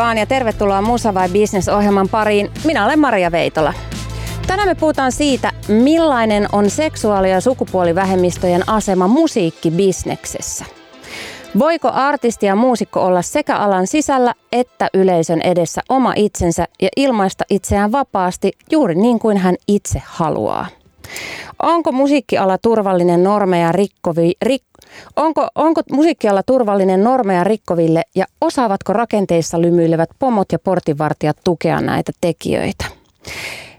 vaan ja tervetuloa Musa vai Business ohjelman pariin. Minä olen Maria Veitola. Tänään me puhutaan siitä, millainen on seksuaali- ja sukupuolivähemmistöjen asema musiikkibisneksessä. Voiko artisti ja muusikko olla sekä alan sisällä että yleisön edessä oma itsensä ja ilmaista itseään vapaasti juuri niin kuin hän itse haluaa? Onko musiikkiala turvallinen normeja rikkovi, rik, onko, onko musiikkiala turvallinen normeja rikkoville ja osaavatko rakenteissa lymyilevät pomot ja portinvartijat tukea näitä tekijöitä?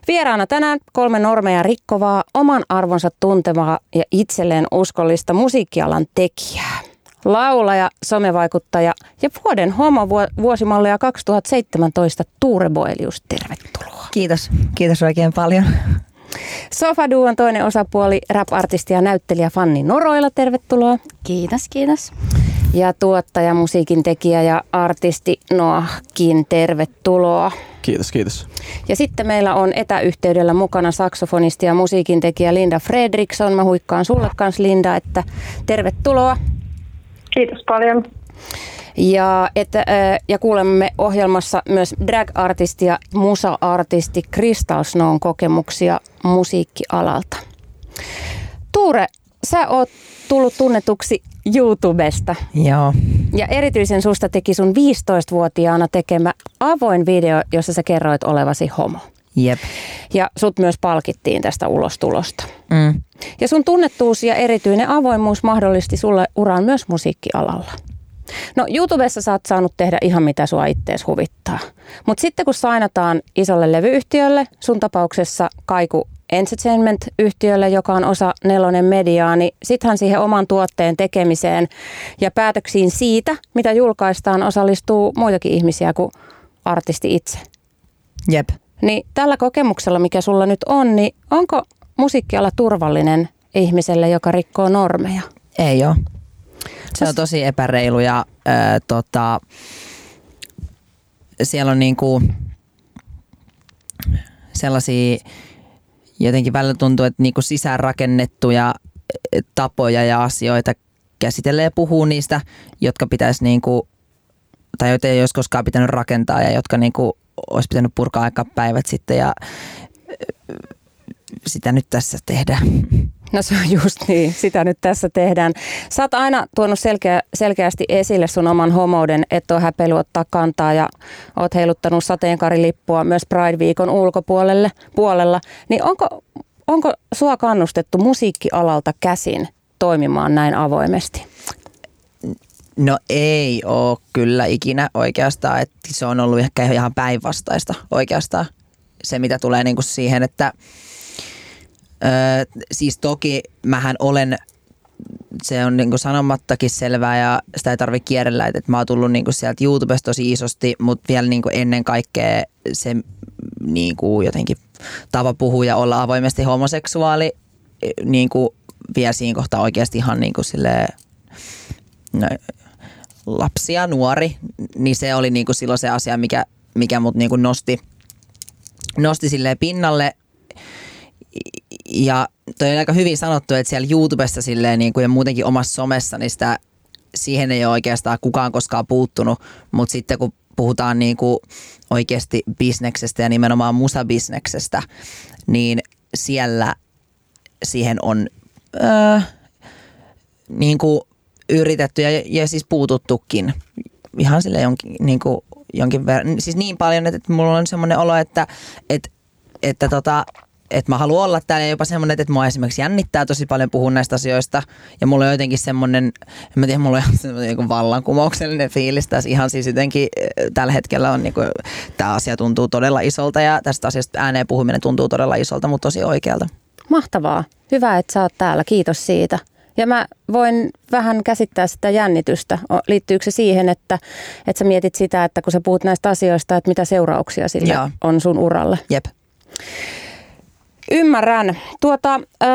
Vieraana tänään kolme normeja rikkovaa, oman arvonsa tuntevaa ja itselleen uskollista musiikkialan tekijää. Laulaja, somevaikuttaja ja vuoden homo vuosimallia 2017 Tuure Boelius, tervetuloa. Kiitos, kiitos oikein paljon. Sofaduon toinen osapuoli, rap-artisti ja näyttelijä Fanni Noroilla, tervetuloa. Kiitos, kiitos. Ja tuottaja, musiikin tekijä ja artisti Noahkin, tervetuloa. Kiitos, kiitos. Ja sitten meillä on etäyhteydellä mukana saksofonisti ja musiikin tekijä Linda Fredriksson. Mä huikkaan sulle kanssa Linda, että tervetuloa. Kiitos paljon. Ja, että, ja kuulemme ohjelmassa myös drag-artisti ja musa-artisti Crystal Snown kokemuksia musiikkialalta. Tuure, sä oot tullut tunnetuksi YouTubesta. Joo. Ja erityisen susta teki sun 15-vuotiaana tekemä avoin video, jossa sä kerroit olevasi homo. Jep. Ja sut myös palkittiin tästä ulostulosta. Mm. Ja sun tunnettuus ja erityinen avoimuus mahdollisti sulle uran myös musiikkialalla. No YouTubessa sä oot saanut tehdä ihan mitä sua ittees huvittaa. Mutta sitten kun sainataan isolle levyyhtiölle, sun tapauksessa Kaiku Entertainment-yhtiölle, joka on osa Nelonen Mediaa, niin sittenhän siihen oman tuotteen tekemiseen ja päätöksiin siitä, mitä julkaistaan, osallistuu muitakin ihmisiä kuin artisti itse. Jep. Niin tällä kokemuksella, mikä sulla nyt on, niin onko musiikkiala turvallinen ihmiselle, joka rikkoo normeja? Ei ole. Se on tosi epäreilu ja äh, tota, siellä on niinku sellaisia jotenkin välillä tuntuu, että niinku sisäänrakennettuja tapoja ja asioita käsitellä ja puhuu niistä, jotka pitäisi niinku, tai joita ei olisi koskaan pitänyt rakentaa ja jotka niinku olisi pitänyt purkaa aika päivät sitten ja sitä nyt tässä tehdään. No se on just niin, sitä nyt tässä tehdään. Sä oot aina tuonut selkeä, selkeästi esille sun oman homouden, et ole häpeily ottaa kantaa ja oot heiluttanut sateenkarilippua myös Pride-viikon ulkopuolelle puolella. Niin onko, onko sua kannustettu musiikkialalta käsin toimimaan näin avoimesti? No ei ole kyllä ikinä oikeastaan, että se on ollut ehkä ihan päinvastaista oikeastaan se, mitä tulee niinku siihen, että Öö, siis toki mähän olen, se on niinku sanomattakin selvää ja sitä ei tarvitse kierrellä, että mä oon tullut niinku sieltä YouTubesta tosi isosti, mutta vielä niinku ennen kaikkea se niinku jotenkin tapa puhua ja olla avoimesti homoseksuaali niinku vielä siinä kohtaa oikeasti ihan niinku silleen, no, lapsi ja nuori, niin se oli niinku silloin se asia, mikä, mikä mut niinku nosti, nosti silleen pinnalle ja toi on aika hyvin sanottu, että siellä YouTubessa silleen niin kuin ja muutenkin omassa somessa, niin sitä, siihen ei ole oikeastaan kukaan koskaan puuttunut, mutta sitten kun puhutaan niin kuin oikeasti bisneksestä ja nimenomaan musabisneksestä, niin siellä siihen on öö, niin kuin yritetty ja, ja siis puututtukin ihan sille jonkin, niin kuin, jonkin verran. Siis niin paljon, että, että mulla on semmoinen olo, että, että, että tota, että mä haluan olla täällä ja jopa semmoinen, että mua esimerkiksi jännittää tosi paljon puhua näistä asioista. Ja mulla on jotenkin semmoinen, en mä tiedä, mulla on semmoinen niin vallankumouksellinen fiilis tässä ihan siis jotenkin eh, tällä hetkellä on niin kuin, tämä asia tuntuu todella isolta ja tästä asiasta ääneen puhuminen tuntuu todella isolta, mutta tosi oikealta. Mahtavaa. Hyvä, että sä oot täällä. Kiitos siitä. Ja mä voin vähän käsittää sitä jännitystä. Liittyykö se siihen, että, että sä mietit sitä, että kun sä puhut näistä asioista, että mitä seurauksia sillä Joo. on sun uralle? Jep. Ymmärrän. Tuota, öö,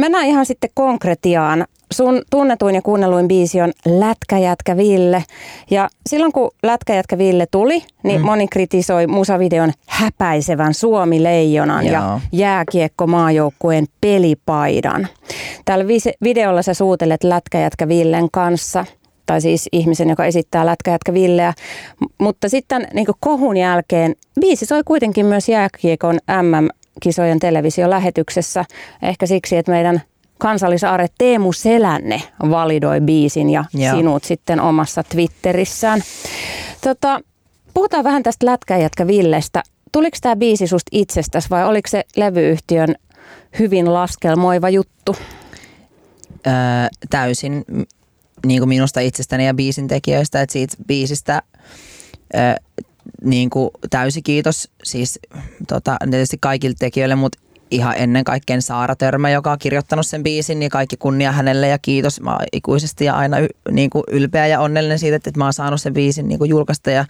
mennään ihan sitten konkretiaan. Sun tunnetuin ja kuunnelluin biisi on Lätkäjätkä Ville. Ja silloin kun Lätkäjätkä Ville tuli, niin mm. moni kritisoi musavideon häpäisevän Suomi-leijonan ja jääkiekko maajoukkueen pelipaidan. Tällä videolla sä suutelet Lätkäjätkä Villen kanssa. tai siis ihmisen, joka esittää lätkäjätkä Villeä. Mutta sitten niin kohun jälkeen biisi soi kuitenkin myös jääkiekon MM-kisojen televisiolähetyksessä. Ehkä siksi, että meidän kansallisaare Teemu Selänne validoi biisin ja Joo. sinut sitten omassa Twitterissään. Tota, puhutaan vähän tästä lätkäjätkä Villestä. Tuliko tämä biisi susta itsestäsi vai oliko se levyyhtiön hyvin laskelmoiva juttu? Öö, täysin niin kuin minusta itsestäni ja biisin tekijöistä, että siitä biisistä öö, niin kuin täysi kiitos siis tota, tietysti kaikille tekijöille, mutta ihan ennen kaikkea Saara Törmä, joka on kirjoittanut sen biisin, niin kaikki kunnia hänelle ja kiitos. Mä oon ikuisesti ja aina y, niin kuin ylpeä ja onnellinen siitä, että mä oon saanut sen biisin niin kuin julkaista. Ja,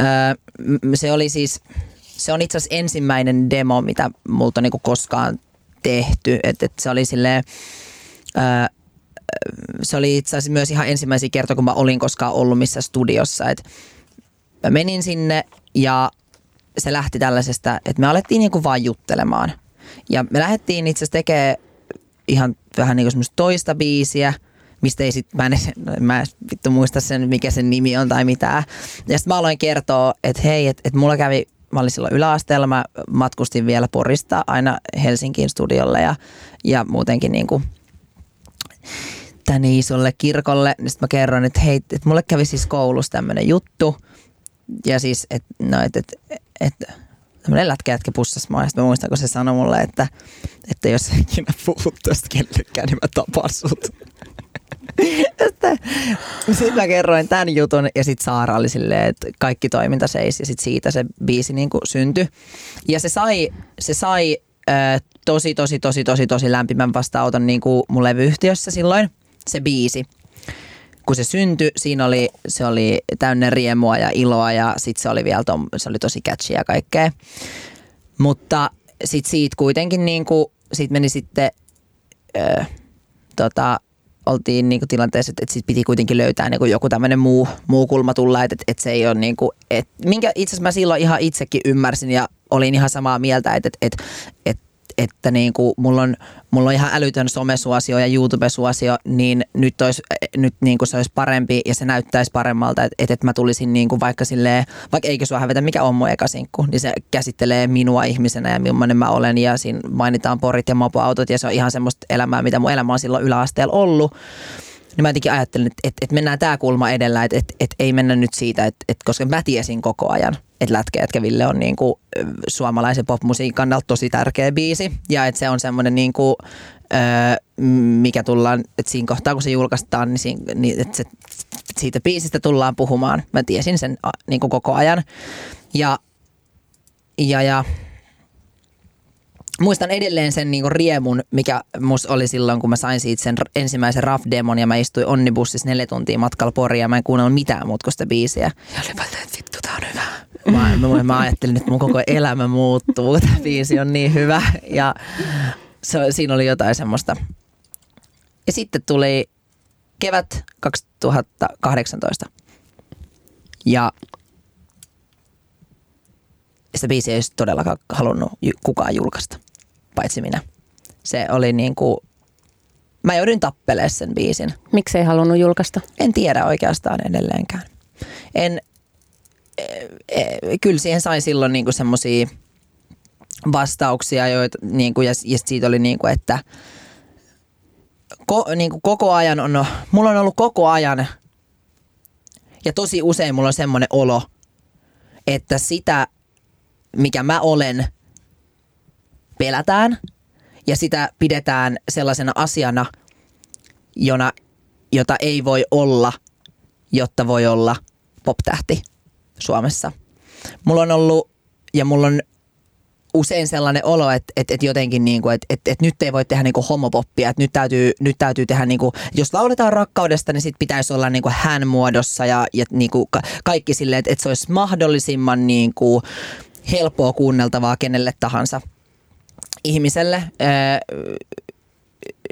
öö, se oli siis, se on itse asiassa ensimmäinen demo, mitä multa niin kuin koskaan tehty. Et, et se oli silleen, öö, se oli itse asiassa myös ihan ensimmäisiä kertoja, kun mä olin koskaan ollut missä studiossa. Et mä menin sinne ja se lähti tällaisesta, että me alettiin niinku vaan juttelemaan. Ja me lähdettiin itse asiassa tekemään ihan vähän niin kuin toista biisiä, mistä ei sit, mä en, mä en vittu muista sen, mikä sen nimi on tai mitään. Ja sitten mä aloin kertoa, että hei, että et mulla kävi, mä olin silloin yläasteella, mä matkustin vielä Porista aina Helsinkiin studiolle ja, ja muutenkin niin kuin tänne isolle kirkolle. Sitten mä kerron, että hei, että mulle kävi siis koulussa tämmöinen juttu. Ja siis, että no, et, et, et, tämmöinen lätkä jätkä pussas mua. Ja mä muistan, kun se sanoi mulle, että, että jos ikinä puhut tästä kellekään, niin mä tapan sut. sitten mä kerroin tämän jutun ja sitten Saara oli silleen, että kaikki toiminta seisi ja sitten siitä se biisi niin syntyi. Ja se sai, se sai äh, tosi, tosi, tosi, tosi, tosi lämpimän vastaanoton niin kuin mun levyyhtiössä silloin se biisi. Kun se syntyi, siinä oli, se oli täynnä riemua ja iloa ja sitten se oli vielä tom, se oli tosi catchy ja kaikkea. Mutta sitten siitä kuitenkin niin kuin, siitä meni sitten, ö, tota, oltiin niin kuin tilanteessa, että, että sit piti kuitenkin löytää niin kuin joku tämmöinen muu, muu kulma tulla, että, että se ei ole niin kuin, että minkä itse asiassa mä silloin ihan itsekin ymmärsin ja olin ihan samaa mieltä, että, että, että että niin kuin mulla, on, mulla on ihan älytön somesuosio ja YouTube-suosio, niin nyt, olisi, nyt niin kuin se olisi parempi ja se näyttäisi paremmalta, että, että mä tulisin niin kuin vaikka silleen, vaikka eikö sua hävetä, mikä on mun ekasinkku, niin se käsittelee minua ihmisenä ja millainen mä olen ja siinä mainitaan porit ja mopoautot ja se on ihan semmoista elämää, mitä mun elämä on silloin yläasteella ollut. Niin mä jotenkin ajattelin, että, että, että mennään tämä kulma edellä, että, että, että ei mennä nyt siitä, että, että koska mä tiesin koko ajan, että Lätkä Ville on niin kuin suomalaisen popmusiikin kannalta tosi tärkeä biisi. Ja että se on semmoinen niin kuin, mikä tullaan, että siinä kohtaa kun se julkaistaan, niin, siinä, niin että se, siitä biisistä tullaan puhumaan. Mä tiesin sen niin kuin koko ajan. Ja, ja, ja muistan edelleen sen niinku riemun, mikä mus oli silloin, kun mä sain siitä sen ensimmäisen RAF-demon ja mä istuin onnibussissa neljä tuntia matkalla Poria ja mä en kuunnellut mitään muuta kuin sitä biisiä. Ja oli vaan, että vittu, tää on hyvä. Mä, mä, mä ajattelin, että mun koko elämä muuttuu, tämä biisi on niin hyvä ja se, siinä oli jotain semmoista. Ja sitten tuli kevät 2018 ja sitä biisiä ei olisi todellakaan halunnut kukaan julkaista paitsi minä. Se oli niin kuin, mä joudun tappelemaan sen biisin. Miksi ei halunnut julkaista? En tiedä oikeastaan edelleenkään. En, e, e, kyllä siihen sain silloin niin semmoisia vastauksia, joita, niin kuin, ja, ja siitä oli niin kuin, että ko, niin kuin koko ajan on, mulla on ollut koko ajan ja tosi usein mulla on semmoinen olo, että sitä, mikä mä olen – pelätään ja sitä pidetään sellaisena asiana, jona, jota ei voi olla, jotta voi olla poptähti Suomessa. Mulla on ollut ja mulla on usein sellainen olo, että, että, että jotenkin niin kuin, että, että, että nyt ei voi tehdä niin kuin homopoppia, että nyt täytyy, nyt täytyy tehdä niin kuin, jos lauletaan rakkaudesta, niin sit pitäisi olla niin kuin hän muodossa ja, ja niin kuin kaikki silleen, että, että se olisi mahdollisimman niin kuin helppoa kuunneltavaa kenelle tahansa ihmiselle.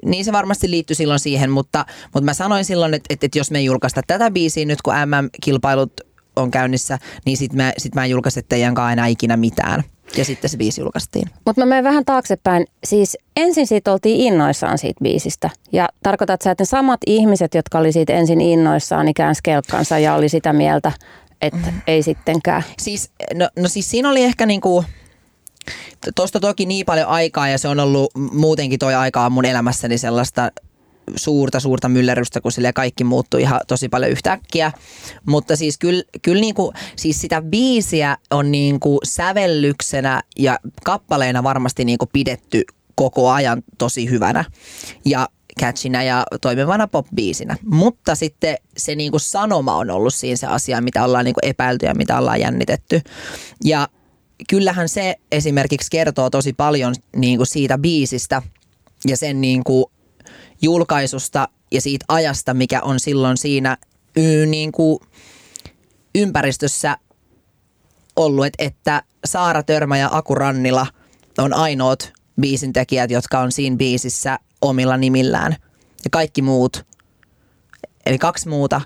niin se varmasti liittyy silloin siihen, mutta, mutta mä sanoin silloin, että, että, että jos me ei julkaista tätä biisiä nyt, kun MM-kilpailut on käynnissä, niin sit mä, sit mä en julkaise teidän kanssa enää ikinä mitään. Ja sitten se biisi julkaistiin. Mutta mä menen vähän taaksepäin. Siis ensin siitä oltiin innoissaan siitä biisistä. Ja tarkoitat sä, että ne samat ihmiset, jotka oli siitä ensin innoissaan, niin käänsi kelkkansa ja oli sitä mieltä, että mm. ei sittenkään. Siis, no, no siis siinä oli ehkä niinku, tuosta toki niin paljon aikaa ja se on ollut muutenkin toi aikaa mun elämässäni sellaista suurta, suurta myllerrystä, kun sille kaikki muuttui ihan tosi paljon yhtäkkiä. Mutta siis kyllä, kyllä niinku, siis sitä biisiä on niinku sävellyksenä ja kappaleena varmasti niinku pidetty koko ajan tosi hyvänä. Ja catchinä ja toimivana pop-biisinä. Mutta sitten se niinku sanoma on ollut siinä se asia, mitä ollaan niinku epäilty ja mitä ollaan jännitetty. Ja kyllähän se esimerkiksi kertoo tosi paljon niinku siitä biisistä ja sen niinku julkaisusta ja siitä ajasta, mikä on silloin siinä y, niinku ympäristössä ollut, että, että Saara Törmä ja Aku Rannila on ainoat biisintekijät, jotka on siinä biisissä omilla nimillään. Ja kaikki muut, eli kaksi muuta,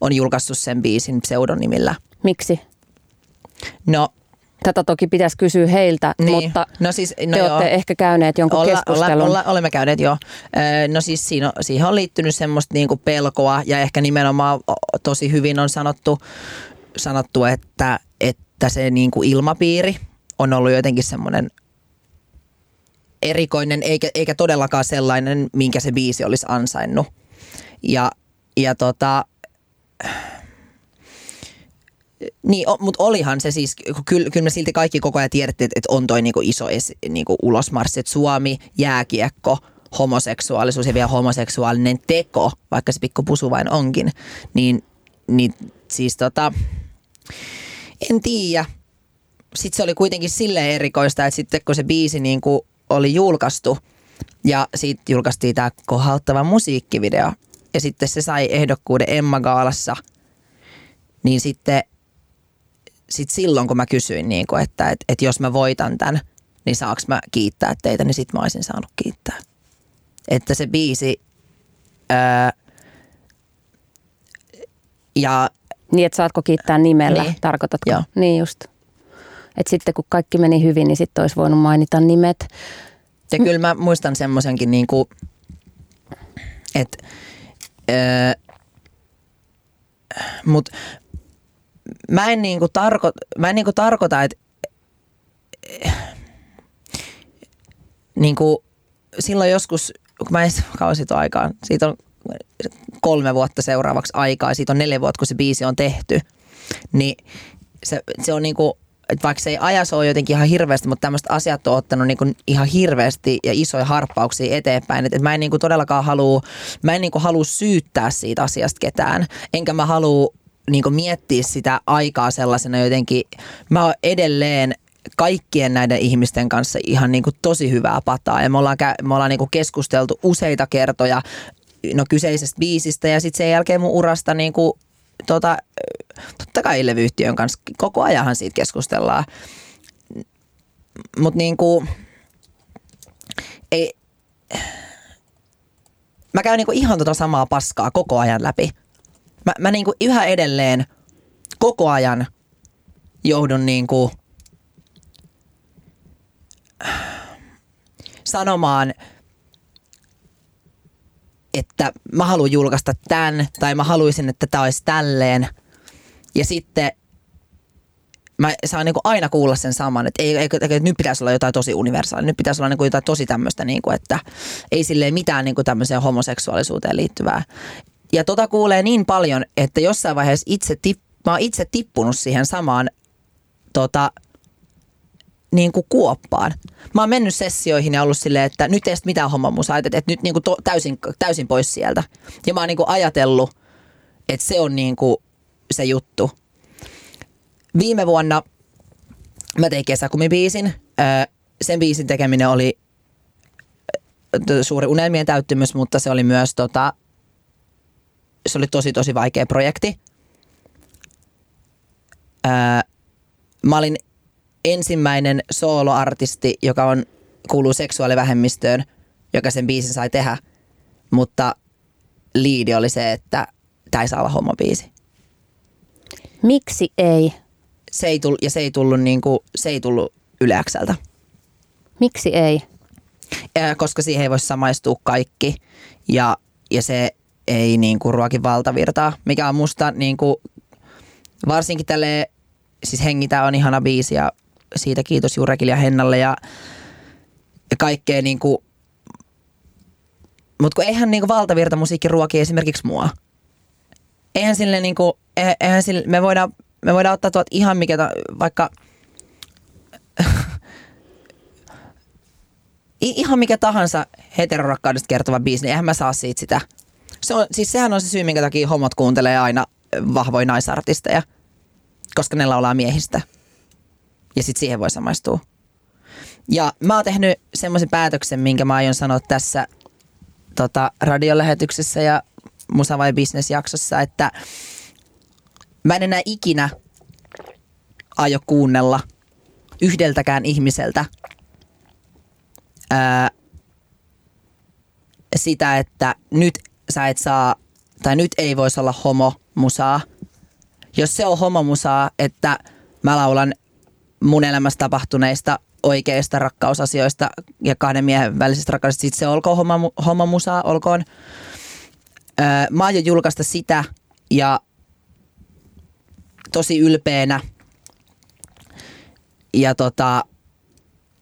on julkaissut sen biisin pseudonimillä. Miksi? No, Tätä toki pitäisi kysyä heiltä, Niin. mutta No siis, no te joo. olette ehkä käyneet jonkun olla, keskustelun. Olla, olla, olemme käyneet jo. No siis siinä on, siihen on liittynyt semmoista niinku pelkoa ja ehkä nimenomaan tosi hyvin on sanottu, sanottu että, että se niinku ilmapiiri on ollut jotenkin semmoinen erikoinen eikä, eikä todellakaan sellainen, minkä se biisi olisi ansainnut. Ja, ja tota, niin, mutta olihan se siis, kyllä, kyllä me silti kaikki koko ajan tiedettiin, että, että on toi niinku iso es, niinku ulosmarssi, että Suomi, jääkiekko, homoseksuaalisuus ja vielä homoseksuaalinen teko, vaikka se pikku pusu vain onkin, niin, niin siis tota, en tiedä. Sitten se oli kuitenkin silleen erikoista, että sitten kun se biisi niin kuin oli julkaistu ja siitä julkaistiin tämä kohauttava musiikkivideo ja sitten se sai ehdokkuuden Emma Gaalassa, niin sitten sit silloin kun mä kysyin, niin kuin, että et, et jos mä voitan tämän, niin saaks mä kiittää teitä, niin sit mä olisin saanut kiittää. Että se biisi ää, ja Niin, että saatko kiittää nimellä, Niin. tarkoitatko? Joo. Niin just. Et sitten kun kaikki meni hyvin, niin sitten olisi voinut mainita nimet. Ja kyllä mä muistan semmoisenkin niinku, että öö, mut mä en niinku tarko, mä en niinku tarkoita, että niinku silloin joskus, kun mä en kauan aikaan, siitä on kolme vuotta seuraavaksi aikaa, siitä on neljä vuotta, kun se biisi on tehty, niin se, se on niinku, että vaikka se ei ajassa ole jotenkin ihan hirveästi, mutta tämmöiset asiat on ottanut niinku ihan hirveästi ja isoja harppauksia eteenpäin. Että et mä en niinku todellakaan halua, mä en niinku halua syyttää siitä asiasta ketään, enkä mä halua niinku miettiä sitä aikaa sellaisena jotenkin. Mä oon edelleen kaikkien näiden ihmisten kanssa ihan niinku tosi hyvää pataa ja me ollaan, me ollaan niinku keskusteltu useita kertoja no kyseisestä biisistä ja sitten sen jälkeen mun urasta niinku, tota, totta kai levyyhtiön kanssa koko ajanhan siitä keskustellaan. Mutta niinku, ei, mä käyn niinku ihan tota samaa paskaa koko ajan läpi. Mä, mä niinku yhä edelleen koko ajan joudun niinku sanomaan, että mä haluan julkaista tämän tai mä haluaisin, että tämä olisi tälleen. Ja sitten mä saan niinku aina kuulla sen saman, että ei, ei, ei, nyt pitäisi olla jotain tosi universaalia, nyt pitäisi olla niinku jotain tosi tämmöistä, niinku, että ei silleen mitään niinku tämmöiseen homoseksuaalisuuteen liittyvää. Ja tota kuulee niin paljon, että jossain vaiheessa itse tip, mä oon itse tippunut siihen samaan tota, niin kuin kuoppaan. Mä oon mennyt sessioihin ja ollut silleen, että nyt ei edes mitään homomusaa, että, että nyt niin kuin to, täysin, täysin pois sieltä. Ja mä oon niin kuin ajatellut, että se on niin kuin se juttu. Viime vuonna mä tein kesäkumibiisin. Sen biisin tekeminen oli suuri unelmien täyttymys, mutta se oli myös tota, se oli tosi tosi vaikea projekti. Öö, mä olin ensimmäinen soloartisti, joka on, kuuluu seksuaalivähemmistöön, joka sen biisin sai tehdä, mutta liidi oli se, että tämä ei saa olla homobiisi. Miksi ei? Se ei tullut, ja se ei tullut, niinku, se ei tullut Yleäkseltä. Miksi ei? Koska siihen ei voi samaistua kaikki ja, ja se ei niin kuin ruoki valtavirtaa, mikä on musta niin kuin, varsinkin tälle siis Hengitä on ihana biisi ja siitä kiitos Jurekille ja Hennalle ja, ja kaikkea niin kuin, mutta kun eihän niin kuin valtavirta musiikki ruoki esimerkiksi mua. Eihän sille niin kuin, eihän sille, me voidaan, me voidaan ottaa tuot ihan mikä, vaikka ihan mikä tahansa heterorakkaudesta kertova biisi, niin eihän mä saa siitä sitä. Se on, siis sehän on se syy, minkä takia homot kuuntelee aina vahvoja naisartisteja, koska ne laulaa miehistä. Ja sitten siihen voi samaistua. Ja mä oon tehnyt semmoisen päätöksen, minkä mä aion sanoa tässä tota, radiolähetyksessä ja Musa vai Business jaksossa, että mä en enää ikinä aio kuunnella yhdeltäkään ihmiseltä ää, sitä, että nyt sä et saa, tai nyt ei voisi olla homomusaa. Jos se on homomusaa, että mä laulan mun elämässä tapahtuneista oikeista rakkausasioista ja kahden miehen välisestä rakkaudesta, sitten se olkoon homo, homomusaa, olkoon. Öö, mä aion julkaista sitä ja tosi ylpeänä. Ja tota,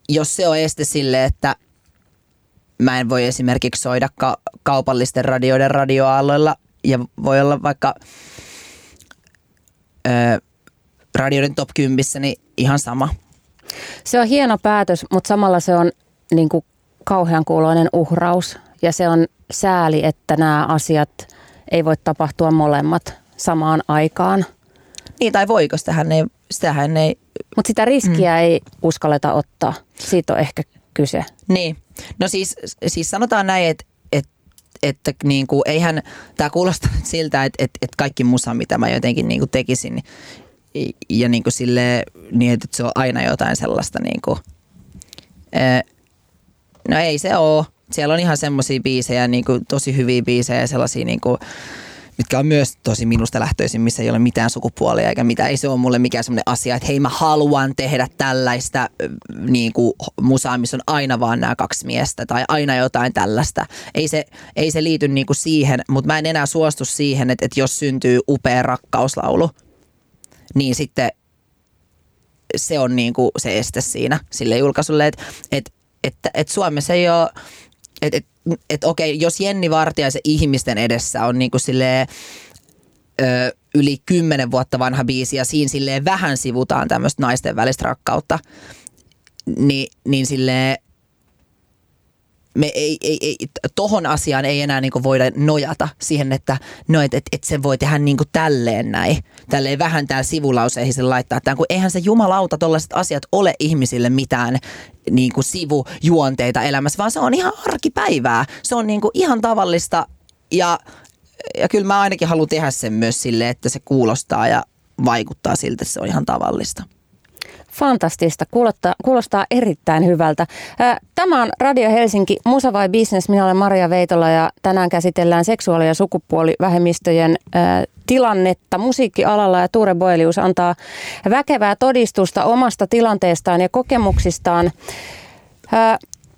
jos se on este sille, että mä en voi esimerkiksi soida ka- kaupallisten radioiden radioaalloilla ja voi olla vaikka ö, radioiden top 10, niin ihan sama. Se on hieno päätös, mutta samalla se on niin kuin kauhean kuuloinen uhraus ja se on sääli, että nämä asiat ei voi tapahtua molemmat samaan aikaan. Niin, tai voiko, sitähän ei, sitähän ei mutta sitä riskiä mm. ei uskalleta ottaa. Siitä on ehkä kyse. Niin. No siis, siis sanotaan näin, että et, että niin kuin, eihän tämä kuulostaa siltä, että et, et kaikki musa, mitä mä jotenkin niin kuin tekisin, niin, ja niin kuin sille, niin että se on aina jotain sellaista niin kuin, no ei se ole. Siellä on ihan semmoisia biisejä, niin kuin, tosi hyviä biisejä, sellaisia niin kuin, mitkä on myös tosi minusta lähtöisin, missä ei ole mitään sukupuolia eikä mitään. Ei se ole mulle mikään semmoinen asia, että hei mä haluan tehdä tällaista niin kuin musaa, missä on aina vaan nämä kaksi miestä tai aina jotain tällaista. Ei se, ei se liity niin kuin siihen, mutta mä en enää suostu siihen, että, että jos syntyy upea rakkauslaulu, niin sitten se on niin kuin se este siinä sille julkaisulle, että, että, että, että Suomessa ei ole, että, että että okei, jos Jenni Vartiaisen ihmisten edessä on niin kuin silleen, ö, yli kymmenen vuotta vanha biisi ja siinä silleen vähän sivutaan tämmöistä naisten välistä rakkautta, niin, niin silleen me ei, ei, ei, tohon asiaan ei enää niinku voida nojata siihen, että no, et, et, et se voi tehdä niinku tälleen näin. Tälleen vähän täällä sivulauseihin sen laittaa tämän, kun eihän se jumalauta tollaiset asiat ole ihmisille mitään niinku sivujuonteita elämässä, vaan se on ihan arkipäivää. Se on niinku ihan tavallista ja, ja kyllä mä ainakin haluan tehdä sen myös sille, että se kuulostaa ja vaikuttaa siltä, että se on ihan tavallista. Fantastista, kuulostaa, kuulostaa erittäin hyvältä. Tämä on Radio Helsinki Musa vai Business. Minä olen Maria Veitola ja tänään käsitellään seksuaali- ja sukupuolivähemmistöjen tilannetta musiikkialalla ja Tuure Boelius antaa väkevää todistusta omasta tilanteestaan ja kokemuksistaan.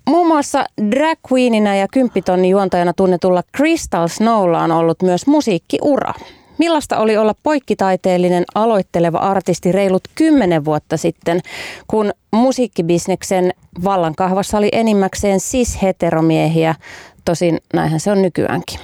Muun muassa drag queenina ja kymppitonni juontajana tunnetulla Crystal Snowlla on ollut myös musiikkiura. Millaista oli olla poikkitaiteellinen aloitteleva artisti reilut kymmenen vuotta sitten, kun musiikkibisneksen vallankahvassa oli enimmäkseen sis-heteromiehiä, tosin näinhän se on nykyäänkin.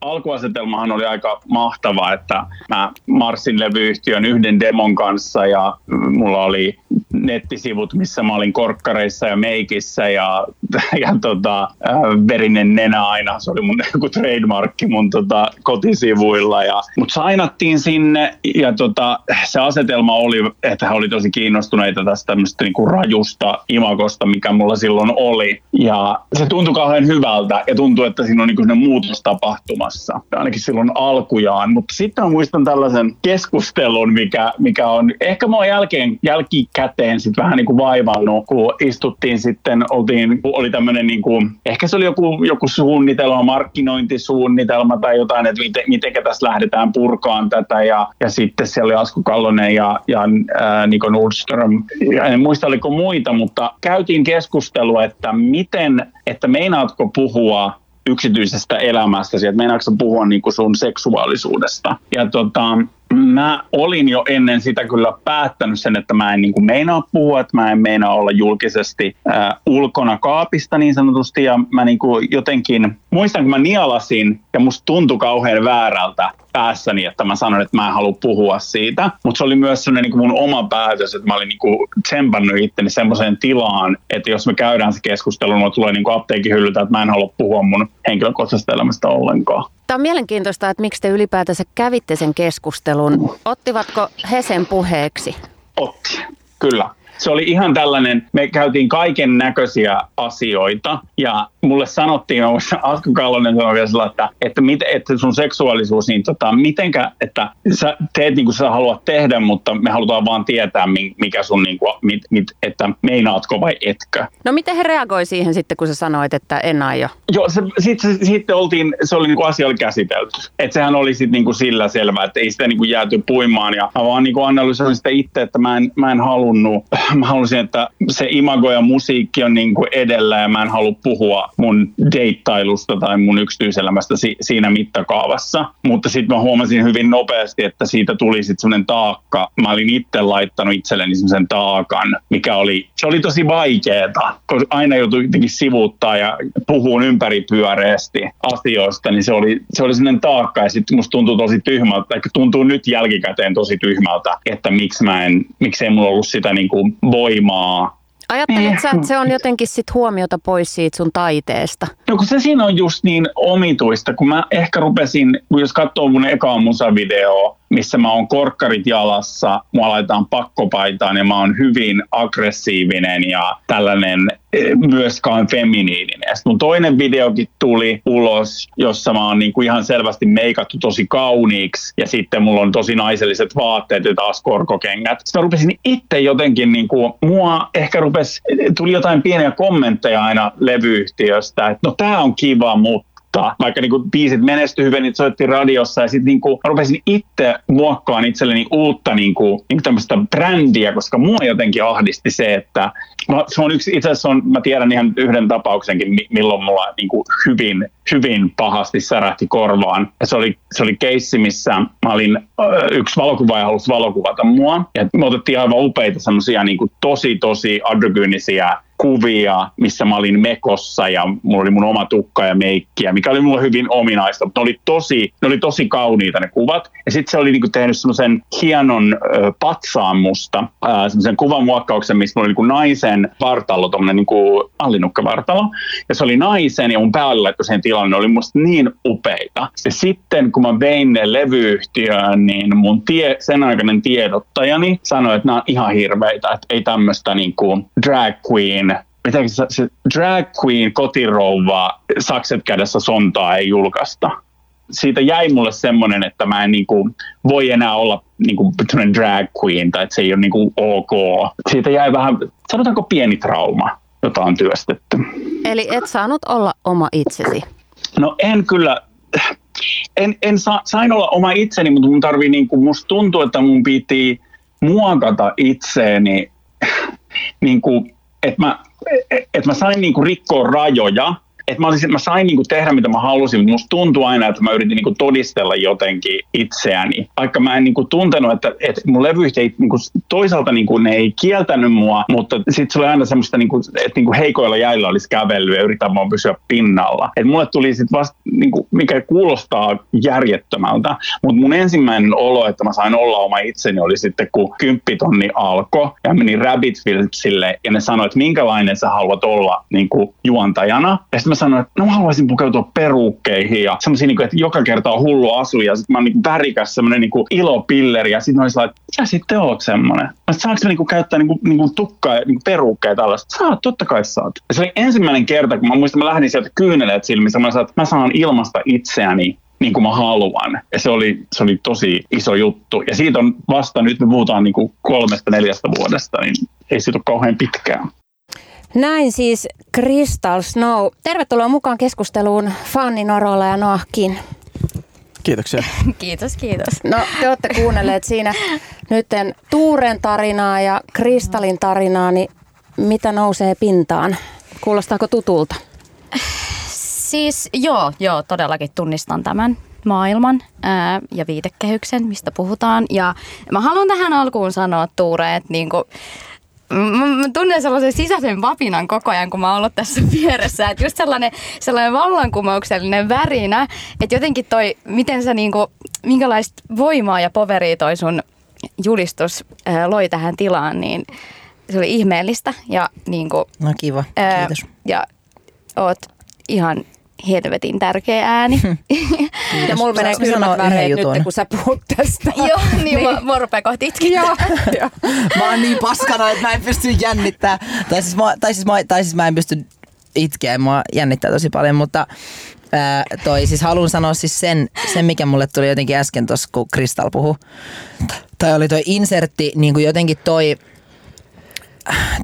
Alkuasetelmahan oli aika mahtava, että mä marssin levyyhtiön yhden demon kanssa ja mulla oli nettisivut, missä mä olin korkkareissa ja meikissä ja, ja tota, äh, verinen nenä aina. Se oli mun joku trademarkki mun tota, kotisivuilla. Ja, mut sainattiin sinne ja tota, se asetelma oli, että he oli tosi kiinnostuneita tästä tämmöistä niinku rajusta imagosta, mikä mulla silloin oli. Ja se tuntui kauhean hyvältä ja tuntui, että siinä on niinku muutos tapahtumassa, ainakin silloin alkujaan. Mutta sitten muistan tällaisen keskustelun, mikä, mikä on ehkä mua jälkeen, jälkikäteen eteen sitten vähän niin kuin vaivannut, kun istuttiin sitten, oltiin, oli tämmöinen niin kuin, ehkä se oli joku, joku suunnitelma, markkinointisuunnitelma tai jotain, että miten, miten tässä lähdetään purkaan tätä ja, ja sitten siellä oli Asku Kallonen ja, ja ää, Niko Nordström. En muista oliko muita, mutta käytiin keskustelua, että miten, että meinaatko puhua yksityisestä elämästä, että meinaatko puhua niin kuin sun seksuaalisuudesta. Ja tota, mä olin jo ennen sitä kyllä päättänyt sen, että mä en niin kuin meinaa puhua, että mä en meinaa olla julkisesti äh, ulkona kaapista niin sanotusti. Ja mä niin kuin jotenkin, muistan kun mä nialasin ja musta tuntui kauhean väärältä päässäni, että mä sanoin, että mä en halua puhua siitä. Mutta se oli myös sellainen niin mun oma päätös, että mä olin niin kuin tsempannut itteni semmoiseen tilaan, että jos me käydään se keskustelu, mulla tulee niin apteekin hyllyltä, että mä en halua puhua mun henkilökohtaisesta elämästä ollenkaan. Tämä on mielenkiintoista, että miksi te ylipäätänsä kävitte sen keskustelun. Ottivatko he sen puheeksi? Otti, kyllä se oli ihan tällainen, me käytiin kaiken näköisiä asioita ja mulle sanottiin, Asku Kallonen sanoi vielä sillä, että, että, mit, että sun seksuaalisuus, niin tota, mitenkä, että sä teet niin kuin sä haluat tehdä, mutta me halutaan vaan tietää, mikä sun, niin kuin, mit, mit, että meinaatko vai etkö. No miten he reagoi siihen sitten, kun sä sanoit, että en aio? Joo, se, sitten sitten oltiin, se oli niin kuin asia oli käsitelty. Että sehän oli sitten niin kuin sillä selvä, että ei sitä niin kuin jääty puimaan ja mä vaan niin kuin analysoin sitä itse, että mä en, mä en halunnut, mä halusin, että se imago ja musiikki on niin kuin edellä ja mä en halua puhua mun deittailusta tai mun yksityiselämästä si- siinä mittakaavassa. Mutta sitten mä huomasin hyvin nopeasti, että siitä tuli sitten semmoinen taakka. Mä olin itse laittanut itselleni semmoisen taakan, mikä oli, se oli tosi vaikeeta, koska aina joutui jotenkin sivuuttaa ja puhua ympäripyöreästi asioista, niin se oli, se oli semmoinen taakka ja sitten musta tuntuu tosi tyhmältä, tai tuntuu nyt jälkikäteen tosi tyhmältä, että miksi mä en, miksei mulla ollut sitä niin kuin voimaa Ajattelit sä, että se on jotenkin sit huomiota pois siitä sun taiteesta? No kun se siinä on just niin omituista, kun mä ehkä rupesin, jos katsoo mun ekaa musavideoa, missä mä oon korkkarit jalassa, mua laitetaan pakkopaitaan ja mä oon hyvin aggressiivinen ja tällainen e, myöskään feminiininen. Sitten mun toinen videokin tuli ulos, jossa mä oon niinku ihan selvästi meikattu tosi kauniiksi ja sitten mulla on tosi naiselliset vaatteet ja taas korkokengät. Sitten mä rupesin itse jotenkin, niinku, mua ehkä rupesi, tuli jotain pieniä kommentteja aina levyyhtiöstä, että no tää on kiva, mutta muuttaa. Vaikka niin kuin biisit menestyi hyvin, niin soitti radiossa ja sitten niin kuin, rupesin itse muokkaan itselleni uutta niin kuin, niin kuin tämmöistä brändiä, koska mua jotenkin ahdisti se, että no, se on yksi, itse asiassa on, mä tiedän ihan yhden tapauksenkin, milloin mulla niin kuin hyvin, hyvin pahasti särähti korvaan. Ja se oli, se oli keissi, missä mä olin, yksi valokuvaaja halusi valokuvata mua. Ja me otettiin aivan upeita semmoisia niin tosi, tosi adrogyynisiä kuvia, missä mä olin mekossa ja mulla oli mun oma tukka ja meikkiä, mikä oli mulle hyvin ominaista, mutta ne oli tosi, ne oli tosi kauniita ne kuvat. Ja sitten se oli niinku tehnyt semmoisen hienon ö, patsaan musta, semmoisen kuvamuokkauksen, missä mulla oli niinku naisen vartalo, tommonen niinku allinukkavartalo. Ja se oli naisen ja mun päällä sen tilanne, oli musta niin upeita. Ja sitten kun mä vein ne levyyhtiöön, niin mun tie, sen aikainen tiedottajani sanoi, että nämä on ihan hirveitä, että ei tämmöistä niinku drag queen mitä se, se drag queen kotirouva sakset kädessä sontaa ei julkaista. Siitä jäi mulle semmoinen, että mä en niinku voi enää olla niinku drag queen tai että se ei ole niinku ok. Siitä jäi vähän, sanotaanko pieni trauma, jota on työstetty. Eli et saanut olla oma itsesi? No en kyllä, en, en sa, sain olla oma itseni, mutta mun tarvii, niinku, musta tuntuu, että mun piti muokata itseeni niin kuin että mä, et mä sain niinku rikkoa rajoja että mä, olisin, mä sain niinku tehdä mitä mä halusin, mutta musta tuntui aina, että mä yritin niinku todistella jotenkin itseäni. Vaikka mä en niinku tuntenut, että, että mun levyyhtiöt niinku, toisaalta niinku, ne ei kieltänyt mua, mutta sitten se oli aina semmoista, niinku, että niinku heikoilla jäillä olisi kävellyt ja yritän vaan pysyä pinnalla. Et mulle tuli sitten vasta, niinku, mikä kuulostaa järjettömältä, mutta mun ensimmäinen olo, että mä sain olla oma itseni, oli sitten kun kymppitonni alkoi ja menin Rabbit Filmsille ja ne sanoi, että minkälainen sä haluat olla niinku, juontajana. Ja sitten sanoin, että no mä haluaisin pukeutua perukkeihin ja semmoisia, niin että joka kerta on hullu asu ja sitten mä oon niin värikäs semmoinen niin ilopilleri ja sitten olisin että sä sitten oot semmoinen. Mä saanko mä niin käyttää niin kuin, niin kuin tukkaa ja niin perukkeja tällaista? Saat, totta kai saat. Ja se oli ensimmäinen kerta, kun mä muistan, mä lähdin sieltä kyyneleet silmissä, mä sanoin, että mä saan ilmasta itseäni niin kuin mä haluan. Ja se oli, se oli tosi iso juttu. Ja siitä on vasta, nyt me puhutaan niin kuin kolmesta neljästä vuodesta, niin ei siitä ole kauhean pitkään. Näin siis Crystal Snow. Tervetuloa mukaan keskusteluun Fanni Norola ja Noahkin. Kiitoksia. Kiitos, kiitos. No te olette kuunnelleet siinä nyt Tuuren tarinaa ja Kristallin tarinaa, niin mitä nousee pintaan? Kuulostaako tutulta? Siis joo, joo, todellakin tunnistan tämän maailman ää, ja viitekehyksen, mistä puhutaan. Ja mä haluan tähän alkuun sanoa, Tuure, että niinku, Mä tunnen sellaisen sisäisen vapinan koko ajan, kun mä oon ollut tässä vieressä. Että just sellainen, sellainen vallankumouksellinen värinä, että jotenkin toi, miten sä niinku, minkälaista voimaa ja poveria toi sun julistus ää, loi tähän tilaan, niin se oli ihmeellistä. Ja niinku, No kiva, ää, kiitos. Ja oot ihan helvetin tärkeä ääni. Ja mulla menee kylmät väreet jutun? nyt, kun sä puhut tästä. Joo, niin, Mä, mä rupean kohta itkettämään. Joo. Mä oon niin paskana, että mä en pysty jännittää. Tai siis mä, tai siis mä, tai siis mä en pysty itkeä, mua jännittää tosi paljon, mutta ää, toi, siis haluan sanoa siis sen, sen, mikä mulle tuli jotenkin äsken tuossa, kun Kristal puhui. Tai oli toi insertti, niin kuin jotenkin toi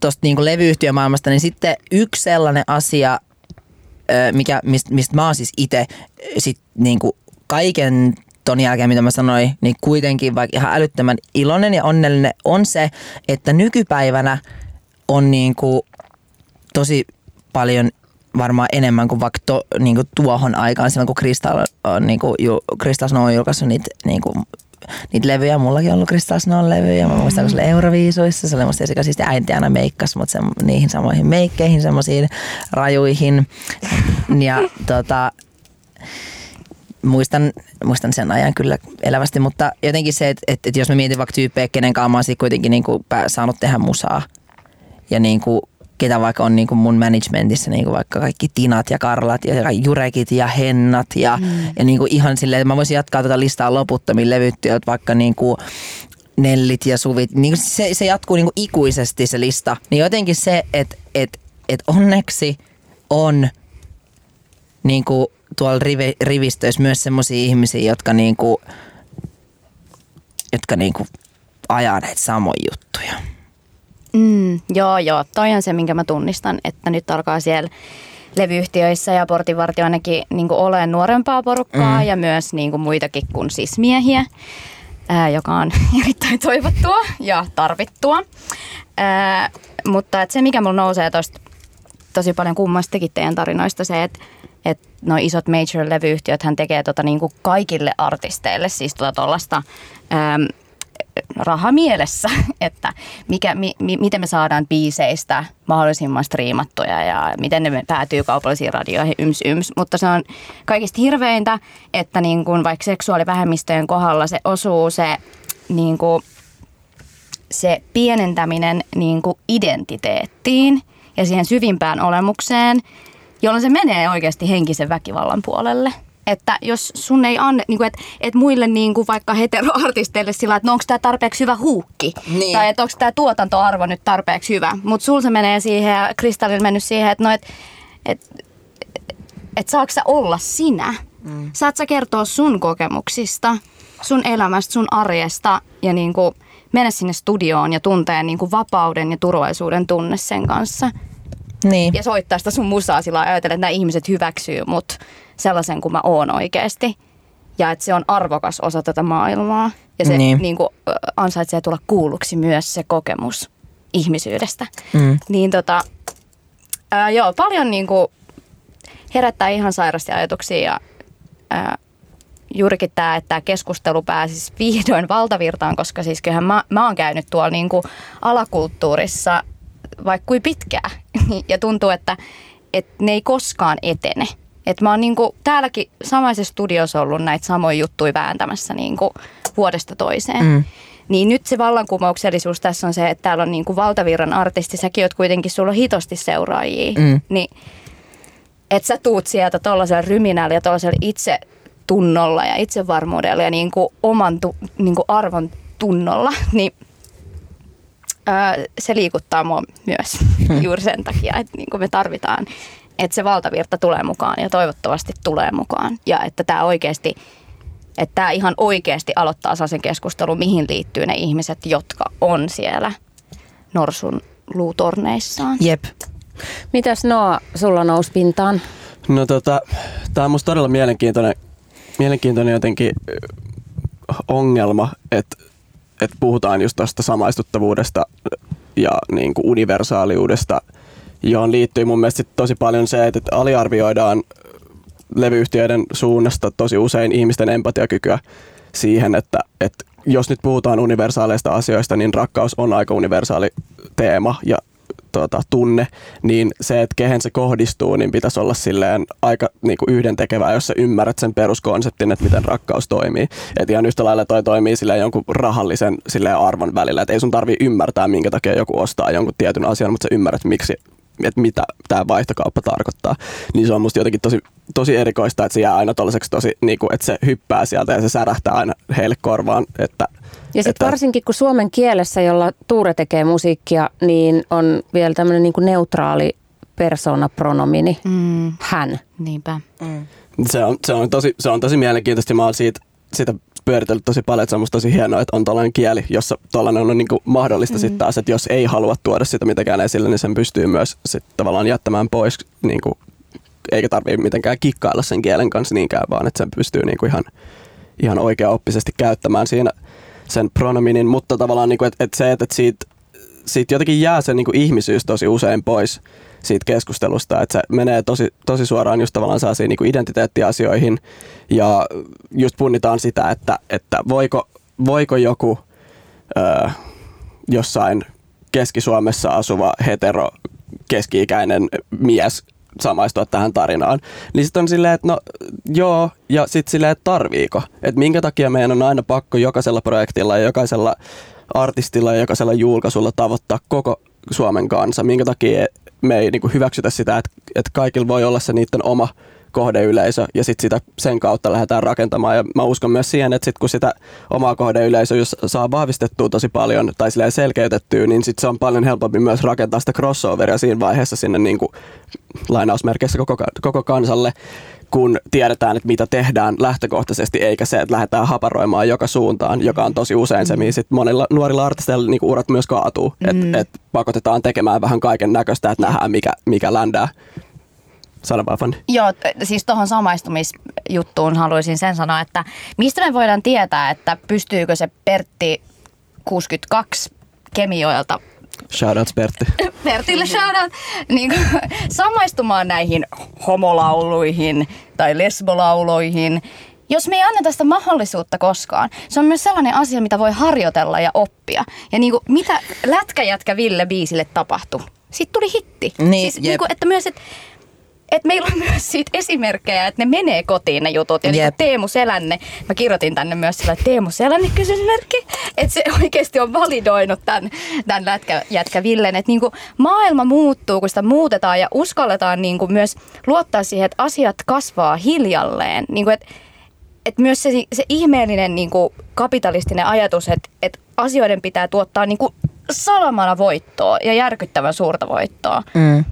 tuosta niin levyyhtiömaailmasta, niin sitten yksi sellainen asia, mikä, mistä, mistä mä oon siis itse sit niin kuin kaiken ton jälkeen, mitä mä sanoin, niin kuitenkin vaikka ihan älyttömän iloinen ja onnellinen on se, että nykypäivänä on niin kuin tosi paljon varmaan enemmän kuin vaikka to, niin kuin tuohon aikaan, silloin kun Crystal, on, niin kuin, ju, on julkaissut niitä, niin kuin, niitä levyjä. Mullakin on ollut Crystal Snow levyjä. Mä muistan, kun se oli Euroviisuissa. Se oli musta esikä siis äiti aina meikkasi mut sen, niihin samoihin meikkeihin, semmoisiin rajuihin. Ja tota, muistan, muistan sen ajan kyllä elävästi, mutta jotenkin se, että, että, että jos mä mietin vaikka tyyppejä, kenen kanssa mä oon kuitenkin niin kuin saanut tehdä musaa ja niin kuin, ketä vaikka on niin kuin mun managementissa, niin kuin vaikka kaikki Tinat ja Karlat ja Jurekit ja Hennat ja, mm. ja niin kuin ihan silleen, että mä voisin jatkaa tätä listaa loputtomiin levyttyjiltä vaikka niin kuin Nellit ja Suvit, niin kuin se, se jatkuu niin kuin ikuisesti se lista. Niin jotenkin se, että että että onneksi on niin kuin tuolla rivi, rivistöissä myös semmoisia ihmisiä, jotka, niin kuin, jotka niin kuin ajaa näitä samoja juttuja. Mm, joo, joo. Toi on se, minkä mä tunnistan, että nyt alkaa siellä levyyhtiöissä ja portinvartioinakin niin olemaan nuorempaa porukkaa mm. ja myös niin kuin muitakin kuin siis miehiä, ää, joka on erittäin toivottua ja tarvittua. Ää, mutta et se, mikä mulla nousee tuosta tosi paljon kummastakin teidän tarinoista, se, että että nuo isot major-levyyhtiöt hän tekee tota niin kuin kaikille artisteille siis tuota tuollaista rahamielessä, että mikä, mi, mi, miten me saadaan biiseistä mahdollisimman striimattuja ja miten ne päätyy kaupallisiin radioihin, yms yms. Mutta se on kaikista hirveintä, että niin kuin vaikka seksuaalivähemmistöjen kohdalla se osuu se, niin kuin, se pienentäminen niin kuin identiteettiin ja siihen syvimpään olemukseen, jolloin se menee oikeasti henkisen väkivallan puolelle. Että jos sun ei anne, niin kuin, että, että muille niin kuin vaikka heteroartisteille sillä, että no onko tämä tarpeeksi hyvä huukki. Niin. Tai että onko tämä tuotantoarvo nyt tarpeeksi hyvä. Mutta sul se menee siihen ja Kristallilla mennyt siihen, että no et, et, et saako sä olla sinä. Mm. Saat sä kertoa sun kokemuksista, sun elämästä, sun arjesta ja niin kuin mennä sinne studioon ja tuntea niin kuin vapauden ja turvallisuuden tunne sen kanssa Niin. ja soittaa sitä sun musaa sillä ajatella, että nämä ihmiset hyväksyy mut sellaisen kuin mä oon oikeasti. Ja että se on arvokas osa tätä maailmaa. Ja se Niin. niin. Niin kuin, ansaitsee tulla kuulluksi myös se kokemus ihmisyydestä. Mm. Niin tota, ää, joo, paljon niin kuin herättää ihan sairasti ajatuksia ja ää, juurikin tämä, että tämä keskustelu pääsisi vihdoin valtavirtaan, koska siis kyllähän mä, mä oon käynyt tuolla niin kuin alakulttuurissa vaikka kuin pitkään ja tuntuu, että, että ne ei koskaan etene. Et mä oon niinku täälläkin samaisessa studiossa ollut näitä samoja juttuja vääntämässä niinku vuodesta toiseen. Mm. Niin nyt se vallankumouksellisuus tässä on se, että täällä on niinku valtavirran artisti, säkin oot kuitenkin, sulla on hitosti seuraajia. Mm. Niin että sä tuut sieltä tuollaisella ryminällä ja tuollaisella itse tunnolla ja itsevarmuudella ja niinku oman tu, niinku arvon tunnolla, niin se liikuttaa mua myös juuri sen takia, että niinku me tarvitaan että se valtavirta tulee mukaan ja toivottavasti tulee mukaan. Ja että tämä oikeasti, että tämä ihan oikeasti aloittaa sen keskustelun, mihin liittyy ne ihmiset, jotka on siellä norsun luutorneissaan. Jep. Mitäs Noa sulla nousi pintaan? No tota, tää on musta todella mielenkiintoinen, mielenkiintoinen jotenkin ongelma, että että puhutaan just tuosta samaistuttavuudesta ja niin kuin universaaliudesta, johon liittyy mun mielestä tosi paljon se, että aliarvioidaan levyyhtiöiden suunnasta tosi usein ihmisten empatiakykyä siihen, että, että jos nyt puhutaan universaaleista asioista, niin rakkaus on aika universaali teema ja tuota, tunne, niin se, että kehen se kohdistuu, niin pitäisi olla silleen aika niin kuin yhdentekevää, jos sä ymmärrät sen peruskonseptin, että miten rakkaus toimii. että ihan yhtä lailla toi toimii silleen jonkun rahallisen silleen arvon välillä, että ei sun tarvi ymmärtää, minkä takia joku ostaa jonkun tietyn asian, mutta sä ymmärrät, miksi että mitä tämä vaihtokauppa tarkoittaa, niin se on musta jotenkin tosi, tosi erikoista, että se jää aina tosi, niin kuin, että se hyppää sieltä ja se särähtää aina heille korvaan, että ja sitten varsinkin kun suomen kielessä, jolla Tuure tekee musiikkia, niin on vielä tämmöinen niin neutraali persoonapronomini, mm. hän. Niinpä. Mm. Se, on, se, on tosi, se on tosi mielenkiintoista. Mä oon siitä, siitä pyöritellyt tosi paljon, että se on musta tosi hienoa, että on tällainen kieli, jossa tällainen on niin kuin mahdollista mm. sitten taas, että jos ei halua tuoda sitä mitenkään esille, niin sen pystyy myös sit tavallaan jättämään pois, niin kuin, eikä tarvitse mitenkään kikkailla sen kielen kanssa niinkään, vaan että sen pystyy niin kuin ihan, ihan oikeaoppisesti käyttämään siinä sen pronominin, mutta tavallaan niin että, että se, että siitä, siitä jotenkin jää se niin kuin ihmisyys tosi usein pois siitä keskustelusta, että se menee tosi, tosi suoraan just tavallaan sellaisiin niin kuin identiteettiasioihin. Ja just punnitaan sitä, että, että voiko, voiko joku ö, jossain Keski-Suomessa asuva hetero keski-ikäinen mies samaistua tähän tarinaan. Niin sitten on silleen, että no joo, ja sitten silleen, että tarviiko. Että minkä takia meidän on aina pakko jokaisella projektilla ja jokaisella artistilla ja jokaisella julkaisulla tavoittaa koko Suomen kanssa. Minkä takia me ei niin kuin hyväksytä sitä, että, että kaikilla voi olla se niiden oma kohdeyleisö ja sitten sitä sen kautta lähdetään rakentamaan. Ja mä uskon myös siihen, että sit kun sitä omaa kohdeyleisöä jos saa vahvistettua tosi paljon tai selkeytettyä, niin sitten se on paljon helpompi myös rakentaa sitä crossoveria siinä vaiheessa sinne niin kuin, lainausmerkeissä koko, koko kansalle kun tiedetään, että mitä tehdään lähtökohtaisesti, eikä se, että lähdetään haparoimaan joka suuntaan, joka on tosi usein se, mihin monilla nuorilla artisteilla niin urat myös kaatuu. Mm. Että et pakotetaan tekemään vähän kaiken näköistä, että nähdään mikä, mikä ländää. Sano vaan, Fanny. Joo, siis tuohon samaistumisjuttuun haluaisin sen sanoa, että mistä me voidaan tietää, että pystyykö se Pertti 62 Kemioilta Shoutouts Pertti. Pertille shoutout. Niin, samaistumaan näihin homolauluihin tai lesbolauloihin, jos me ei anneta sitä mahdollisuutta koskaan. Se on myös sellainen asia, mitä voi harjoitella ja oppia. Ja niin kuin, mitä Lätkäjätkä Ville biisille tapahtui? Sitten tuli hitti. Niin, siis, niin kuin, että myös, että että meillä on myös siitä esimerkkejä, että ne menee kotiin ne jutut. Ja niin kuin Teemu Selänne, mä kirjoitin tänne myös sillä, että Teemu Selänne kysymysmerkki, että se oikeasti on validoinut tämän, tämän lätkä, jätkä Villen. Että niin kuin maailma muuttuu, kun sitä muutetaan ja uskalletaan niin kuin myös luottaa siihen, että asiat kasvaa hiljalleen. Niin kuin, että että myös se, se ihmeellinen niin kuin kapitalistinen ajatus, että, että asioiden pitää tuottaa niin kuin salamana voittoa ja järkyttävän suurta voittoa. Mm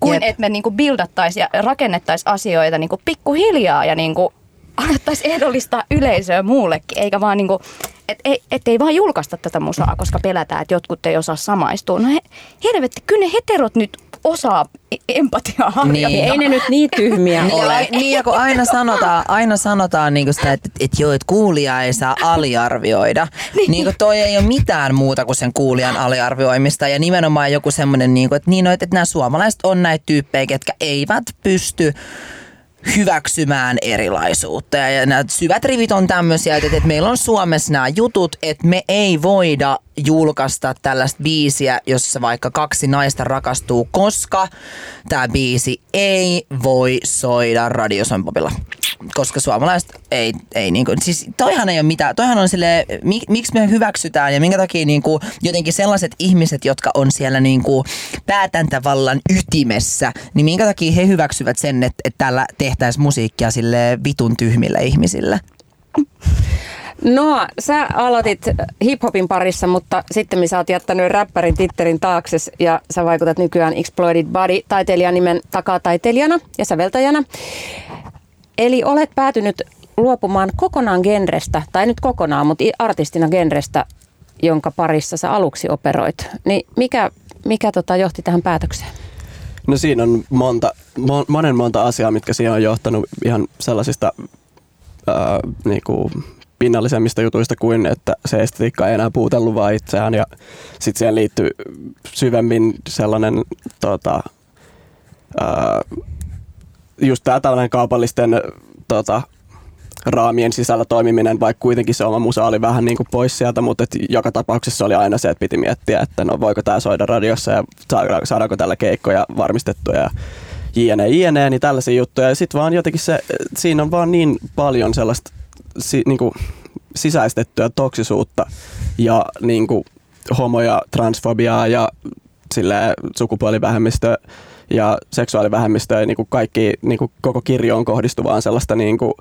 kuin että me niinku bildattaisiin ja rakennettaisiin asioita niinku pikkuhiljaa ja niinku alettaisiin ehdollistaa yleisöä muullekin, eikä vaan niinku, et, et, et ei vaan julkaista tätä musaa, koska pelätään, että jotkut ei osaa samaistua. No he, helvetti, kyllä ne heterot nyt osaa empatiaa harjoittaa. Niin. Ei ne nyt niin tyhmiä niin, ole. Niin, ja kun aina sanotaan, aina sanotaan niin sitä, että, että joo, että kuulija ei saa aliarvioida. niin. niin kuin toi ei ole mitään muuta kuin sen kuulijan aliarvioimista. Ja nimenomaan joku semmoinen, niin kuin, että, niin, että nämä suomalaiset on näitä tyyppejä, ketkä eivät pysty hyväksymään erilaisuutta. Ja nämä syvät rivit on tämmöisiä, että, että meillä on Suomessa nämä jutut, että me ei voida julkaista tällaista biisiä, jossa vaikka kaksi naista rakastuu, koska tämä biisi ei voi soida radiosompopilla. Koska suomalaiset ei, ei niinku, siis toihan ei ole mitään, toihan on sille, mik, miksi me hyväksytään ja minkä takia niinku, jotenkin sellaiset ihmiset, jotka on siellä niinku päätäntävallan ytimessä, niin minkä takia he hyväksyvät sen, että, että täällä tehtäisiin musiikkia sille vitun tyhmille ihmisille? No, sä aloitit hiphopin parissa, mutta sitten sä oot jättänyt räppärin titterin taakse ja sä vaikutat nykyään Exploited Body taiteilijan nimen takaa taiteilijana ja säveltäjänä. Eli olet päätynyt luopumaan kokonaan genrestä, tai nyt kokonaan, mutta artistina genrestä, jonka parissa sä aluksi operoit. Niin mikä, mikä tota johti tähän päätökseen? No siinä on monta, monen monta asiaa, mitkä siihen on johtanut ihan sellaisista ää, niinku pinnallisemmista jutuista kuin, että se estetiikka ei enää puutellut vaan itseään ja sitten siihen liittyy syvemmin sellainen tota, ää, just tämä tällainen kaupallisten tota, raamien sisällä toimiminen, vaikka kuitenkin se oma musa oli vähän niin kuin pois sieltä, mutta et joka tapauksessa oli aina se, että piti miettiä, että no voiko tämä soida radiossa ja saadaanko tällä keikkoja varmistettuja ja jne, jne, niin tällaisia juttuja. Ja sitten vaan jotenkin se, siinä on vaan niin paljon sellaista si, niin kuin sisäistettyä toksisuutta ja niin kuin homo- ja transfobiaa ja sille ja seksuaalivähemmistö ja niin kuin kaikki niin kuin koko kirjoon kohdistuvaan sellaista niin kuin,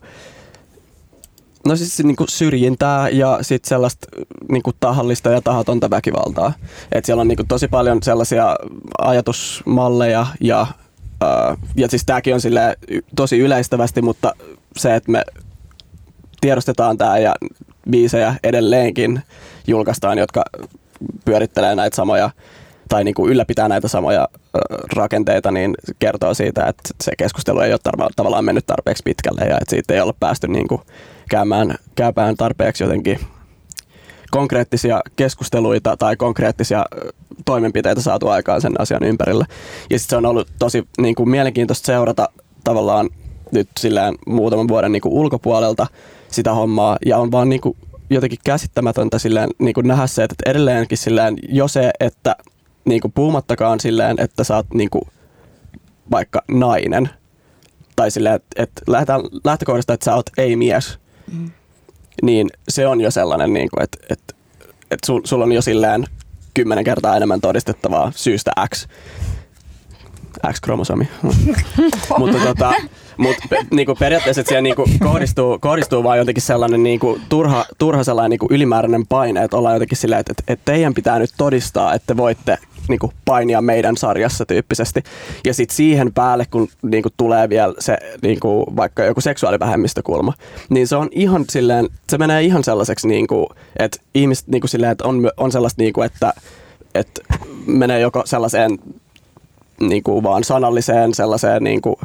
No siis niin kuin syrjintää ja sitten sellaista niin kuin tahallista ja tahatonta väkivaltaa. Et siellä on niin kuin tosi paljon sellaisia ajatusmalleja ja, ää, ja siis tämäkin on tosi yleistävästi, mutta se, että me tiedostetaan tämä ja biisejä edelleenkin julkaistaan, jotka pyörittelee näitä samoja tai niin kuin ylläpitää näitä samoja rakenteita, niin kertoo siitä, että se keskustelu ei ole tavallaan mennyt tarpeeksi pitkälle ja että siitä ei ole päästy niin kuin käymään, käymään tarpeeksi jotenkin konkreettisia keskusteluita tai konkreettisia toimenpiteitä saatu aikaan sen asian ympärillä. Ja sitten se on ollut tosi niin kuin, mielenkiintoista seurata tavallaan nyt silleen muutaman vuoden niin kuin, ulkopuolelta sitä hommaa ja on vaan niin kuin, jotenkin käsittämätöntä silleen, niin kuin nähdä se, että edelleenkin silleen, jo se, että niin kuin, puhumattakaan silleen, että sä oot niin kuin, vaikka nainen, tai silleen, että, että lähtökohdasta, että sä oot ei-mies, mm. niin se on jo sellainen, niin kuin, että, että, että sul, sulla on jo silleen kymmenen kertaa enemmän todistettavaa syystä X. X-kromosomi. Mutta tota, mut, pe, niinku periaatteessa siihen niinku kohdistuu, kohdistuu vaan jotenkin sellainen niinku turha, turha sellainen niinku ylimääräinen paine, että ollaan jotenkin silleen, että, että teidän pitää nyt todistaa, että voitte niin kuin painia meidän sarjassa tyyppisesti. Ja sitten siihen päälle, kun niin kuin tulee vielä se niin kuin vaikka joku seksuaalivähemmistökulma, niin se on ihan silleen, se menee ihan sellaiseksi, niin kuin, että ihmiset niin kuin silleen, että on, on sellaista, niin kuin, että, että menee joko sellaiseen niin kuin vaan sanalliseen sellaiseen, niin kuin,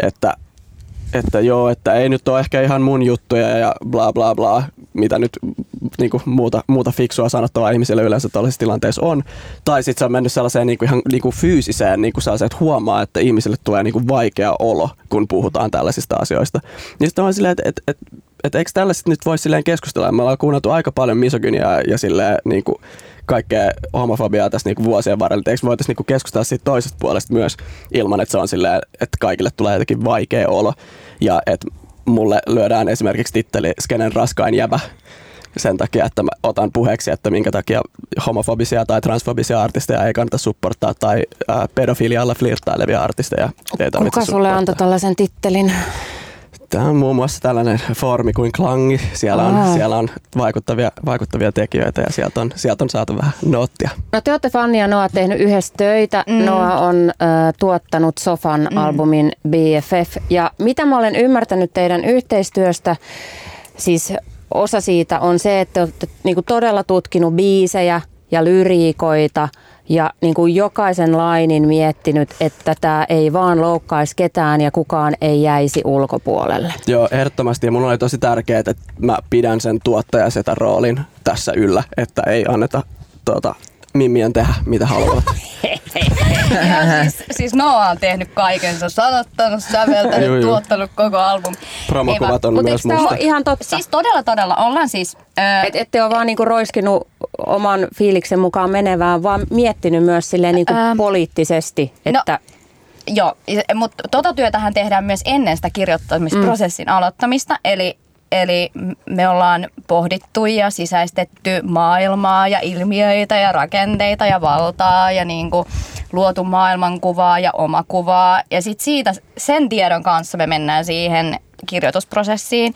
että että joo, että ei nyt ole ehkä ihan mun juttuja ja bla bla bla, mitä nyt niin kuin muuta, muuta fiksua sanottavaa ihmisille yleensä tällaisissa tilanteissa on. Tai sitten se on mennyt sellaiseen niin kuin ihan niin kuin fyysiseen, niin kuin sellaiseen, että huomaa, että ihmisille tulee niin kuin vaikea olo, kun puhutaan tällaisista asioista. Niin sitten on silleen, että, että, että, että eikö tällaiset nyt voisi silleen keskustella? Me ollaan kuunneltu aika paljon misogyniaa ja silleen niin kuin kaikkea homofobiaa tässä niinku vuosien varrella. Eikö voitaisiin niinku keskustella siitä toisesta puolesta myös ilman, että se on silleen, että kaikille tulee jotenkin vaikea olo. Ja että mulle lyödään esimerkiksi titteli Skenen raskain jävä sen takia, että mä otan puheeksi, että minkä takia homofobisia tai transfobisia artisteja ei kannata supporttaa tai pedofilialla flirttailevia artisteja ei Kuka sulle antoi tällaisen tittelin? Tämä on muun muassa tällainen foorumi kuin Klangi. Siellä on, siellä on vaikuttavia, vaikuttavia tekijöitä ja sieltä on, sieltä on saatu vähän noottia. No te olette Fanni ja Noa tehnyt yhdessä töitä. Mm. Noa on äh, tuottanut Sofan mm. albumin BFF. Ja mitä mä olen ymmärtänyt teidän yhteistyöstä, siis osa siitä on se, että olette niin todella tutkinut biisejä ja lyriikoita – ja niin kuin jokaisen lainin miettinyt, että tämä ei vaan loukkaisi ketään ja kukaan ei jäisi ulkopuolelle. Joo, ehdottomasti. Ja mun oli tosi tärkeää, että mä pidän sen tuottajasetan roolin tässä yllä, että ei anneta tuota, mimmien tehdä mitä haluavat. siis, siis Noah on tehnyt kaikensa, sanottanut, säveltänyt, juu, juu. tuottanut koko album. Promokuvat on myös musta. ihan totta? Siis todella, todella. Ollaan siis... Äh, Et, ette ole vaan niinku roiskinut oman fiiliksen mukaan menevään, vaan miettinyt myös silleen niinku äh, poliittisesti, no, että... No, Joo, mutta tota työtähän tehdään myös ennen sitä kirjoittamisprosessin mm. aloittamista, eli Eli me ollaan pohdittu ja sisäistetty maailmaa ja ilmiöitä ja rakenteita ja valtaa ja niin kuin luotu maailmankuvaa ja omakuvaa. Ja sitten siitä, sen tiedon kanssa me mennään siihen kirjoitusprosessiin,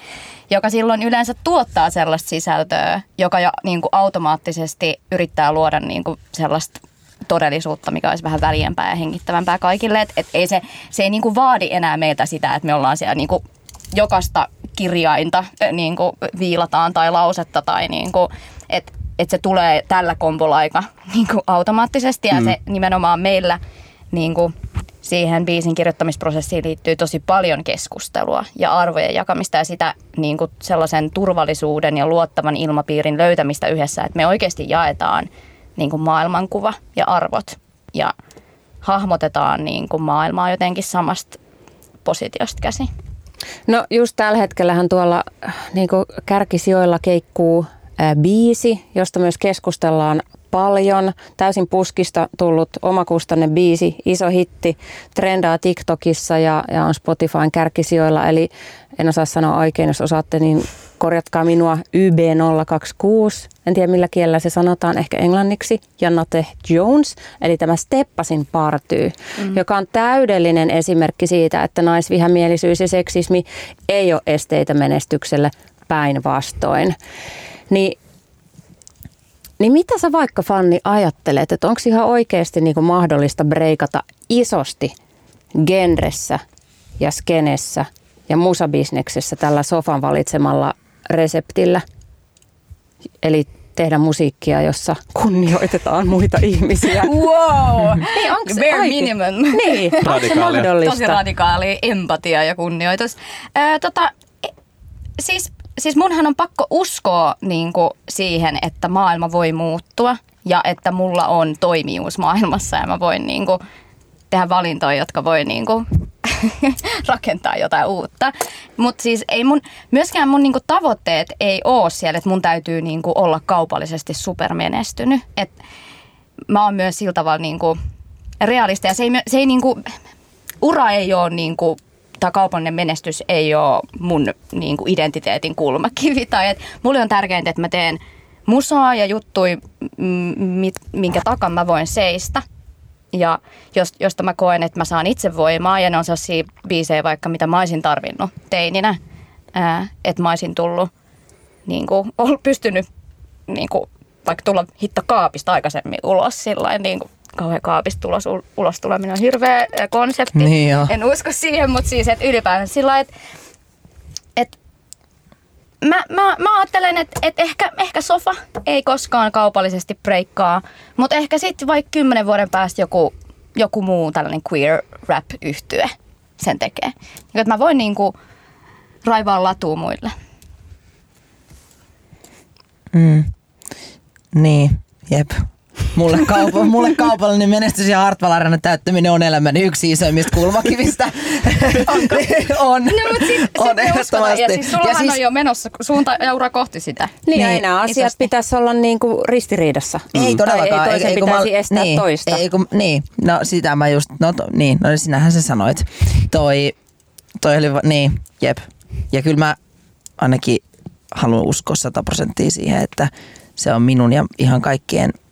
joka silloin yleensä tuottaa sellaista sisältöä, joka jo niin kuin automaattisesti yrittää luoda niin kuin sellaista todellisuutta, mikä olisi vähän väljempää ja hengittävämpää kaikille. Et, et ei se, se ei niinku vaadi enää meiltä sitä, että me ollaan siellä niinku jokaista kirjainta niinku viilataan tai lausetta tai niinku, että et se tulee tällä kombolla aika niinku automaattisesti ja mm. se nimenomaan meillä niinku, siihen biisin kirjoittamisprosessiin liittyy tosi paljon keskustelua ja arvojen jakamista ja sitä niin kuin sellaisen turvallisuuden ja luottavan ilmapiirin löytämistä yhdessä, että me oikeasti jaetaan niin kuin maailmankuva ja arvot ja hahmotetaan niin kuin maailmaa jotenkin samasta positiosta käsi. No just tällä hetkellähän tuolla niin kuin kärkisijoilla keikkuu biisi, josta myös keskustellaan paljon. Täysin puskista tullut omakustanne biisi, iso hitti, trendaa TikTokissa ja, ja on Spotifyn kärkisijoilla. Eli en osaa sanoa oikein, jos osaatte, niin korjatkaa minua YB026. En tiedä millä kielellä se sanotaan, ehkä englanniksi. Jannate Jones, eli tämä Steppasin partyy, mm. joka on täydellinen esimerkki siitä, että naisvihamielisyys ja seksismi ei ole esteitä menestykselle päinvastoin. Niin niin mitä sä vaikka Fanni ajattelet, että onko ihan oikeasti niin kuin mahdollista breikata isosti genressä ja skenessä ja musabisneksessä tällä sofan valitsemalla reseptillä? Eli tehdä musiikkia, jossa kunnioitetaan muita ihmisiä. Wow! niin, onko Bare aike? minimum. Niin, onko se mahdollista? Tosi radikaali empatia ja kunnioitus. Äh, tota, e, siis siis munhan on pakko uskoa niin kuin siihen, että maailma voi muuttua ja että mulla on toimijuus maailmassa ja mä voin niin kuin tehdä valintoja, jotka voi niin kuin rakentaa jotain uutta. Mutta siis ei mun, myöskään mun niinku tavoitteet ei ole siellä, että mun täytyy niinku olla kaupallisesti supermenestynyt. Et mä oon myös sillä tavalla niinku realista ja se ei, se ei niinku, ura ei ole niinku tämä kaupallinen menestys ei ole mun niin kuin identiteetin kulmakivi. Tai että mulle on tärkeintä, että mä teen musaa ja juttui, minkä takan mä voin seistä. Ja jos, josta mä koen, että mä saan itse voimaa ja ne on sellaisia biisejä vaikka, mitä mä olisin tarvinnut teininä. Ää, että mä olisin tullut, niin kuin, pystynyt niin kuin, vaikka tulla hitta kaapista aikaisemmin ulos sillä niin kuin kauhean kaapista tulos, ulos tuleminen on hirveä konsepti. Niin jo. en usko siihen, mutta siis että ylipäänsä sillä että et, mä, mä, mä ajattelen, että et ehkä, ehkä sofa ei koskaan kaupallisesti breikkaa, mutta ehkä sitten vaikka kymmenen vuoden päästä joku, joku muu tällainen queer rap yhtye sen tekee. Että mä voin niinku raivaa latua muille. Mm. Niin, jep. Mulle, kaupa, mulle kaupallinen menestys ja Hartwall täyttäminen on elämäni yksi isoimmista kulmakivistä. on. No, mutta sit, on ehdottomasti. Ja siis sullahan ja siis, on jo menossa suunta ja ura kohti sitä. Niin, niin aina asiat isosti. pitäisi olla niinku ristiriidassa. Ei todellakaan. Tai ei toisen ei, pitäisi mä, estää niin, toista. Ei, kun, niin, no sitä mä just, no to, niin, no sinähän sä sanoit. Toi, toi oli, niin, jep. Ja kyllä mä ainakin haluan uskoa sata prosenttia siihen, että se on minun ja ihan kaikkien –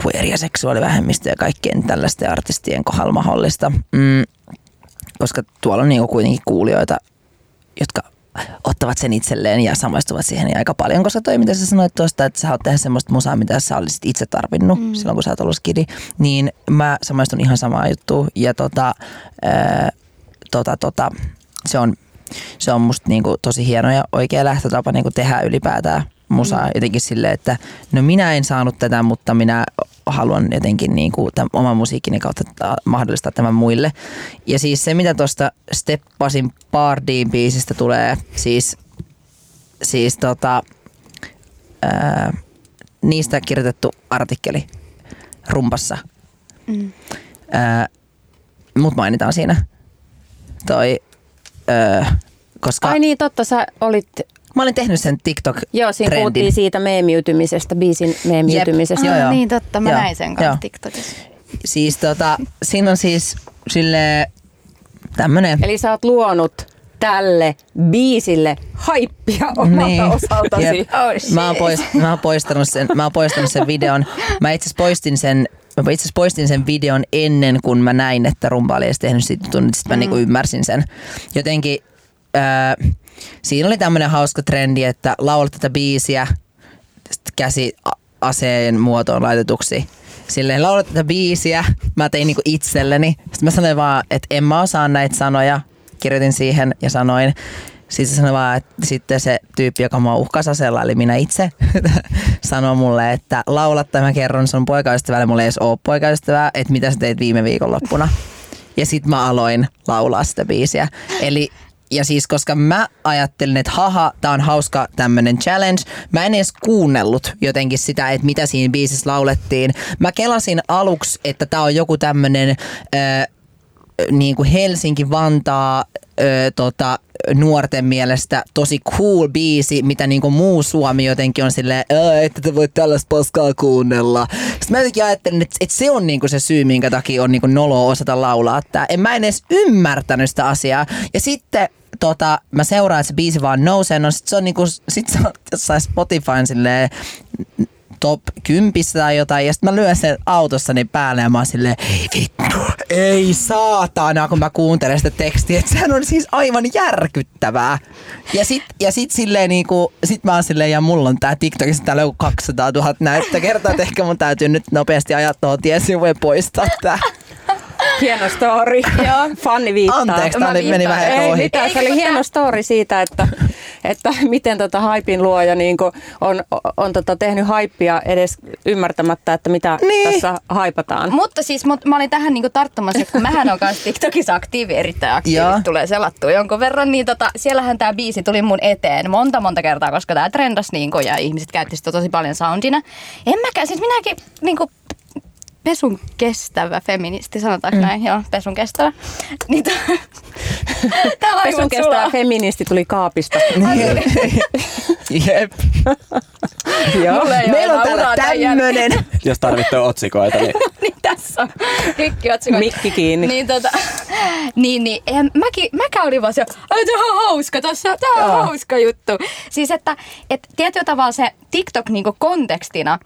queer- ja seksuaalivähemmistö ja kaikkien tällaisten artistien kohdalla mahdollista. Mm, koska tuolla on niinku kuitenkin kuulijoita, jotka ottavat sen itselleen ja samaistuvat siihen aika paljon, koska toi mitä sä sanoit tuosta, että sä haluat tehdä semmoista musaa, mitä sä olisit itse tarvinnut mm. silloin, kun sä oot ollut skidi, niin mä samaistun ihan samaa juttua ja tota, ää, tota, tota, se on se on musta niinku tosi hieno ja oikea lähtötapa niinku tehdä ylipäätään musaa mm. jotenkin silleen, että no minä en saanut tätä, mutta minä haluan jotenkin niin kuin tämän oman musiikkini kautta mahdollistaa tämän muille. Ja siis se, mitä tuosta Steppasin Pardiin biisistä tulee, siis, siis tota, ää, niistä kirjoitettu artikkeli rumpassa. Mm. Ää, mut mainitaan siinä. Toi, ää, koska... Ai niin, totta, sä olit Mä olin tehnyt sen tiktok Joo, siinä puhuttiin siitä meemiytymisestä, biisin meemiytymisestä. Jep, joo, joo. niin totta, mä joo, näin sen kanssa TikTokissa. Siis tota, siinä on siis sille tämmönen... Eli sä oot luonut tälle biisille haippia omalta niin. osaltasi. Yep. Oh, mä, oon poist, mä, oon poistanut sen, mä oon poistanut sen videon. Mä itse poistin sen mä itse asiassa poistin sen videon ennen kuin mä näin, että rumpa oli edes tehnyt siitä jutun, niin sitten mä mm. niinku ymmärsin sen. Jotenkin ää, siinä oli tämmöinen hauska trendi, että laulat tätä biisiä käsi aseen muotoon laitetuksi. Silleen laulat tätä biisiä, mä tein niinku itselleni. Sitten mä sanoin vaan, että en mä osaa näitä sanoja. Kirjoitin siihen ja sanoin. Sitten sanoi vaan, että sitten se tyyppi, joka mua uhkasi aseella, eli minä itse, sanoi mulle, että laula tai kerron sun poikaystävälle, mulla ei edes ole poikaystävää, että mitä sä teit viime viikonloppuna. Ja sitten mä aloin laulaa sitä biisiä. Eli ja siis koska mä ajattelin, että haha, tää on hauska tämmönen challenge. Mä en edes kuunnellut jotenkin sitä, että mitä siinä biisissä laulettiin. Mä kelasin aluksi, että tää on joku tämmönen äh, niin kuin Helsinki-Vantaa ö, tota, nuorten mielestä tosi cool biisi, mitä niin kuin muu Suomi jotenkin on silleen, että te voit tällaista paskaa kuunnella. Sitten mä jotenkin ajattelin, että, että se on niin kuin se syy, minkä takia on niin kuin noloa osata laulaa. Että en mä en edes ymmärtänyt sitä asiaa. Ja sitten tota, mä seuraan, että se biisi vaan nousee. No sit se on niinku, sit se on jossain Spotifyn silleen top 10 tai jotain, ja sitten mä lyön sen autossani päälle ja mä oon silleen, ei vittu, ei saatana, kun mä kuuntelen sitä tekstiä, että sehän on siis aivan järkyttävää. Ja sit, ja sit silleen niinku, sit mä oon silleen, ja mulla on tää TikTokissa täällä joku 200 000 näyttä kertaa, että ehkä mun täytyy nyt nopeasti ajaa tuohon tiesivujen poistaa tää. Hieno story. Joo. Fanni viittaa. Anteeksi, tämä meni vähän Ei ohi. mitään, se oli hieno story siitä, että, että miten tota haipin luoja niin on, on tota tehnyt haippia edes ymmärtämättä, että mitä Niin. tässä haipataan. Mutta siis mut, mä olin tähän niinku tarttumassa, että kun mähän on kanssa TikTokissa aktiivi, erittäin aktiivi, Joo. tulee selattua jonkun verran, niin tota, siellähän tämä biisi tuli mun eteen monta monta kertaa, koska tämä trendas niinku, ja ihmiset käytti sitä tosi paljon soundina. En mäkään, siis minäkin niinku, pesun kestävä feministi, sanotaanko mm. näin? Joo, pesun kestävä. Niin to, tää on Pesun kestävä sulaa. feministi tuli kaapista. Jep. Joo. Meillä on täällä tämmönen. Jos tarvitte otsikoita, niin niin tässä on klikkiotsikot. Mikki kiinni. Niin, tota, niin, niin en, mäkin, mäkään olin vaan se, että tämä on hauska tässä, tämä on Joo. hauska juttu. Siis että et, tietyllä tavalla se TikTok niinku kontekstina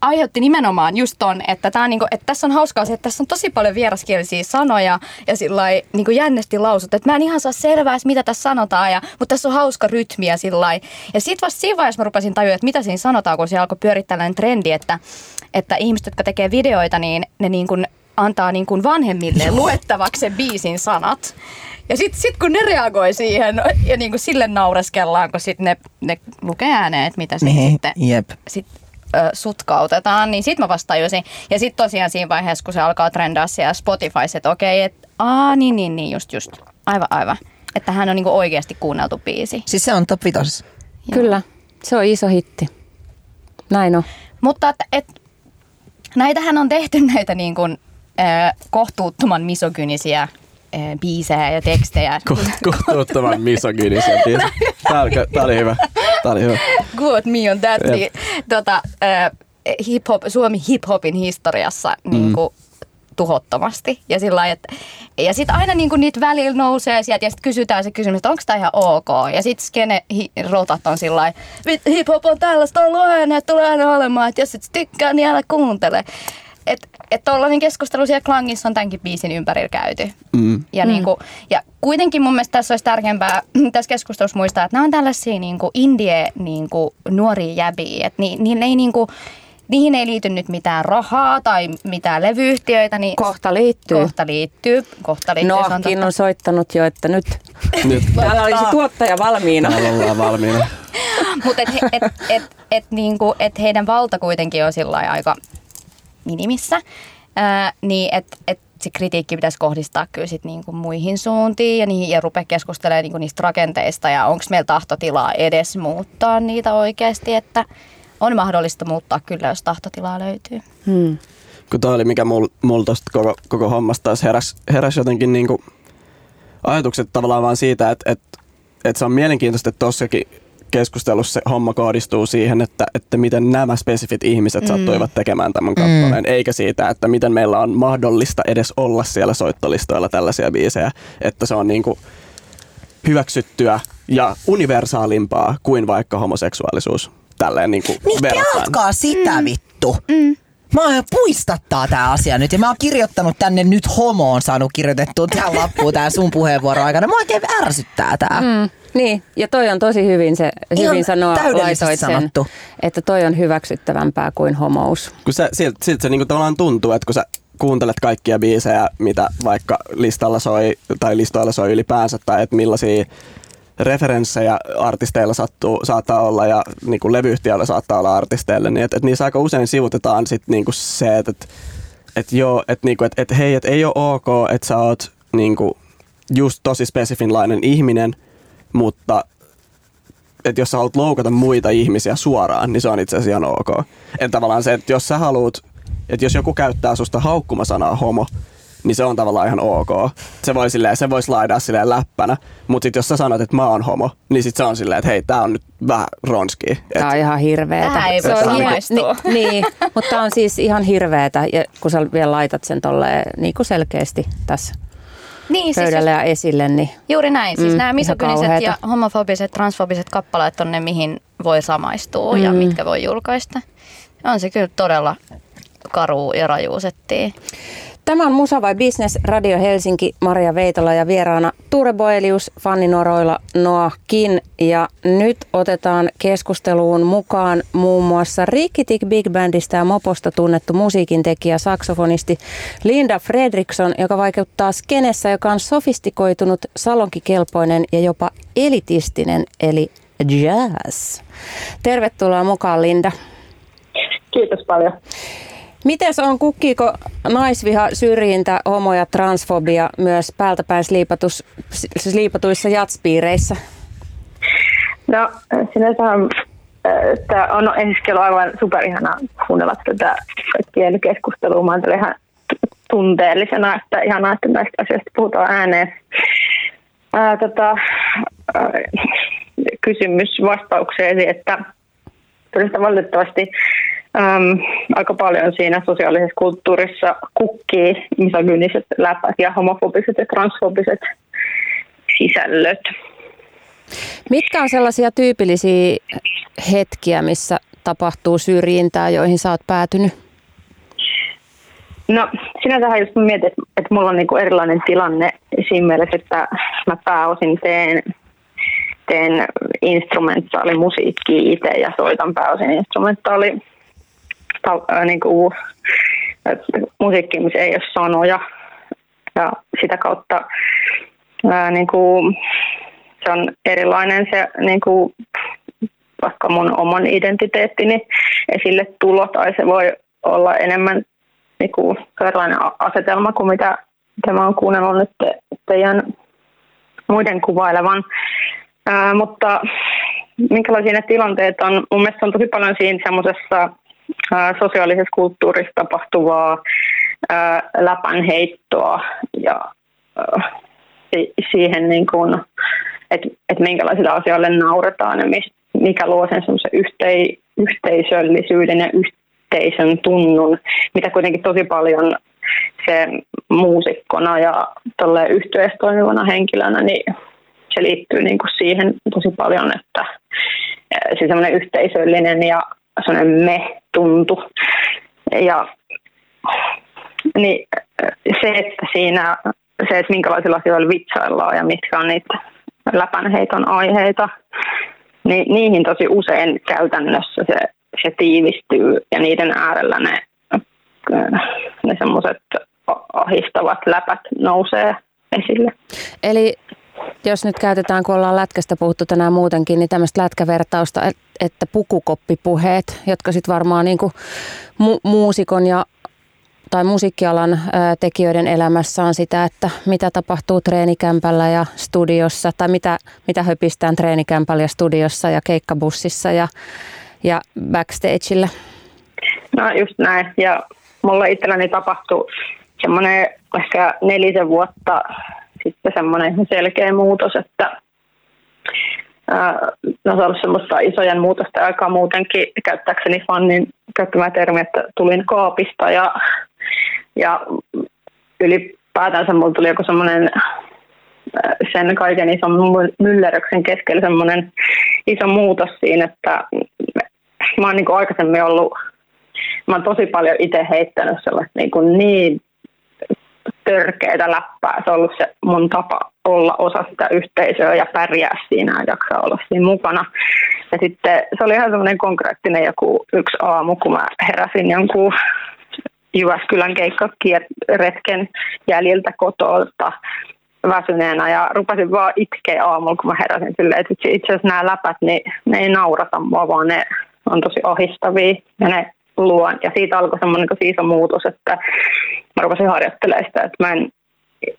aiheutti nimenomaan just ton, että, tää on niinku, että tässä on hauskaa se, että tässä on tosi paljon vieraskielisiä sanoja ja sillä niinku jännesti lausut, että mä en ihan saa selvää, mitä tässä sanotaan, ja, mutta tässä on hauska rytmi ja sillä. Ja sitten vasta siinä vaiheessa mä rupesin tajua, että mitä siinä sanotaan, kun siellä alkoi pyörittää tällainen trendi, että, että ihmiset, jotka tekee videoita, niin ne niin kuin antaa niin kuin vanhemmille luettavaksi sen biisin sanat. Ja sitten sit kun ne reagoi siihen ja niin kuin sille naureskellaan, kun sit ne, ne lukee ääneen, että mitä siinä Niin, sitten jep. sit, ö, sutkautetaan, niin sitten mä vasta tajusin. Ja sitten tosiaan siinä vaiheessa, kun se alkaa trendaa siellä Spotifyssa, että okei, että aa niin, niin, niin, just, just. Aivan, aivan. Että hän on niinku oikeasti kuunneltu biisi. Siis se on top vitosessa. Kyllä, se on iso hitti. Näin on. Mutta että, et, näitähän on tehty näitä niin kuin, äh, kohtuuttoman misogynisiä biisejä ja tekstejä. ko- kohtuuttoman misogynisiä. Tämä oli, tää oli hyvä. Tää oli hyvä. Good me on that. Niin, tota, äh, hip-hop, Suomi hip-hopin historiassa niin kuin, tuhottomasti. Ja, sillä lailla, että, ja sitten aina niin niitä välillä nousee sieltä ja sitten kysytään se kysymys, että onko tämä ihan ok. Ja sitten skene hi, rotat on sillä lailla, "Vit- hip-hop on tällaista ollut aina, että tulee aina olemaan, että jos et tykkää, niin älä kuuntele. Että et tollainen keskustelu siellä klangissa on tämänkin biisin ympärillä käyty. Mm. Ja, mm. niinku, ja kuitenkin mun mielestä tässä olisi tärkeämpää tässä keskustelussa muistaa, että nämä on tällaisia niinku indie niinku, nuoria jäbiä. Että ni, niillä ei niinku, niihin ei liity nyt mitään rahaa tai mitään levyyhtiöitä. Niin Kohta liittyy. Kohta liittyy. Kohta liittyy. se on totta. on soittanut jo, että nyt Nyt täällä olisi tuottaja valmiina. täällä ollaan valmiina. Mutta et, et, et, et, niinku, et heidän valta kuitenkin on sillä aika minimissä. Ää, niin että et se kritiikki pitäisi kohdistaa kyllä sit niinku muihin suuntiin ja, niihin, ja rupea keskustelemaan niinku niistä rakenteista ja onko meillä tahtotilaa edes muuttaa niitä oikeasti, että on mahdollista muuttaa kyllä, jos tahtotilaa löytyy. Hmm. kun toi oli mikä mulla mul tosta koko, koko hommasta taas heräs, heräs jotenkin niinku ajatukset tavallaan vaan siitä, että et, et se on mielenkiintoista, että tossakin keskustelussa se homma kohdistuu siihen, että, että miten nämä spesifit ihmiset mm. sattuivat tekemään tämän kappaleen, eikä siitä, että miten meillä on mahdollista edes olla siellä soittolistoilla tällaisia biisejä, että se on niinku hyväksyttyä ja universaalimpaa kuin vaikka homoseksuaalisuus tälleen niinku Niin verrattain. kelatkaa sitä vittu. Mä oon puistattaa tää asia nyt ja mä oon kirjoittanut tänne nyt homoon saanut kirjoitettua tää lappuun tää sun puheenvuoron aikana. Mä oikein ärsyttää tää. Mm. Niin, ja toi on tosi hyvin, se, Ihan hyvin sanoa, laitoit sen, sanottu. että toi on hyväksyttävämpää kuin homous. Kun se, siltä, siltä se niinku tavallaan tuntuu, että kun sä kuuntelet kaikkia biisejä, mitä vaikka listalla soi tai listoilla soi ylipäänsä, tai että millaisia referenssejä artisteilla sattuu, saattaa olla ja niin kuin levyyhtiöillä saattaa olla artisteille, niin että et niissä aika usein sivutetaan sit niin kuin se, että et, et joo, että niinku, et, et hei, et ei ole ok, että sä oot niinku just tosi spesifinlainen ihminen, mutta että jos sä haluat loukata muita ihmisiä suoraan, niin se on itse asiassa ihan ok. Että tavallaan se, että jos sä haluat, että jos joku käyttää susta haukkumasanaa homo, niin se on tavallaan ihan ok. Se voi silleen, se voisi laidaa silleen läppänä, mutta sitten jos sä sanot, että mä oon homo, niin sit se on silleen, että hei, tää on nyt vähän ronski. Tämä on ihan hirveetä. Tähän ei Se voi on samaistua. Ni, niin, mutta tämä on siis ihan hirveetä, ja kun sä vielä laitat sen tolleen niin kuin selkeästi tässä Niin, siis pöydälle ja esille, niin Juuri näin. Siis Mm, nämä misogyniset kauheeta. ja homofobiset, transfobiset kappaleet on ne, mihin voi samaistua mm. ja mitkä voi julkaista. On se kyllä todella karu ja raju settiä. Tämä on Musa vai Business Radio Helsinki, Maria Veitola ja vieraana Ture Boelius, Fanni Noroilla, Noah Kin. Ja nyt otetaan keskusteluun mukaan muun muassa Rikkitik Big Bandista ja Moposta tunnettu musiikintekijä, saksofonisti Linda Fredriksson, joka vaikuttaa skenessä, joka on sofistikoitunut, salonkikelpoinen ja jopa elitistinen, eli jazz. Tervetuloa mukaan Linda. Kiitos paljon. Mites on, kukkiiko naisviha, syrjintä, homo- ja transfobia myös päältäpäin sliipatus, sliipatuissa jatspiireissä? No sinänsähän tämä on ollut aivan superihanaa kuunnella tätä kaikkien keskustelua. Mä olen ihan tunteellisena, että ihanaa, että näistä asioista puhutaan ääneen. Ää, tota, ää, kysymys vastaukseesi, että kyllä valitettavasti äm, aika paljon siinä sosiaalisessa kulttuurissa kukkii misogyniset läpät ja homofobiset ja transfobiset sisällöt. Mitkä on sellaisia tyypillisiä hetkiä, missä tapahtuu syrjintää, joihin sä oot päätynyt? No sinänsähän jos mietin, että, että mulla on niinku erilainen tilanne siinä mielessä, että mä pääosin teen, teen instrumentaalimusiikkia itse ja soitan pääosin instrumentaali ta- äh, niinku, että musiikki, missä ei ole sanoja ja sitä kautta ää, niinku, se on erilainen se niinku, vaikka mun oman identiteettini esille tulo tai se voi olla enemmän niinku, sellainen a- asetelma kuin mitä, mitä mä oon kuunnellut nyt te, teidän muiden kuvailevan. Ää, mutta minkälaisia ne tilanteet on? Mun mielestä on tosi paljon siinä semmoisessa sosiaalisessa kulttuurissa tapahtuvaa läpänheittoa ja siihen, niin kuin, että, että minkälaisille asioille nauretaan ja mikä luo sen yhtei, yhteisöllisyyden ja yhteisön tunnun, mitä kuitenkin tosi paljon se muusikkona ja yhteydessä toimivana henkilönä, niin se liittyy niin kuin siihen tosi paljon, että se semmoinen yhteisöllinen ja semmoinen me-tuntu. Ja niin se, että siinä se, että minkälaisilla asioilla vitsaillaan ja mitkä on niitä läpänheiton aiheita, niin niihin tosi usein käytännössä se, se tiivistyy ja niiden äärellä ne, ne semmoiset ahistavat läpät nousee esille. Eli jos nyt käytetään, kun ollaan lätkästä puhuttu tänään muutenkin, niin tämmöistä lätkävertausta, et- että pukukoppipuheet, jotka sitten varmaan niin kuin mu- muusikon ja tai musiikkialan tekijöiden elämässä on sitä, että mitä tapahtuu treenikämpällä ja studiossa, tai mitä, mitä höpistään treenikämpällä ja studiossa ja keikkabussissa ja, ja backstageillä. No just näin. Ja mulla itselläni tapahtui semmoinen ehkä nelisen vuotta sitten semmoinen selkeä muutos, että no se on semmoista isojen muutosta aikaa muutenkin käyttääkseni fannin käyttämää termiä, että tulin kaapista ja, ja ylipäätänsä mulla tuli joku semmoinen sen kaiken ison myllerryksen keskellä semmoinen iso muutos siinä, että mä oon niin aikaisemmin ollut mä oon tosi paljon itse heittänyt sellaista niin, kuin niin törkeitä läppää. Se on ollut se mun tapa olla osa sitä yhteisöä ja pärjää siinä ja jaksaa olla siinä mukana. Ja sitten se oli ihan semmoinen konkreettinen joku yksi aamu, kun mä heräsin jonkun Jyväskylän keikkaretken jäljiltä kotolta väsyneenä ja rupesin vaan itkeä aamulla, kun mä heräsin silleen, että itse asiassa nämä läpät, niin ne ei naurata mua, vaan ne on tosi ohistavia ja ne luon. Ja siitä alkoi semmoinen tosi iso muutos, että mä rupesin harjoittelemaan sitä, että mä en,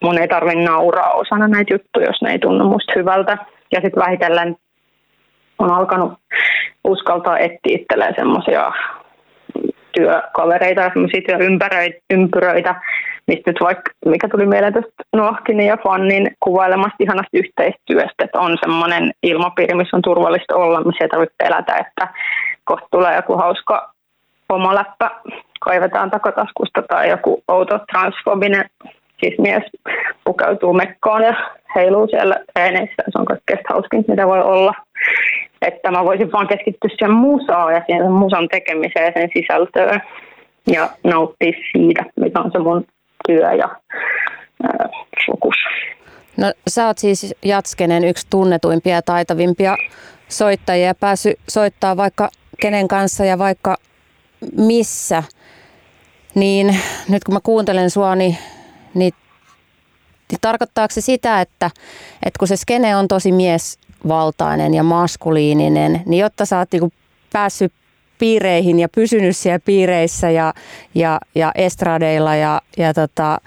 mun ei tarvitse nauraa osana näitä juttuja, jos ne ei tunnu musta hyvältä. Ja sitten vähitellen on alkanut uskaltaa etsiä itselleen semmoisia työkavereita ja semmoisia työympyröitä, mistä nyt vaikka, mikä tuli mieleen tästä Nohkinin ja Fannin kuvailemasta ihanasta yhteistyöstä, että on semmoinen ilmapiiri, missä on turvallista olla, missä ei tarvitse pelätä, että kohta tulee joku hauska oma läppä, kaivetaan takataskusta tai joku outo transfobinen siis mies pukeutuu mekkoon ja heiluu siellä treeneissä. Se on kaikkein hauskin, mitä voi olla. Että mä voisin vaan keskittyä siihen musaan ja siihen musan tekemiseen ja sen sisältöön ja nauttia siitä, mikä on se mun työ ja äh, fokus. No sä oot siis Jatskenen yksi tunnetuimpia ja taitavimpia soittajia ja päässyt soittaa vaikka kenen kanssa ja vaikka missä. Niin nyt kun mä kuuntelen sua, niin, niin, niin tarkoittaako se sitä, että, että kun se skene on tosi miesvaltainen ja maskuliininen, niin jotta sä oot niinku päässyt piireihin ja pysynyt siellä piireissä ja, ja, ja estradeilla ja, ja tota,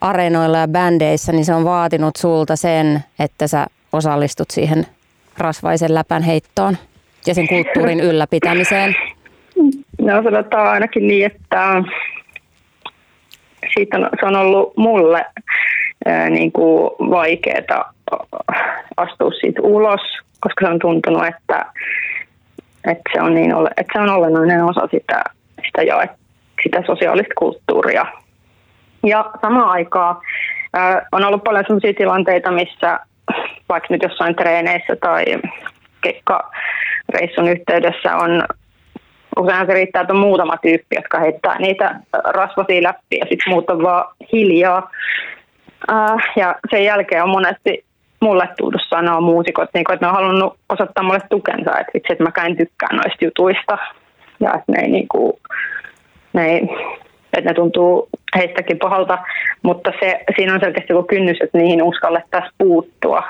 areenoilla ja bändeissä, niin se on vaatinut sulta sen, että sä osallistut siihen rasvaisen läpän heittoon ja sen kulttuurin ylläpitämiseen? No sanotaan ainakin niin, että siitä on, se on ollut mulle niin kuin vaikeaa astua siitä ulos, koska se on tuntunut, että että se on, niin, että se on olennainen osa sitä, sitä, jo, sitä sosiaalista kulttuuria. Ja samaan aikaan on ollut paljon sellaisia tilanteita, missä vaikka nyt jossain treeneissä tai kekkareissun yhteydessä on usein se riittää, että on muutama tyyppi, jotka heittää niitä rasvasia läpi ja sitten muut on vaan hiljaa. Äh, ja sen jälkeen on monesti mulle tultu sanoa muusikot, niin kuin, että ne on halunnut osoittaa mulle tukensa, että itse että mä en tykkää noista jutuista ja että ne ei, niin kuin, ne, ei, että ne tuntuu heistäkin pahalta, mutta se, siinä on selkeästi joku kynnys, että niihin uskallettaisiin puuttua.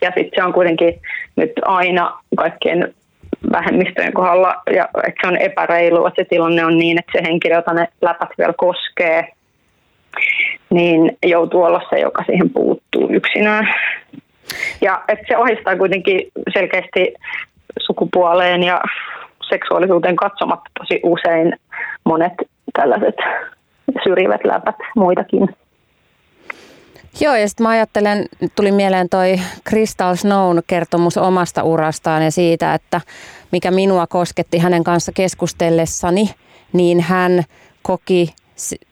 Ja sitten se on kuitenkin nyt aina kaikkien vähemmistöjen kohdalla, ja että se on epäreilu, että se tilanne on niin, että se henkilö, jota ne läpät vielä koskee, niin joutuu olla se, joka siihen puuttuu yksinään. Ja että se ohjastaa kuitenkin selkeästi sukupuoleen ja seksuaalisuuteen katsomatta tosi usein monet tällaiset syrjivät läpät muitakin. Joo, ja sitten mä ajattelen, tuli mieleen toi Crystal Snown kertomus omasta urastaan ja siitä, että mikä minua kosketti hänen kanssa keskustellessani, niin hän koki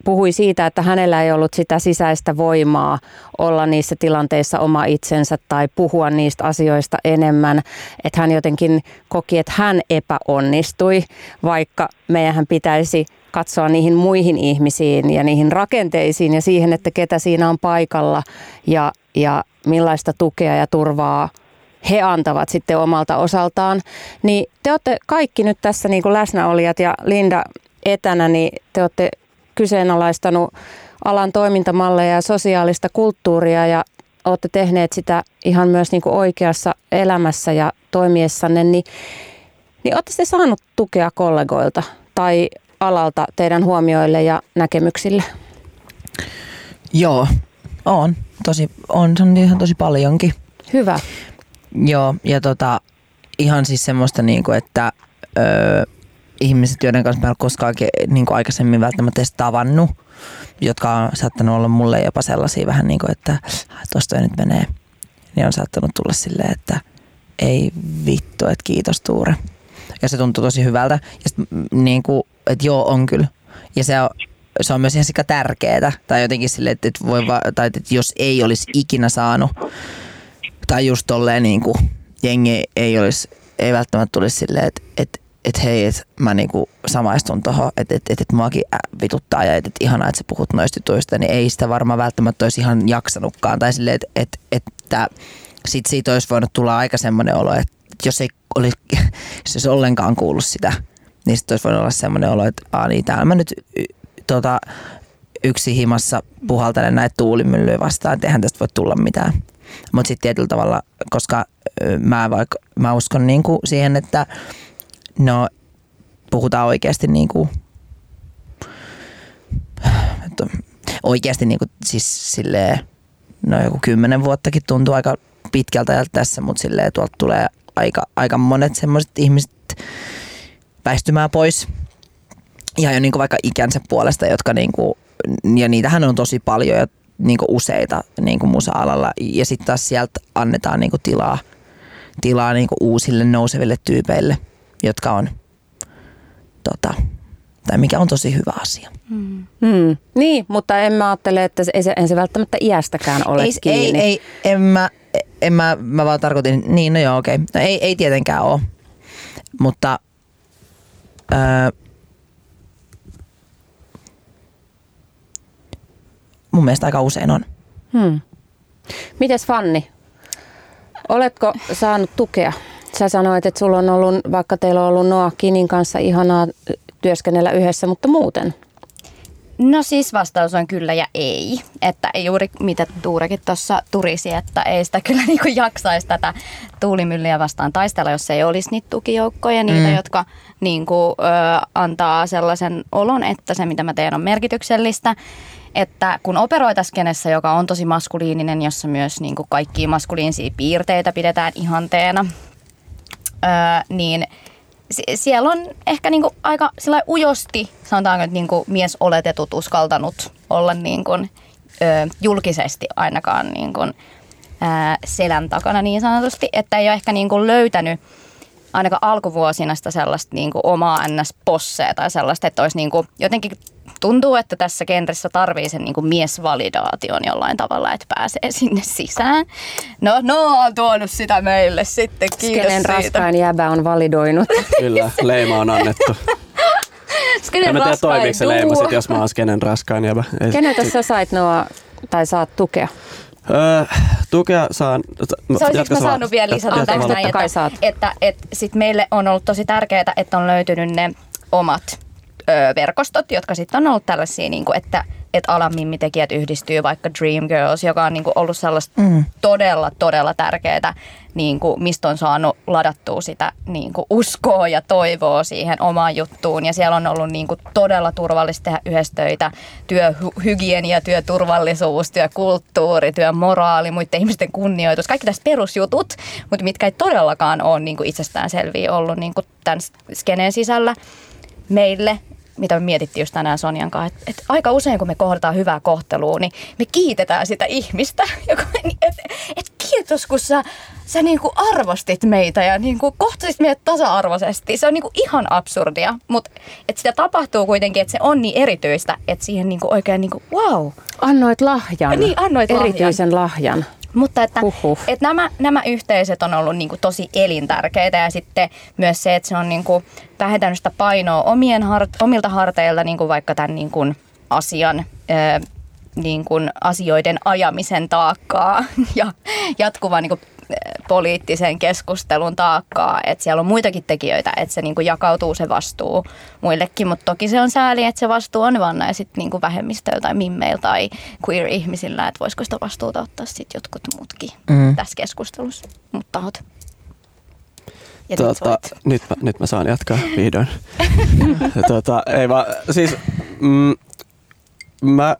puhui siitä, että hänellä ei ollut sitä sisäistä voimaa olla niissä tilanteissa oma itsensä tai puhua niistä asioista enemmän. Että hän jotenkin koki, että hän epäonnistui, vaikka meidän pitäisi katsoa niihin muihin ihmisiin ja niihin rakenteisiin ja siihen, että ketä siinä on paikalla ja, ja millaista tukea ja turvaa he antavat sitten omalta osaltaan. Niin te olette kaikki nyt tässä niin kuin läsnäolijat ja Linda etänä, niin te olette kyseenalaistanut alan toimintamalleja ja sosiaalista kulttuuria ja olette tehneet sitä ihan myös niin kuin oikeassa elämässä ja toimiessanne, niin, niin olette te saanut tukea kollegoilta tai alalta teidän huomioille ja näkemyksille? Joo, on. Tosi, on, on ihan tosi paljonkin. Hyvä. Joo, ja tota, ihan siis semmoista, niin kuin, että öö, ihmiset, joiden kanssa mä en koskaan niin kuin aikaisemmin välttämättä edes tavannut, jotka on saattanut olla mulle jopa sellaisia vähän niin kuin, että tuosta nyt menee. Niin on saattanut tulla silleen, että ei vittu, että kiitos Tuure. Ja se tuntuu tosi hyvältä. Ja sit, niin kuin, että joo, on kyllä. Ja se on, se on myös ihan sika tärkeetä. Tai jotenkin silleen, että, voi va- tai että jos ei olisi ikinä saanut, tai just tolleen niin kuin jengi ei olisi, ei välttämättä tulisi silleen, että, että et hei, että mä niinku samaistun tuohon, että et, et, et muakin vituttaa ja että et ihanaa, että sä puhut noista jutuista, niin ei sitä varmaan välttämättä olisi ihan jaksanutkaan. Tai silleen, että et, että sit siitä olisi voinut tulla aika semmoinen olo, että jos ei olisi, jos ollenkaan kuullut sitä, niin sitten olisi voinut olla semmoinen olo, että Aa, niin täällä mä nyt tota, yksi himassa puhaltelen näitä tuulimyllyjä vastaan, että eihän tästä voi tulla mitään. Mutta sitten tietyllä tavalla, koska mä, vaikka, mä uskon niinku siihen, että no, puhutaan oikeasti niinku, että oikeasti niinku, siis silleen, no joku kymmenen vuottakin tuntuu aika pitkältä ajalta tässä, mutta silleen tuolta tulee aika, aika monet semmoiset ihmiset väistymään pois. Ja jo niinku vaikka ikänsä puolesta, jotka niinku, ja niitähän on tosi paljon ja niinku useita niinku musa-alalla. Ja sitten taas sieltä annetaan niinku tilaa, tilaa niinku uusille nouseville tyypeille, jotka on tota, tai mikä on tosi hyvä asia. Hmm. Hmm. Niin, mutta en mä ajattele, että se, ei se välttämättä iästäkään ole ei, kiinni. Ei, ei en mä, en mä, mä vaan tarkoitin, niin no joo okei, okay. no ei, ei tietenkään ole, mutta öö, mun mielestä aika usein on. Hmm. Mites Fanni, oletko saanut tukea? Sä sanoit, että sulla on ollut, vaikka teillä on ollut Noah Kinin kanssa ihanaa työskennellä yhdessä, mutta muuten? No siis vastaus on kyllä ja ei. Että juuri mitä Tuurekin tuossa turisi, että ei sitä kyllä niinku jaksaisi tätä tuulimyllyä vastaan taistella, jos ei olisi niitä tukijoukkoja, niitä, mm. jotka niinku, ö, antaa sellaisen olon, että se mitä mä teen on merkityksellistä. Että kun operoitaskenessä, joka on tosi maskuliininen, jossa myös niinku kaikkia maskuliinisia piirteitä pidetään ihanteena, ö, niin – siellä on ehkä niinku aika sillä ujosti, sanotaanko, että niinku oletetut uskaltanut olla niinku, ö, julkisesti ainakaan niinku, ö, selän takana niin sanotusti, että ei ole ehkä niinku löytänyt ainakaan alkuvuosina sitä sellaista niinku omaa ns-posseja tai sellaista, että olisi niinku jotenkin tuntuu, että tässä genressä tarvii sen niin kuin miesvalidaation jollain tavalla, että pääsee sinne sisään. No, no on tuonut sitä meille sitten, kiitos Skenen siitä. raskain jäbä on validoinut. Kyllä, leima on annettu. Skenen en mä tiedä toimiiko se leima sit, jos mä oon skenen raskain jäbä. Keneltä sä sait Noa, tai saat tukea? Öö, tukea saan... Se mä saanut vielä lisätä tästä näin, että, että, että, että sit meille on ollut tosi tärkeää, että on löytynyt ne omat ö, verkostot, jotka sitten on ollut tällaisia, niin kuin, että että alamimmitekijät yhdistyy vaikka Dreamgirls, joka on niin kuin ollut sellaista mm. todella, todella tärkeää, niin kuin, mistä on saanut ladattua sitä niin kuin uskoa ja toivoa siihen omaan juttuun. Ja siellä on ollut niin kuin todella turvallista tehdä yhdessä töitä. Työhygienia, työturvallisuus, työkulttuuri, työmoraali, muiden ihmisten kunnioitus. Kaikki tästä perusjutut, mutta mitkä ei todellakaan ole niin kuin itsestäänselviä ollut niin kuin tämän skeneen sisällä meille mitä me mietittiin just tänään Sonjan kanssa, että, että aika usein kun me kohdataan hyvää kohtelua, niin me kiitetään sitä ihmistä. Joka, et, et kiitos, kun sä, sä niinku arvostit meitä ja niinku kohtasit meidät tasa-arvoisesti. Se on niinku ihan absurdia, mutta et sitä tapahtuu kuitenkin, että se on niin erityistä, että siihen niinku oikein niinku, wow. Annoit lahjan. Niin, annoit Erityisen lahjan. lahjan. Mutta että, että nämä, nämä yhteisöt on ollut niin kuin tosi elintärkeitä ja sitten myös se, että se on niin kuin vähentänyt sitä painoa omien hart, omilta harteilta, niin kuin vaikka tämän niin kuin asian niin kuin asioiden ajamisen taakkaa ja jatkuvan niin kuin poliittisen keskustelun taakkaa, että siellä on muitakin tekijöitä, että se niin kuin jakautuu se vastuu muillekin, mutta toki se on sääli, että se vastuu on vaan näin sitten niin vähemmistöillä tai mimmeillä tai queer-ihmisillä, että voisiko sitä vastuuta ottaa sitten jotkut muutkin mm. tässä keskustelussa, mutta tahot. Tuota, nyt, mä, nyt mä saan jatkaa vihdoin. tuota, ei vaan, siis mm, mä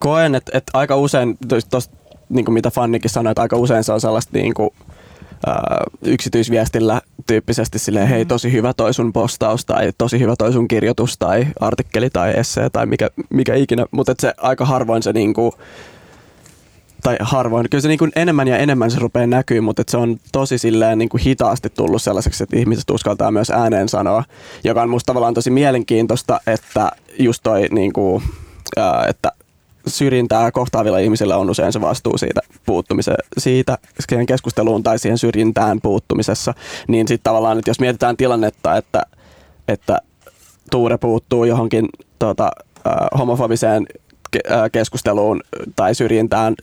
koen, että, että aika usein, tuosta niin kuin mitä Fannikin sanoi, että aika usein se on sellaista niin kuin, ää, yksityisviestillä tyyppisesti silleen, hei tosi hyvä toi sun postaus tai tosi hyvä toi sun kirjoitus tai artikkeli tai essee tai mikä, mikä ikinä, mutta se aika harvoin se niin kuin, tai harvoin, kyllä se niin kuin enemmän ja enemmän se rupeaa näkyy, mutta se on tosi silleen niin kuin hitaasti tullut sellaiseksi, että ihmiset uskaltaa myös ääneen sanoa, joka on musta tavallaan tosi mielenkiintoista, että just toi niin kuin, että syrjintää kohtaavilla ihmisillä on usein se vastuu siitä puuttumiseen, siitä siihen keskusteluun tai siihen syrjintään puuttumisessa, niin sitten tavallaan, että jos mietitään tilannetta, että että Tuure puuttuu johonkin tota, homofobiseen ke- keskusteluun tai syrjintään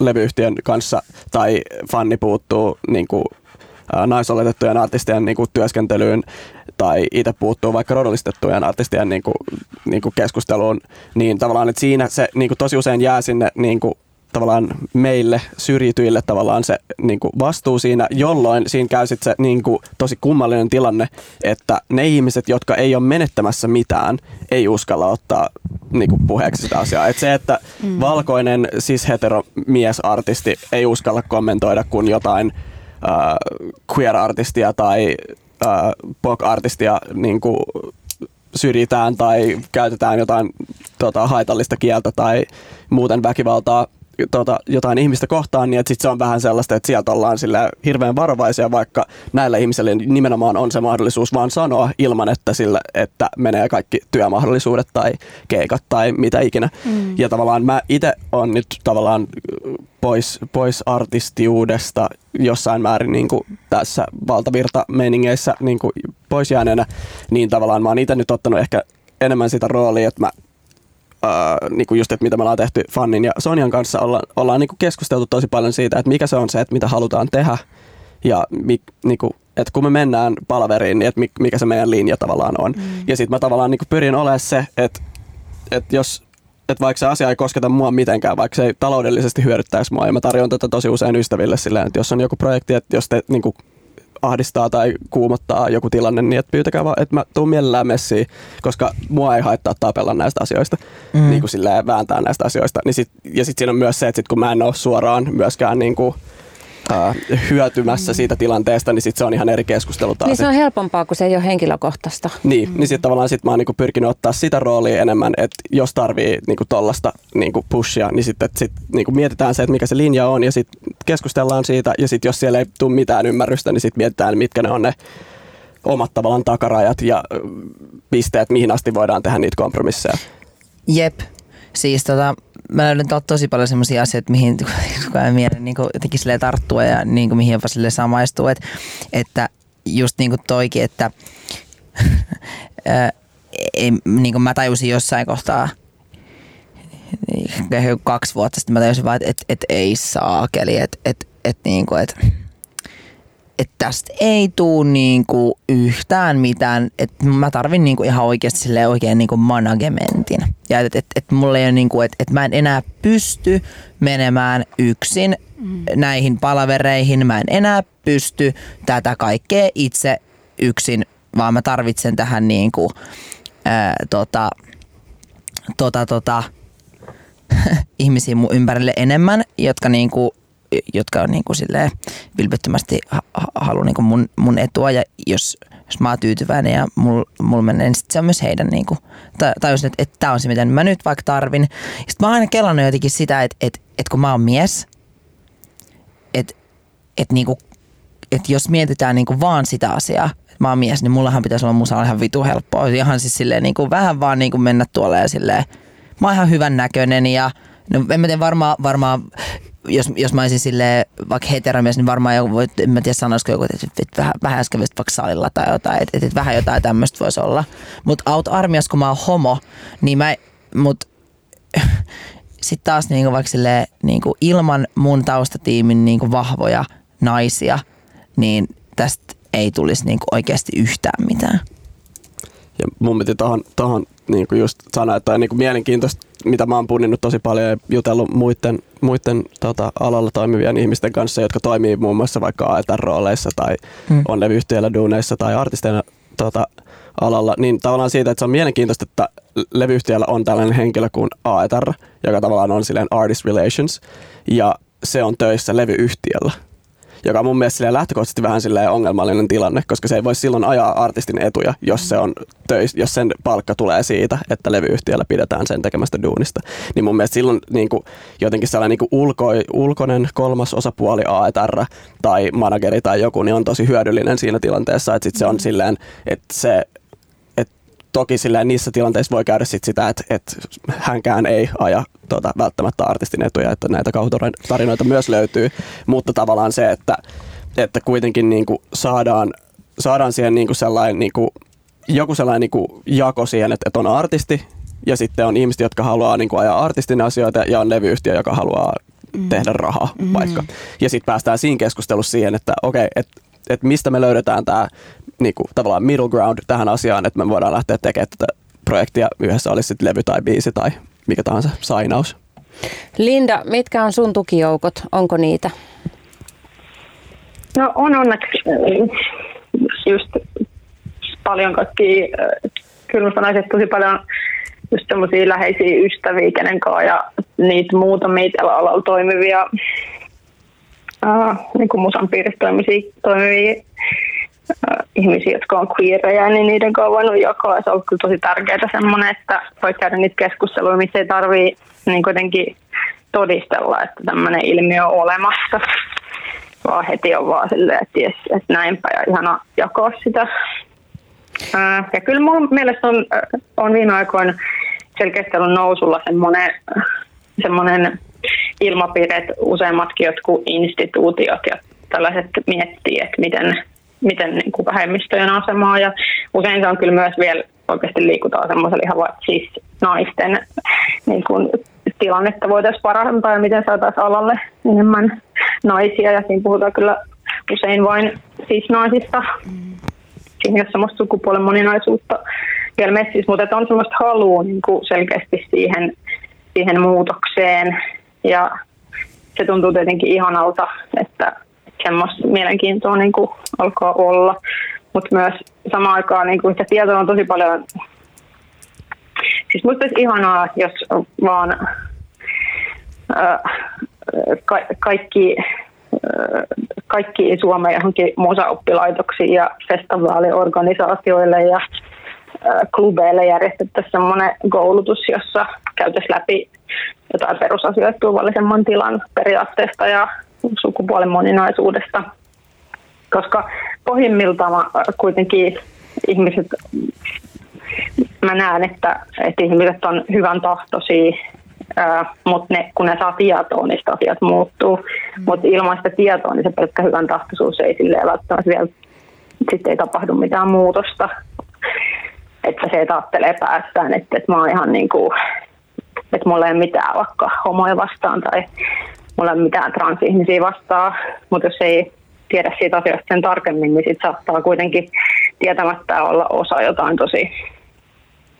levyyhtiön kanssa tai fanni puuttuu niin kuin, naisoletettujen artistien niin kuin, työskentelyyn tai itse puuttuu vaikka rodollistettujen artistien niin kuin, niin kuin keskusteluun, niin tavallaan että siinä se niin kuin, tosi usein jää sinne niin kuin, tavallaan meille syrjityille tavallaan se niin kuin vastuu siinä, jolloin siinä käy sitten se niin kuin tosi kummallinen tilanne, että ne ihmiset, jotka ei ole menettämässä mitään, ei uskalla ottaa niin kuin puheeksi sitä asiaa. Et se, että mm. valkoinen siis heteromiesartisti ei uskalla kommentoida kun jotain äh, queer-artistia tai äh, pop-artistia niin kuin syrjitään tai käytetään jotain tota, haitallista kieltä tai muuten väkivaltaa tota, jotain ihmistä kohtaan, niin että sit se on vähän sellaista, että sieltä ollaan sillä hirveän varovaisia, vaikka näillä ihmisillä nimenomaan on se mahdollisuus vaan sanoa ilman, että sillä, että menee kaikki työmahdollisuudet tai keikat tai mitä ikinä. Mm. Ja tavallaan mä itse on nyt tavallaan pois, pois artistiudesta jossain määrin niin kuin tässä valtavirta-meiningeissä niin kuin pois jääneenä, niin tavallaan mä oon itse nyt ottanut ehkä enemmän sitä roolia, että mä äh, niin kuin just, että mitä me ollaan tehty Fannin ja Sonjan kanssa, olla, ollaan niin kuin keskusteltu tosi paljon siitä, että mikä se on se, että mitä halutaan tehdä ja mi, niin kuin, että kun me mennään palaveriin, niin että mikä se meidän linja tavallaan on. Mm. Ja sitten mä tavallaan niin kuin pyrin olemaan se, että, että jos että vaikka se asia ei kosketa mua mitenkään, vaikka se ei taloudellisesti hyödyttäisi mua, ja mä tarjoan tätä tosi usein ystäville silleen, että jos on joku projekti, että jos te niin kuin, ahdistaa tai kuumottaa joku tilanne, niin että pyytäkää vaan, että mä tuun mielellään messiin, koska mua ei haittaa tapella näistä asioista, mm. niin kuin silleen vääntää näistä asioista. Niin sit, ja sitten siinä on myös se, että sit kun mä en ole suoraan myöskään niin kuin, hyötymässä siitä tilanteesta, niin sit se on ihan eri keskustelu taas. Niin se on helpompaa, kun se ei ole henkilökohtaista. Niin, mm. niin sitten tavallaan sit mä oon niinku pyrkinyt ottaa sitä roolia enemmän, että jos tarvii niinku tollasta niinku pushia, niin sitten sit niinku mietitään se, että mikä se linja on ja sitten keskustellaan siitä ja sitten jos siellä ei tule mitään ymmärrystä, niin sitten mietitään, mitkä ne on ne omat tavallaan takarajat ja pisteet, mihin asti voidaan tehdä niitä kompromisseja. Jep, siis tota, mä löydän tosi paljon semmoisia asioita, mihin kukaan mielen niin jotenkin silleen tarttua ja niin kuin, mihin jopa sille samaistuu. Et, että just niin kuin toikin, että ei, niin kuin mä tajusin jossain kohtaa kaksi vuotta sitten mä tajusin vaan, että et, et ei saakeli, että et, et, niin kuin, että että tästä ei tuu niinku yhtään mitään, että mä tarvin niinku ihan oikeasti sille oikein niinku managementin. Ja että et, et mulla ei ole niinku, että et mä en enää pysty menemään yksin mm. näihin palavereihin, mä en enää pysty tätä kaikkea itse yksin, vaan mä tarvitsen tähän niinku, ää, tota, tota, tota, ihmisiä mun ympärille enemmän, jotka niinku jotka on niin kuin silleen vilpittömästi ha- haluaa niin kuin mun, mun etua ja jos, jos mä oon tyytyväinen ja mulla mul menee, niin sit se on myös heidän niin kuin, tajusin, että, että tämä on se, mitä mä nyt vaikka tarvin. Sitten mä oon aina kelannut jotenkin sitä, että, että, että kun mä oon mies, että, että, niin kuin, että jos mietitään niin kuin vaan sitä asiaa, mä oon mies, niin mullahan pitäisi olla musa ihan vitu helppoa. Ihan siis silleen niin kuin vähän vaan niin kuin mennä tuolle ja silleen, mä oon ihan hyvän näköinen ja No en mä tiedä, varmaan, varmaan jos, jos mä olisin sille vaikka heteromies, niin varmaan joku, voi, en mä tiedä sanoisiko joku, että, vähän, vähän äsken vaikka salilla tai jotain, että, että vähän jotain tämmöistä voisi olla. Mutta aut armias, kun mä oon homo, niin mä, mut sitten taas niinku vaikka sille, niinku ilman mun taustatiimin niinku vahvoja naisia, niin tästä ei tulisi niinku oikeasti yhtään mitään. Ja mun tohon, tohon niin kuin just sanoa, että on niin kuin mielenkiintoista, mitä mä oon punninnut tosi paljon ja jutellut muiden, muiden tota, alalla toimivien ihmisten kanssa, jotka toimii muun muassa vaikka AETR-rooleissa tai hmm. on levyyhtiöillä duuneissa tai artisteina tota, alalla, niin tavallaan siitä, että se on mielenkiintoista, että levyyhtiöllä on tällainen henkilö kuin AETR, joka tavallaan on silleen artist relations, ja se on töissä levyyhtiöllä joka on mun mielestä lähtökohtaisesti vähän ongelmallinen tilanne, koska se ei voi silloin ajaa artistin etuja, jos, se on töis, jos sen palkka tulee siitä, että levyyhtiöllä pidetään sen tekemästä duunista. Niin mun mielestä silloin niin kuin, jotenkin sellainen niin kuin ulko, ulkoinen kolmas osapuoli AETR tai manageri tai joku, niin on tosi hyödyllinen siinä tilanteessa, että sit se on mm. silleen, että se toki silleen niissä tilanteissa voi käydä sit sitä, että, että hänkään ei aja tota, välttämättä artistin etuja, että näitä kauhutarinoita myös löytyy, mutta tavallaan se, että, että kuitenkin niin kuin saadaan, saadaan siihen niin kuin sellainen niin kuin joku sellainen niin kuin jako siihen, että, että on artisti ja sitten on ihmiset, jotka haluaa niin kuin ajaa artistin asioita ja on levyyhtiö, joka haluaa mm. tehdä rahaa mm. vaikka. Ja sitten päästään siinä keskustelussa siihen, että okei, okay, että et mistä me löydetään tämä niinku, tavallaan middle ground tähän asiaan, että me voidaan lähteä tekemään tätä projektia yhdessä, olisi sitten levy tai biisi tai mikä tahansa sainaus. Linda, mitkä on sun tukijoukot? Onko niitä? No on onneksi äh, just paljon kaikki, äh, kyllä mä sanoisin, että tosi paljon just semmoisia läheisiä ystäviä, kenen kanssa ja niitä muutamia tällä alalla toimivia äh, niin kuin musan piirissä toimivia, toimivia ihmisiä, jotka on queerejä, niin niiden kanssa on voinut jakaa. Ja se on kyllä tosi tärkeää semmoinen, että voi käydä niitä keskusteluja, missä ei tarvii niin kuitenkin todistella, että tämmöinen ilmiö on olemassa, vaan heti on vaan silleen, että, jes, että näinpä ja ihana jakaa sitä. Äh, ja kyllä mun mielestä on, äh, on viime aikoina selkeästi ollut nousulla semmoinen, semmoinen ilmapiiri, että useimmatkin jotkut instituutiot ja tällaiset miettii, että miten, miten niin kuin vähemmistöjen asemaa. Ja usein se on kyllä myös vielä oikeasti liikutaan semmoisella ihan siis naisten niin kuin, tilannetta voitaisiin parantaa ja miten saataisiin alalle enemmän naisia. Ja siinä puhutaan kyllä usein vain siis naisista. Siinä ei ole semmoista sukupuolen moninaisuutta vielä messissä, mutta on semmoista halua niin kuin selkeästi siihen, siihen muutokseen. Ja se tuntuu tietenkin ihanalta, että semmoista mielenkiintoa niin kuin alkaa olla, mutta myös samaan aikaan niin kuin sitä tietoa on tosi paljon. Siis musta olisi ihanaa, jos vaan äh, ka- kaikki kaikki Suomen johonkin musaoppilaitoksiin ja festivaaliorganisaatioille ja klubeille järjestettäisiin sellainen koulutus, jossa käytäisiin läpi jotain perusasioita turvallisemman tilan periaatteesta ja sukupuolen moninaisuudesta. Koska pohjimmiltaan kuitenkin ihmiset, mä näen, että, että ihmiset on hyvän tahtoisia, mutta ne, kun ne saa tietoa, niin asiat muuttuu. Mm. Mutta ilman sitä tietoa, niin se pelkkä hyvän tahtoisuus ei silleen välttämättä vielä sitten ei tapahdu mitään muutosta. Että se ajattelee päästään, että, että mä oon ihan niin kuin että mulla ei ole mitään vaikka homoja vastaan tai mulla ei ole mitään transihmisiä vastaan, mutta jos ei tiedä siitä asiasta sen tarkemmin, niin sit saattaa kuitenkin tietämättä olla osa jotain tosi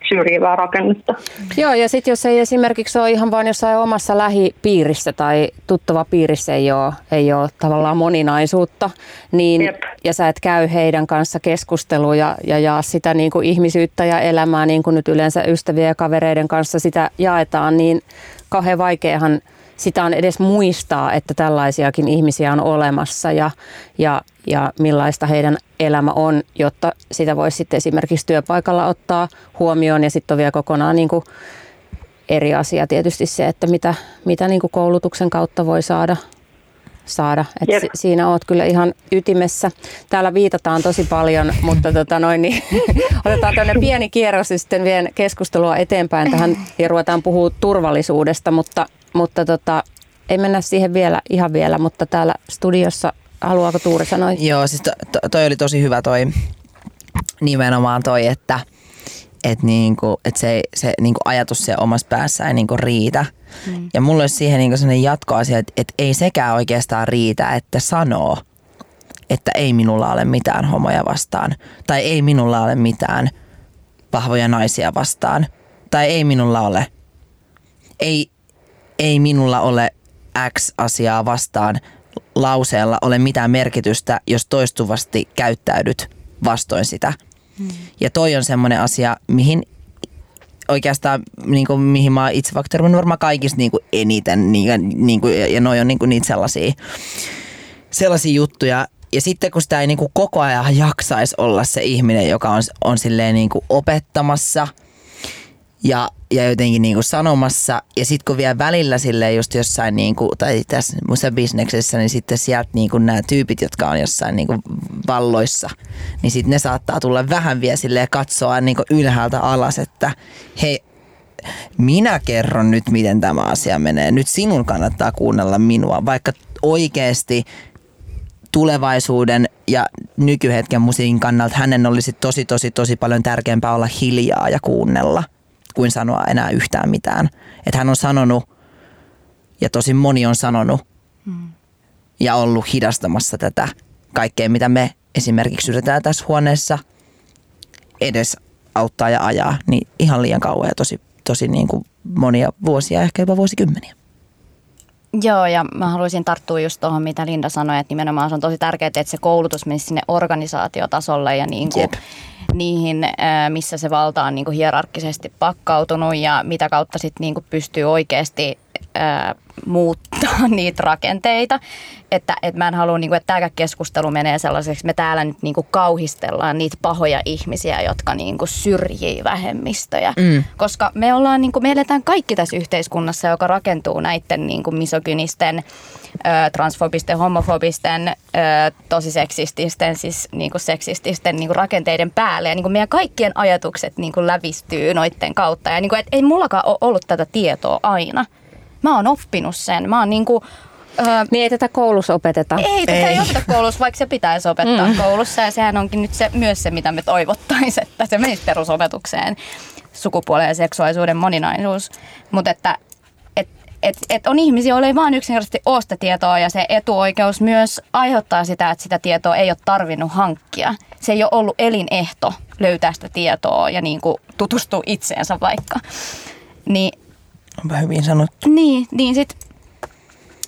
syrjivää rakennetta. Joo, ja sitten jos ei esimerkiksi ole ihan vain jossain omassa lähipiirissä tai tuttava piirissä ei ole, ei ole tavallaan moninaisuutta, niin, Jep. ja sä et käy heidän kanssa keskustelua ja, ja jaa sitä niin kuin ihmisyyttä ja elämää, niin kuin nyt yleensä ystävien ja kavereiden kanssa sitä jaetaan, niin kauhean vaikeahan sitä on edes muistaa, että tällaisiakin ihmisiä on olemassa ja, ja, ja millaista heidän elämä on, jotta sitä voisi sitten esimerkiksi työpaikalla ottaa huomioon ja sitten on vielä kokonaan niin kuin eri asia tietysti se, että mitä, mitä niin kuin koulutuksen kautta voi saada saada. Et yep. siinä oot kyllä ihan ytimessä. Täällä viitataan tosi paljon, mutta tota noin, niin, otetaan tämmöinen pieni kierros ja sitten vien keskustelua eteenpäin tähän ja ruvetaan puhua turvallisuudesta, mutta mutta tota, ei mennä siihen vielä ihan vielä, mutta täällä studiossa, haluaako Tuuri sanoa? Joo, siis to, to, toi oli tosi hyvä toi nimenomaan toi, että et niinku, et se, se niinku ajatus se omassa päässä ei niinku riitä. Mm. Ja mulla olisi siihen niinku sellainen jatkoasia, että et ei sekään oikeastaan riitä, että sanoo, että ei minulla ole mitään homoja vastaan. Tai ei minulla ole mitään vahvoja naisia vastaan. Tai ei minulla ole. Ei, ei minulla ole X asiaa vastaan lauseella ole mitään merkitystä, jos toistuvasti käyttäydyt vastoin sitä. Hmm. Ja toi on semmoinen asia, mihin oikeastaan, niin kuin, mihin mä itse vaikka törmännyt varmaan kaikista niin kuin eniten, niin, niin kuin, ja noi on niin kuin niitä sellaisia, sellaisia juttuja, ja sitten kun sitä ei niin kuin koko ajan jaksaisi olla se ihminen, joka on, on silleen niin kuin opettamassa ja ja jotenkin niinku sanomassa. Ja sitten kun vielä välillä sille just jossain, niinku, tai tässä muissa bisneksessä, niin sitten sieltä niinku nämä tyypit, jotka on jossain niinku valloissa, niin sitten ne saattaa tulla vähän vielä sille katsoa niinku ylhäältä alas, että hei, minä kerron nyt, miten tämä asia menee. Nyt sinun kannattaa kuunnella minua, vaikka oikeasti tulevaisuuden ja nykyhetken musiikin kannalta hänen olisi tosi, tosi, tosi paljon tärkeämpää olla hiljaa ja kuunnella, kuin sanoa enää yhtään mitään. Että hän on sanonut, ja tosi moni on sanonut, mm. ja ollut hidastamassa tätä kaikkea, mitä me esimerkiksi yritetään tässä huoneessa edes auttaa ja ajaa, niin ihan liian kauan ja tosi, tosi niin kuin monia vuosia, ehkä jopa vuosikymmeniä. Joo, ja mä haluaisin tarttua just tuohon, mitä Linda sanoi, että nimenomaan se on tosi tärkeää, että se koulutus menisi sinne organisaatiotasolle ja niin kuin niihin, missä se valta on niin kuin hierarkkisesti pakkautunut ja mitä kautta sitten niin kuin pystyy oikeasti ää, muuttaa niitä rakenteita. Että, että mä en halua, niin kuin, että tämä keskustelu menee sellaiseksi, me täällä nyt niin kuin kauhistellaan niitä pahoja ihmisiä, jotka niin kuin syrjii vähemmistöjä. Mm. Koska me ollaan, niin kuin, me eletään kaikki tässä yhteiskunnassa, joka rakentuu näiden niin kuin misogynisten, transfobisten, homofobisten, tosi seksististen, siis niin kuin seksististen niin kuin rakenteiden päälle. Ja niin kuin meidän kaikkien ajatukset niin kuin lävistyy noiden kautta. Ja niin kuin, et ei mullakaan ole ollut tätä tietoa aina mä oon oppinut sen. Mä oon niinku, Öö, niin ei tätä koulussa opeteta. Ei, tätä ei, ei opeta koulussa, vaikka se pitäisi opettaa mm. koulussa. Ja sehän onkin nyt se, myös se, mitä me toivottaisiin, että se menisi perusopetukseen, sukupuolen ja seksuaalisuuden moninaisuus. Mutta että et, et, et on ihmisiä, joilla ei vaan yksinkertaisesti ole sitä tietoa ja se etuoikeus myös aiheuttaa sitä, että sitä tietoa ei ole tarvinnut hankkia. Se ei ole ollut elinehto löytää sitä tietoa ja niin kuin tutustua itseensä vaikka. Niin Onpa hyvin sanottu. Niin, niin sit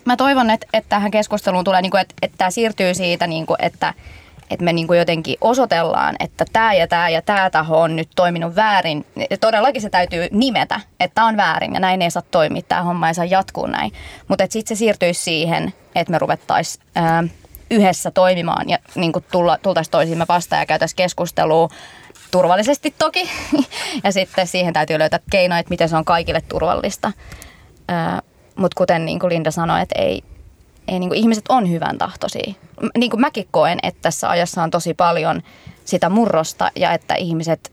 mä toivon, että, että tähän keskusteluun tulee, niin kuin, että, että tämä siirtyy siitä, niin kuin, että, että me niin kuin jotenkin osoitellaan, että tämä ja tämä ja tämä taho on nyt toiminut väärin. Todellakin se täytyy nimetä, että tämä on väärin ja näin ei saa toimia, tämä homma ei saa jatkuu näin. Mutta sitten se siirtyisi siihen, että me ruvettaisiin yhdessä toimimaan ja niin kuin tulla, tultaisiin toisiimme vastaan ja käytäisiin keskustelua turvallisesti toki. ja sitten siihen täytyy löytää keinoja, että miten se on kaikille turvallista. Mutta kuten niin kuin Linda sanoi, että ei, ei niin kuin ihmiset on hyvän tahtoisia. Niin kuin mäkin koen, että tässä ajassa on tosi paljon sitä murrosta ja että ihmiset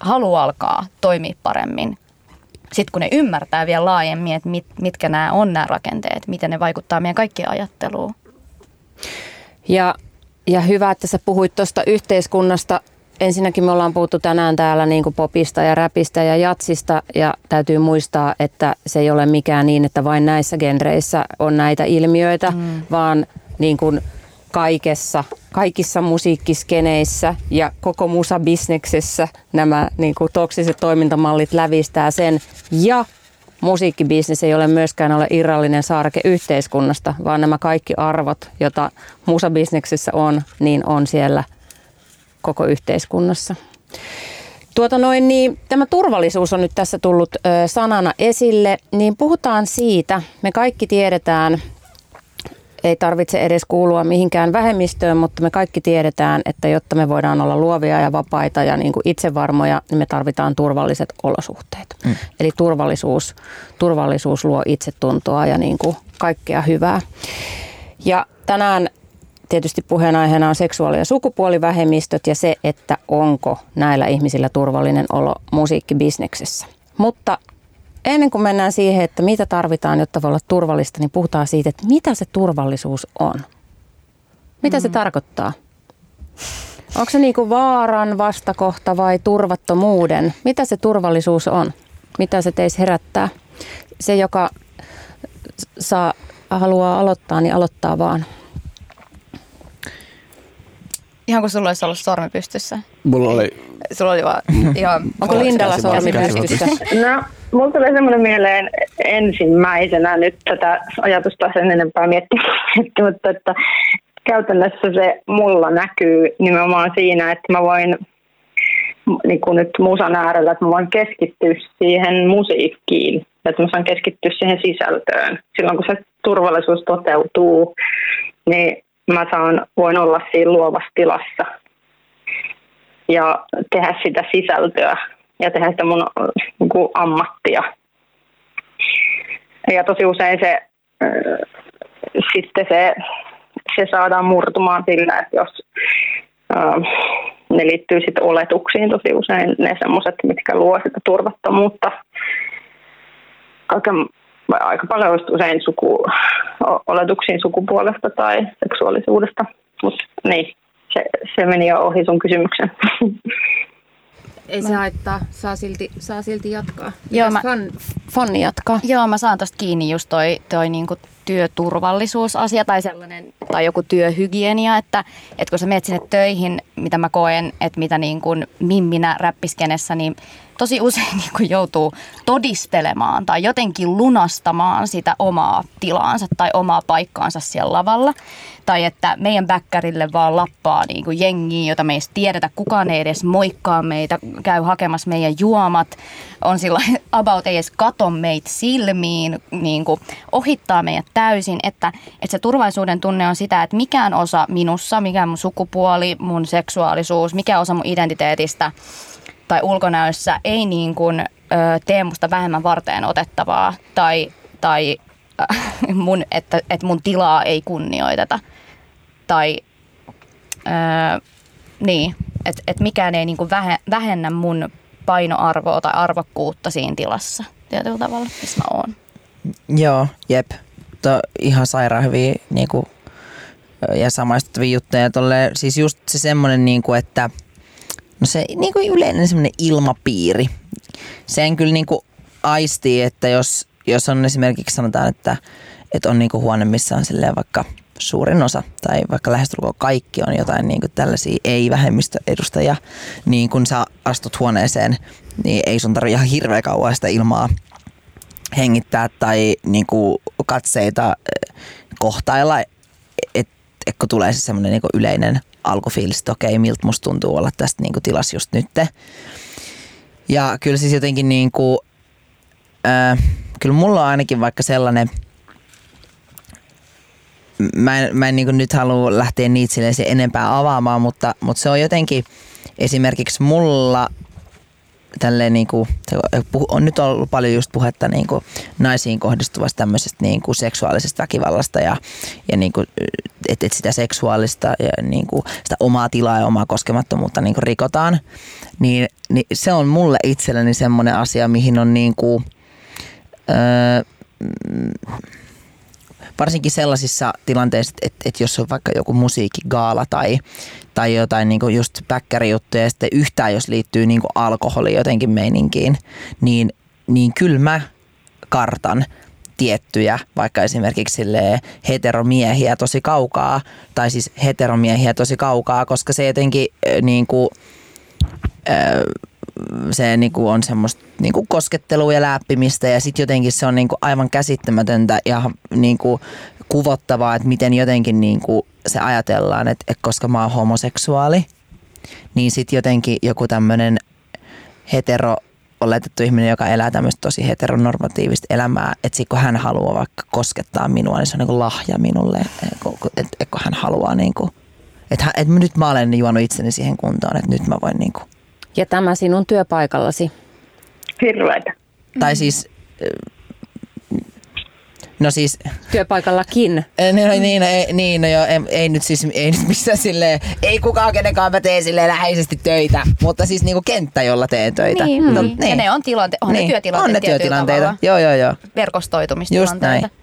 haluaa alkaa toimia paremmin. Sitten kun ne ymmärtää vielä laajemmin, että mit, mitkä nämä on nämä rakenteet, miten ne vaikuttaa meidän kaikkien ajatteluun. Ja, ja hyvä, että sä puhuit tuosta yhteiskunnasta ensinnäkin me ollaan puhuttu tänään täällä niin kuin popista ja räpistä ja jatsista ja täytyy muistaa, että se ei ole mikään niin, että vain näissä genreissä on näitä ilmiöitä, mm. vaan niin kuin kaikessa, kaikissa musiikkiskeneissä ja koko musabisneksessä nämä niin kuin toksiset toimintamallit lävistää sen ja musiikkibisnes ei ole myöskään ole irrallinen saarke yhteiskunnasta, vaan nämä kaikki arvot, joita musabisneksessä on, niin on siellä – koko yhteiskunnassa. Tuota noin, niin, tämä turvallisuus on nyt tässä tullut ö, sanana esille, niin puhutaan siitä. Me kaikki tiedetään, ei tarvitse edes kuulua mihinkään vähemmistöön, mutta me kaikki tiedetään, että jotta me voidaan olla luovia ja vapaita ja niin kuin itsevarmoja, niin me tarvitaan turvalliset olosuhteet. Mm. Eli turvallisuus, turvallisuus luo itsetuntoa ja niin kuin kaikkea hyvää. Ja tänään tietysti puheenaiheena on seksuaali- ja sukupuolivähemmistöt ja se, että onko näillä ihmisillä turvallinen olo musiikkibisneksessä. Mutta ennen kuin mennään siihen, että mitä tarvitaan, jotta voi olla turvallista, niin puhutaan siitä, että mitä se turvallisuus on. Mitä mm. se tarkoittaa? Onko se niin kuin vaaran vastakohta vai turvattomuuden? Mitä se turvallisuus on? Mitä se teisi herättää? Se, joka saa, haluaa aloittaa, niin aloittaa vaan. Ihan kuin sulla olisi ollut sormi pystyssä. Mulla oli... Sulla oli vaan ihan... Onko Lindalla sormi pystyssä? No, mulla tulee semmoinen mieleen ensimmäisenä nyt tätä ajatusta sen enempää miettimättä, että käytännössä se mulla näkyy nimenomaan siinä, että mä voin niin kuin nyt musan äärellä, että mä voin keskittyä siihen musiikkiin, että mä saan keskittyä siihen sisältöön. Silloin kun se turvallisuus toteutuu, niin mä saan, voin olla siinä luovassa tilassa ja tehdä sitä sisältöä ja tehdä sitä mun niin ammattia. Ja tosi usein se, äh, sitten se, se saadaan murtumaan sillä, että jos äh, ne liittyy sitten oletuksiin tosi usein, ne semmoiset, mitkä luo sitä turvattomuutta. Kaiken aika paljon just usein suku, oletuksiin sukupuolesta tai seksuaalisuudesta. Mutta niin, se, se meni jo ohi sun kysymyksen. Ei se haittaa, saa silti, saa silti jatkaa. Joo, Mitäs mä- Fan, Fanni jatkaa. Joo, mä saan tosta kiinni just toi, toi niinku työturvallisuusasia tai sellainen, tai joku työhygienia, että, että kun sä menet sinne töihin, mitä mä koen, että mitä niin kuin mimminä räppiskenessä, niin tosi usein niin kuin joutuu todistelemaan tai jotenkin lunastamaan sitä omaa tilaansa tai omaa paikkaansa siellä lavalla. Tai että meidän bäkkärille vaan lappaa niin kuin jengiä, jota me ei tiedetä, kukaan ei edes moikkaa meitä, käy hakemassa meidän juomat, on sillä about ei edes kato meitä silmiin, niin kuin ohittaa meidät täysin, että, että se turvallisuuden tunne on sitä, että mikään osa minussa, mikä mun sukupuoli, mun seksuaalisuus, mikä osa mun identiteetistä tai ulkonäössä ei niin kuin, ö, tee musta vähemmän varteen otettavaa tai, tai mun, että, että mun tilaa ei kunnioiteta. Tai ö, niin, että et mikään ei niin kuin vähe, vähennä mun painoarvoa tai arvokkuutta siinä tilassa tietyllä tavalla, missä mä oon. Joo, jep. To, ihan sairaan hyviä niinku, ja samaistuttavia juttuja. Tolle, siis just se semmoinen, niinku, että no se niinku yleinen semmoinen ilmapiiri. Sen kyllä niinku aistii, että jos, jos on esimerkiksi sanotaan, että, että on niinku huone, missä on silleen vaikka suurin osa tai vaikka lähestulkoon kaikki on jotain niin kuin tällaisia ei-vähemmistöedustajia, niin kun sä astut huoneeseen, niin ei sun tarvitse ihan hirveä kauan sitä ilmaa hengittää tai niin kuin katseita eh, kohtailla, että et kun tulee se semmoinen niin yleinen alkufiilis, että okei, miltä musta tuntuu olla tästä niin kuin tilassa just nyt. Ja kyllä siis jotenkin niin kuin, äh, kyllä mulla on ainakin vaikka sellainen, mä en, mä en niin nyt halua lähteä niitä silleen se enempää avaamaan, mutta, mutta se on jotenkin esimerkiksi mulla tälleen niinku, se puhu- on nyt ollut paljon just puhetta niinku naisiin kohdistuvasta tämmöisestä niinku seksuaalisesta väkivallasta ja, ja niinku, että et sitä seksuaalista ja niinku sitä omaa tilaa ja omaa koskemattomuutta niinku rikotaan, niin, niin se on mulle itselleni semmoinen asia, mihin on niinku, öö, varsinkin sellaisissa tilanteissa, että, että jos on vaikka joku musiikkigaala tai, tai jotain niin kuin just päkkärijuttuja ja sitten yhtään jos liittyy niin kuin alkoholi jotenkin meininkiin, niin, niin kyllä mä kartan tiettyjä, vaikka esimerkiksi heteromiehiä tosi kaukaa, tai siis heteromiehiä tosi kaukaa, koska se jotenkin äh, niin kuin, äh, se niinku on semmoista niinku koskettelua ja läppimistä ja sitten jotenkin se on niinku aivan käsittämätöntä ja niinku kuvottavaa, että miten jotenkin niinku se ajatellaan, että, että koska mä oon homoseksuaali, niin sitten jotenkin joku tämmöinen hetero oletettu ihminen, joka elää tämmöistä tosi heteronormatiivista elämää, että sit kun hän haluaa vaikka koskettaa minua, niin se on niin lahja minulle, että et, et, kun hän haluaa niin kuin, että, että nyt mä olen juonut itseni siihen kuntoon, että nyt mä voin niin kuin, Ja tämä sinun työpaikallasi. Hirveätä. tai siis, no siis, Työpaikallakin. Eh, Niin, no, niin, no, ei, niin, no joo, ei, ei, nyt siis, ei nyt missään silleen, ei kukaan kenenkaan mä teen silleen läheisesti töitä, mutta siis niinku kenttä, jolla teen töitä. Niin, No, niin. Ja ne on, tilante- on ne työtilanteet On ne työtilanteita, tavalla. joo joo joo. verkostoitumistilanteita. Just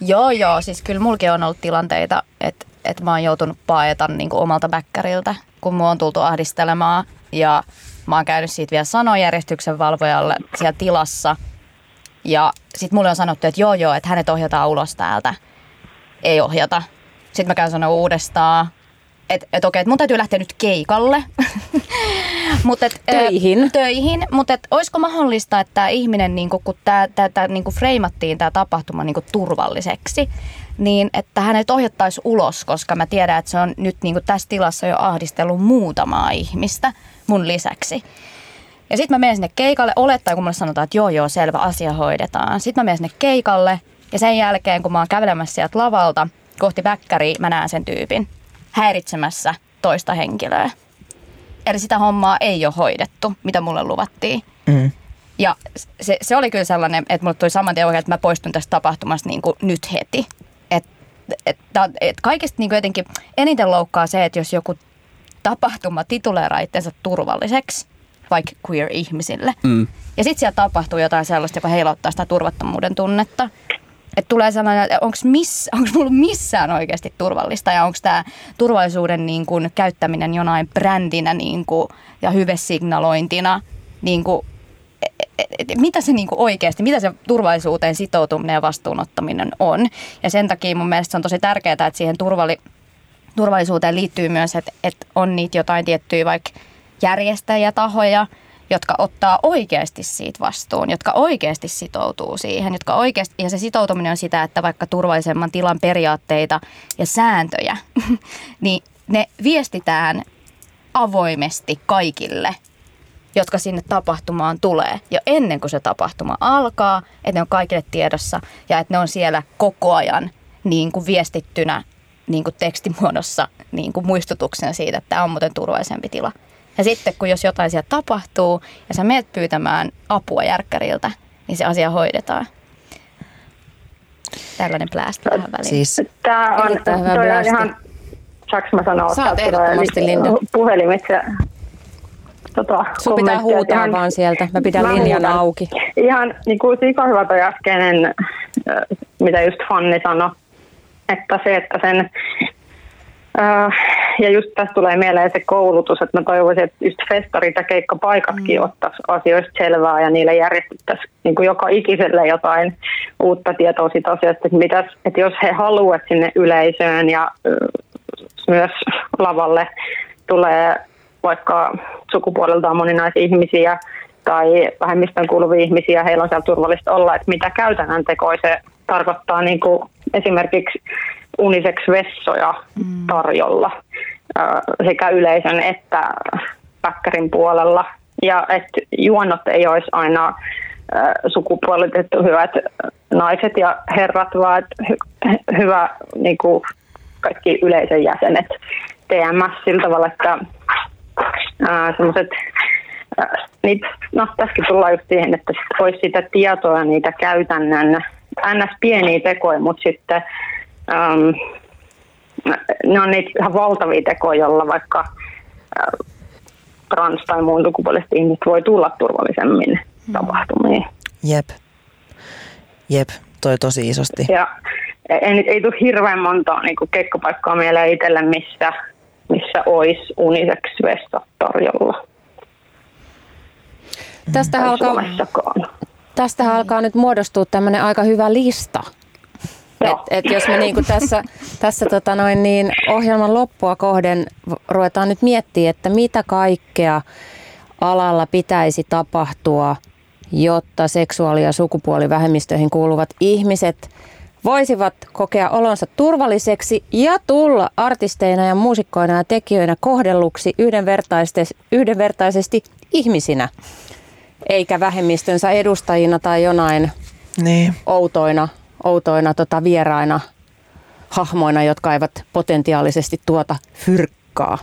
Joo, joo. Siis kyllä mulki on ollut tilanteita, että, että mä oon joutunut paeta niin kuin omalta bäkkäriltä, kun mua on tultu ahdistelemaan. Ja mä oon käynyt siitä vielä sanojärjestyksen valvojalle siellä tilassa. Ja sitten mulle on sanottu, että joo joo, että hänet ohjataan ulos täältä. Ei ohjata. Sitten mä käyn sanoa uudestaan, että et okei, että mun täytyy lähteä nyt keikalle. Mut et, Töihin. töihin, mutta et, olisiko mahdollista, että tämä ihminen, niinku, kun tämä niinku freimattiin tämä tapahtuma niinku, turvalliseksi, niin että hänet ohjattaisiin ulos, koska mä tiedän, että se on nyt niinku, tässä tilassa jo ahdistellut muutamaa ihmistä mun lisäksi. Ja sitten mä menen sinne keikalle, olettaen kun mulle sanotaan, että joo joo, selvä, asia hoidetaan. Sitten mä menen sinne keikalle ja sen jälkeen kun mä oon kävelemässä sieltä lavalta kohti bäkkäriä, mä näen sen tyypin häiritsemässä toista henkilöä. Eli sitä hommaa ei ole hoidettu, mitä mulle luvattiin. Mm. Ja se, se oli kyllä sellainen, että mulle tuli saman tien oikein, että mä poistun tästä tapahtumasta niin kuin nyt heti. Et, et, et, et kaikista niin kuin jotenkin eniten loukkaa se, että jos joku tapahtuma tituleeraa itsensä turvalliseksi, vaikka queer-ihmisille. Mm. Ja sitten siellä tapahtuu jotain sellaista, joka heilauttaa sitä turvattomuuden tunnetta. että tulee sellainen, että onko miss, mulla missään oikeasti turvallista ja onko tämä turvallisuuden niin kuin, käyttäminen jonain brändinä niin kuin, ja hyvesignalointina niin kuin, mitä se niinku oikeasti, mitä se turvallisuuteen sitoutuminen ja vastuunottaminen on. Ja sen takia mun mielestä se on tosi tärkeää, että siihen turvalli, turvallisuuteen liittyy myös, että, että on niitä jotain tiettyjä vaikka järjestäjätahoja, jotka ottaa oikeasti siitä vastuun, jotka oikeasti sitoutuu siihen, jotka oikeasti, ja se sitoutuminen on sitä, että vaikka turvallisemman tilan periaatteita ja sääntöjä, niin ne viestitään avoimesti kaikille jotka sinne tapahtumaan tulee. Jo ennen kuin se tapahtuma alkaa, että ne on kaikille tiedossa ja että ne on siellä koko ajan niin kuin viestittynä niin kuin tekstimuodossa niin kuin muistutuksena siitä, että tämä on muuten turvallisempi tila. Ja sitten kun jos jotain siellä tapahtuu ja sä meet pyytämään apua järkkäriltä, niin se asia hoidetaan. Tällainen plästi tähän väliin. Siis, Tämä on, toi on ihan, saanko mä sanoa, Saat ehdottomasti, Linda. Puhelimitse tota, Sun pitää huutaa ihan, vaan sieltä. Mä pidän mä linjan huutan. auki. Ihan niin kuin sika hyvä toi äskeinen, mitä just Fanni sanoi, että se, että sen Uh, ja just tässä tulee mieleen se koulutus, että mä toivoisin, että just festarit ja keikkapaikatkin mm. ottaisi asioista selvää ja niille järjestettäisiin niin kuin joka ikiselle jotain uutta tietoa siitä asiasta, että, mitäs, että jos he haluavat sinne yleisöön ja myös lavalle tulee vaikka sukupuoleltaan moninaisia ihmisiä tai vähemmistön kuuluvia ihmisiä, heillä on siellä turvallista olla, että mitä käytännön tekoja se tarkoittaa niin kuin esimerkiksi uniseksi vessoja mm. tarjolla sekä yleisön että päkkärin puolella. Ja että juonnot ei olisi aina sukupuolitettu hyvät naiset ja herrat, vaan hy- hyvä niin kuin kaikki yleisön jäsenet TMS sillä tavalla, että semmoiset niitä, no tässäkin tullaan just siihen, että olisi sitä tietoa niitä käytännön ns. pieniä tekoja, mutta sitten um, ne on niitä ihan valtavia tekoja, joilla vaikka uh, trans- tai muun sukupuoliset ihmiset voi tulla turvallisemmin mm. tapahtumiin. Jep. Jep, toi tosi isosti. Ja ei, ei tule hirveän monta niin keikkapaikkaa mieleen itselle, missä missä olisi uniseksi vessa tarjolla. Tästä alkaa, tästä alkaa nyt muodostua tämmöinen aika hyvä lista. Et, et jos me niinku tässä, tässä tota noin niin ohjelman loppua kohden ruvetaan nyt miettimään, että mitä kaikkea alalla pitäisi tapahtua, jotta seksuaali- ja sukupuolivähemmistöihin kuuluvat ihmiset voisivat kokea olonsa turvalliseksi ja tulla artisteina ja muusikkoina ja tekijöinä kohdelluksi yhdenvertaisesti, yhdenvertaisesti ihmisinä, eikä vähemmistönsä edustajina tai jonain niin. outoina, outoina tota vieraina hahmoina, jotka eivät potentiaalisesti tuota fyrkkaa.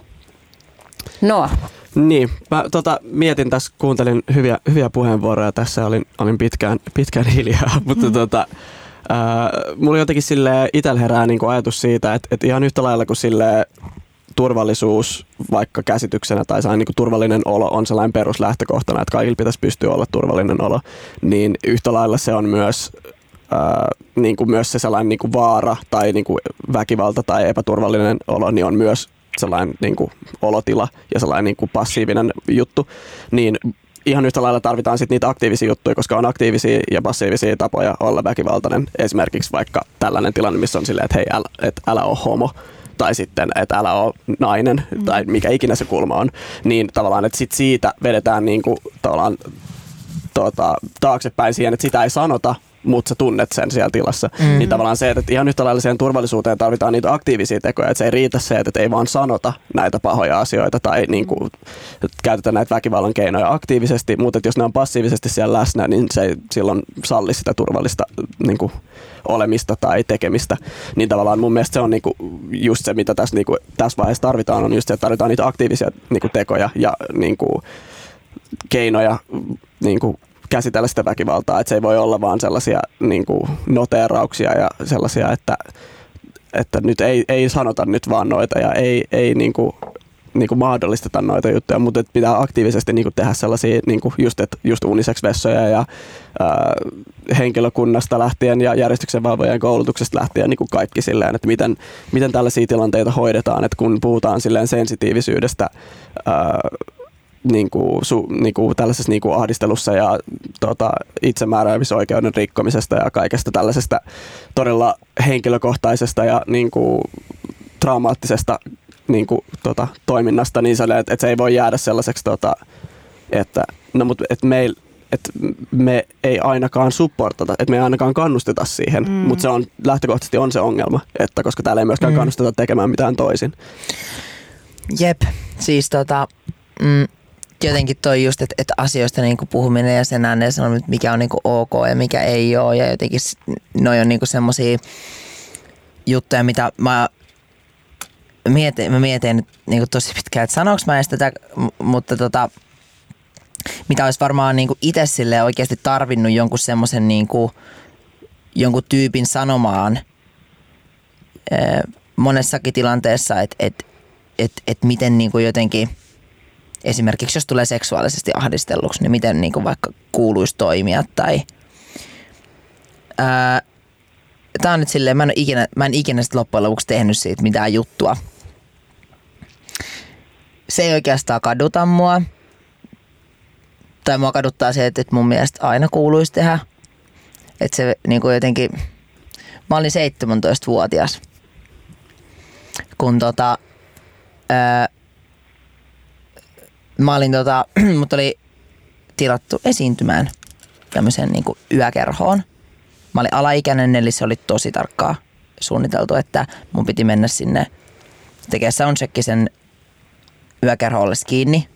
Noa. Niin, mä tota, mietin tässä, kuuntelin hyviä, hyviä puheenvuoroja tässä, olin, olin pitkään, pitkään hiljaa, mutta mm. tota, Äh, mulla jotenkin sille itsellä herää niin ajatus siitä, että, että ihan yhtä lailla kuin sille turvallisuus vaikka käsityksenä tai sellainen niin turvallinen olo on sellainen peruslähtökohtana, että kaikilla pitäisi pystyä olla turvallinen olo, niin yhtä lailla se on myös ää, niin kuin myös se sellainen niin kuin vaara tai niin kuin väkivalta tai epäturvallinen olo, niin on myös sellainen niin kuin olotila ja sellainen niin kuin passiivinen juttu, niin ihan yhtä lailla tarvitaan sit niitä aktiivisia juttuja, koska on aktiivisia ja passiivisia tapoja olla väkivaltainen. Esimerkiksi vaikka tällainen tilanne, missä on silleen, että hei, älä, et älä ole homo tai sitten, että älä ole nainen mm. tai mikä ikinä se kulma on, niin tavallaan, että sit siitä vedetään niin kuin, tavallaan tuota, taaksepäin siihen, että sitä ei sanota, mutta sä tunnet sen siellä tilassa. Mm. Niin tavallaan se, että ihan yhtä lailla siihen turvallisuuteen tarvitaan niitä aktiivisia tekoja, että se ei riitä se, että ei vaan sanota näitä pahoja asioita tai niin kuin, käytetä näitä väkivallan keinoja aktiivisesti, mutta jos ne on passiivisesti siellä läsnä, niin se ei silloin salli sitä turvallista niin kuin, olemista tai tekemistä. Niin tavallaan mun mielestä se on niinku just se, mitä tässä, niinku, tässä vaiheessa tarvitaan, on just se, että tarvitaan niitä aktiivisia niinku, tekoja ja niinku, keinoja niinku, käsitellä sitä väkivaltaa, että se ei voi olla vaan sellaisia niin kuin noteerauksia ja sellaisia, että, että nyt ei, ei sanota nyt vaan noita ja ei, ei niin kuin niin kuin mahdollisteta noita juttuja, mutta et pitää aktiivisesti niin kuin tehdä sellaisia niin kuin just, just unisex-vessoja ja ää, henkilökunnasta lähtien ja järjestyksen valvojen koulutuksesta lähtien niin kuin kaikki silleen, että miten, miten tällaisia tilanteita hoidetaan, että kun puhutaan silleen sensitiivisyydestä ää, niin kuin, su, niin kuin tällaisessa niin kuin ahdistelussa ja tota, itsemääräämisoikeuden rikkomisesta ja kaikesta tällaisesta todella henkilökohtaisesta ja niin kuin, traumaattisesta niin kuin, tota, toiminnasta niin sellainen, että, että se ei voi jäädä sellaiseksi, tota, että, no, mutta, että meil, että me ei ainakaan supportata, että me ei ainakaan kannusteta siihen, mm. mutta se on lähtökohtaisesti on se ongelma, että koska täällä ei myöskään mm. kannusteta tekemään mitään toisin. Jep, siis tota, mm, jotenkin toi just, että, että asioista niin kuin puhuminen ja sen ääneen sanominen, mikä on niin kuin ok ja mikä ei ole ja jotenkin noi on niin kuin semmosia juttuja, mitä mä mietin, mä mietin nyt niin kuin tosi pitkään, että sanoinko mä edes tätä, mutta tota, mitä olisi varmaan niin kuin itse sille oikeasti tarvinnut jonkun semmoisen niin jonkun tyypin sanomaan monessakin tilanteessa, että et, et, et miten niin kuin jotenkin – esimerkiksi jos tulee seksuaalisesti ahdistelluksi, niin miten niin kuin vaikka kuuluisi toimia tai ää, Tämä on nyt silleen, mä en, ikinä, mä en ikinä sit loppujen lopuksi tehnyt siitä mitään juttua. Se ei oikeastaan kaduta mua. Tai mua kaduttaa se, että, mun mielestä aina kuuluisi tehdä. Että se niin kuin jotenkin... Mä olin 17-vuotias, kun tota, mä olin tota, mut oli tilattu esiintymään tämmöiseen niin yökerhoon. Mä olin alaikäinen, eli se oli tosi tarkkaa suunniteltu, että mun piti mennä sinne tekemään soundchecki sen yökerholle kiinni,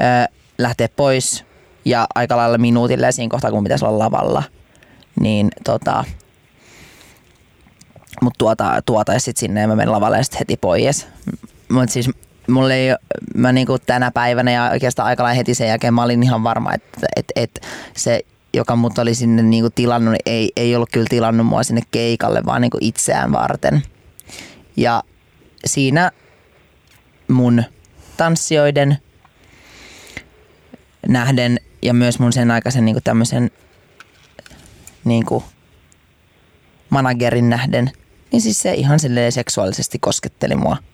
öö, lähteä pois ja aika lailla minuutille siinä kohtaa, kun pitäisi olla lavalla, niin tota, mut tuota, tuota ja sitten sinne ja mä menin lavalle ja sitten heti pois. Mutta siis mulle ei, mä niinku tänä päivänä ja oikeastaan aika lailla heti sen jälkeen mä olin ihan varma, että et, et se joka mut oli sinne niinku tilannut, niin ei, ei ollut kyllä tilannut mua sinne keikalle, vaan niinku itseään varten. Ja siinä mun tanssijoiden nähden ja myös mun sen aikaisen niinku tämmöisen niinku managerin nähden, niin siis se ihan silleen seksuaalisesti kosketteli mua –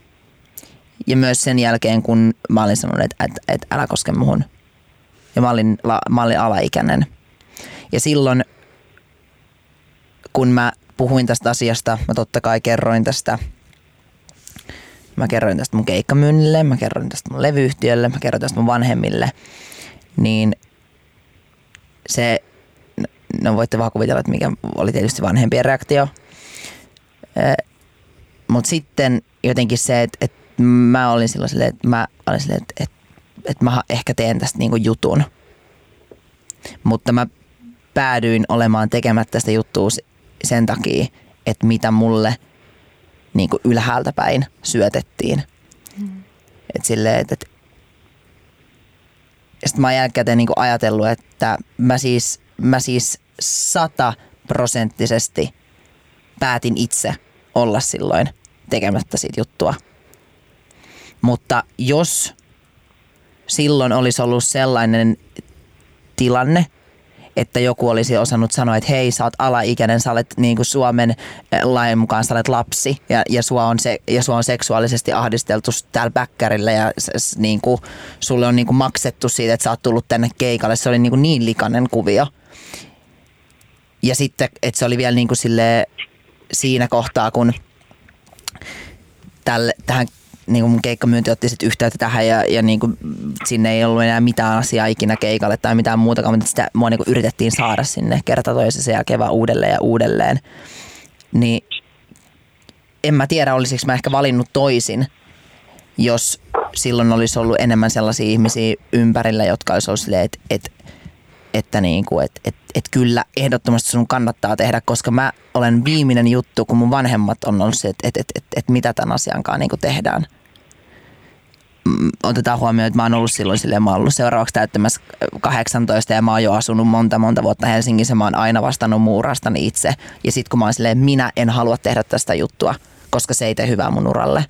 ja myös sen jälkeen, kun mä olin sanonut, että, että, että älä koske muhun. Ja mä olin, mä olin alaikäinen. Ja silloin, kun mä puhuin tästä asiasta, mä totta kai kerroin tästä Mä kerroin tästä mun keikkamyynnille, mä kerroin tästä mun levyyhtiölle, mä kerroin tästä mun vanhemmille. Niin se, no voitte vaan kuvitella, että mikä oli tietysti vanhempien reaktio. Mutta sitten jotenkin se, että, että mä olin silloin silleen, että mä olin silleen, että, että, että mä ehkä teen tästä niinku jutun. Mutta mä päädyin olemaan tekemättä sitä juttua sen takia, että mitä mulle niinku ylhäältä päin syötettiin. Mm. Et silleen, että, että sitten mä oon jälkikäteen niinku ajatellut, että mä siis, mä siis sataprosenttisesti päätin itse olla silloin tekemättä siitä juttua – mutta jos silloin olisi ollut sellainen tilanne, että joku olisi osannut sanoa, että hei, sä oot alaikäinen, sä olet niin kuin Suomen eh, lain mukaan, sä olet lapsi ja, ja, sua, on se, ja sua on seksuaalisesti ahdisteltu täällä bäkkärillä ja niin kuin, sulle on niin kuin maksettu siitä, että sä oot tullut tänne keikalle. Se oli niin, kuin niin likainen kuvio. Ja sitten, että se oli vielä niin kuin sille, siinä kohtaa, kun tälle, tähän niin kuin mun keikkamyynti otti sitten yhteyttä tähän ja, ja niin kuin sinne ei ollut enää mitään asiaa ikinä keikalle tai mitään muutakaan, mutta sitä mua niin kuin yritettiin saada sinne kerta toisessa ja kevään uudelleen ja uudelleen. Niin en mä tiedä, olisiko mä ehkä valinnut toisin, jos silloin olisi ollut enemmän sellaisia ihmisiä ympärillä, jotka olisi ollut silleen, että, että että niin kuin, et, et, et kyllä ehdottomasti sun kannattaa tehdä, koska mä olen viimeinen juttu, kun mun vanhemmat on ollut se, että et, et, et, et mitä tämän asian kanssa niin kuin tehdään – otetaan huomioon, että mä oon ollut silloin silleen, mä oon ollut seuraavaksi täyttämässä 18 ja mä oon jo asunut monta monta vuotta Helsingissä, mä oon aina vastannut muurastani itse. Ja sit kun mä oon silleen, minä en halua tehdä tästä juttua, koska se ei tee hyvää mun uralle.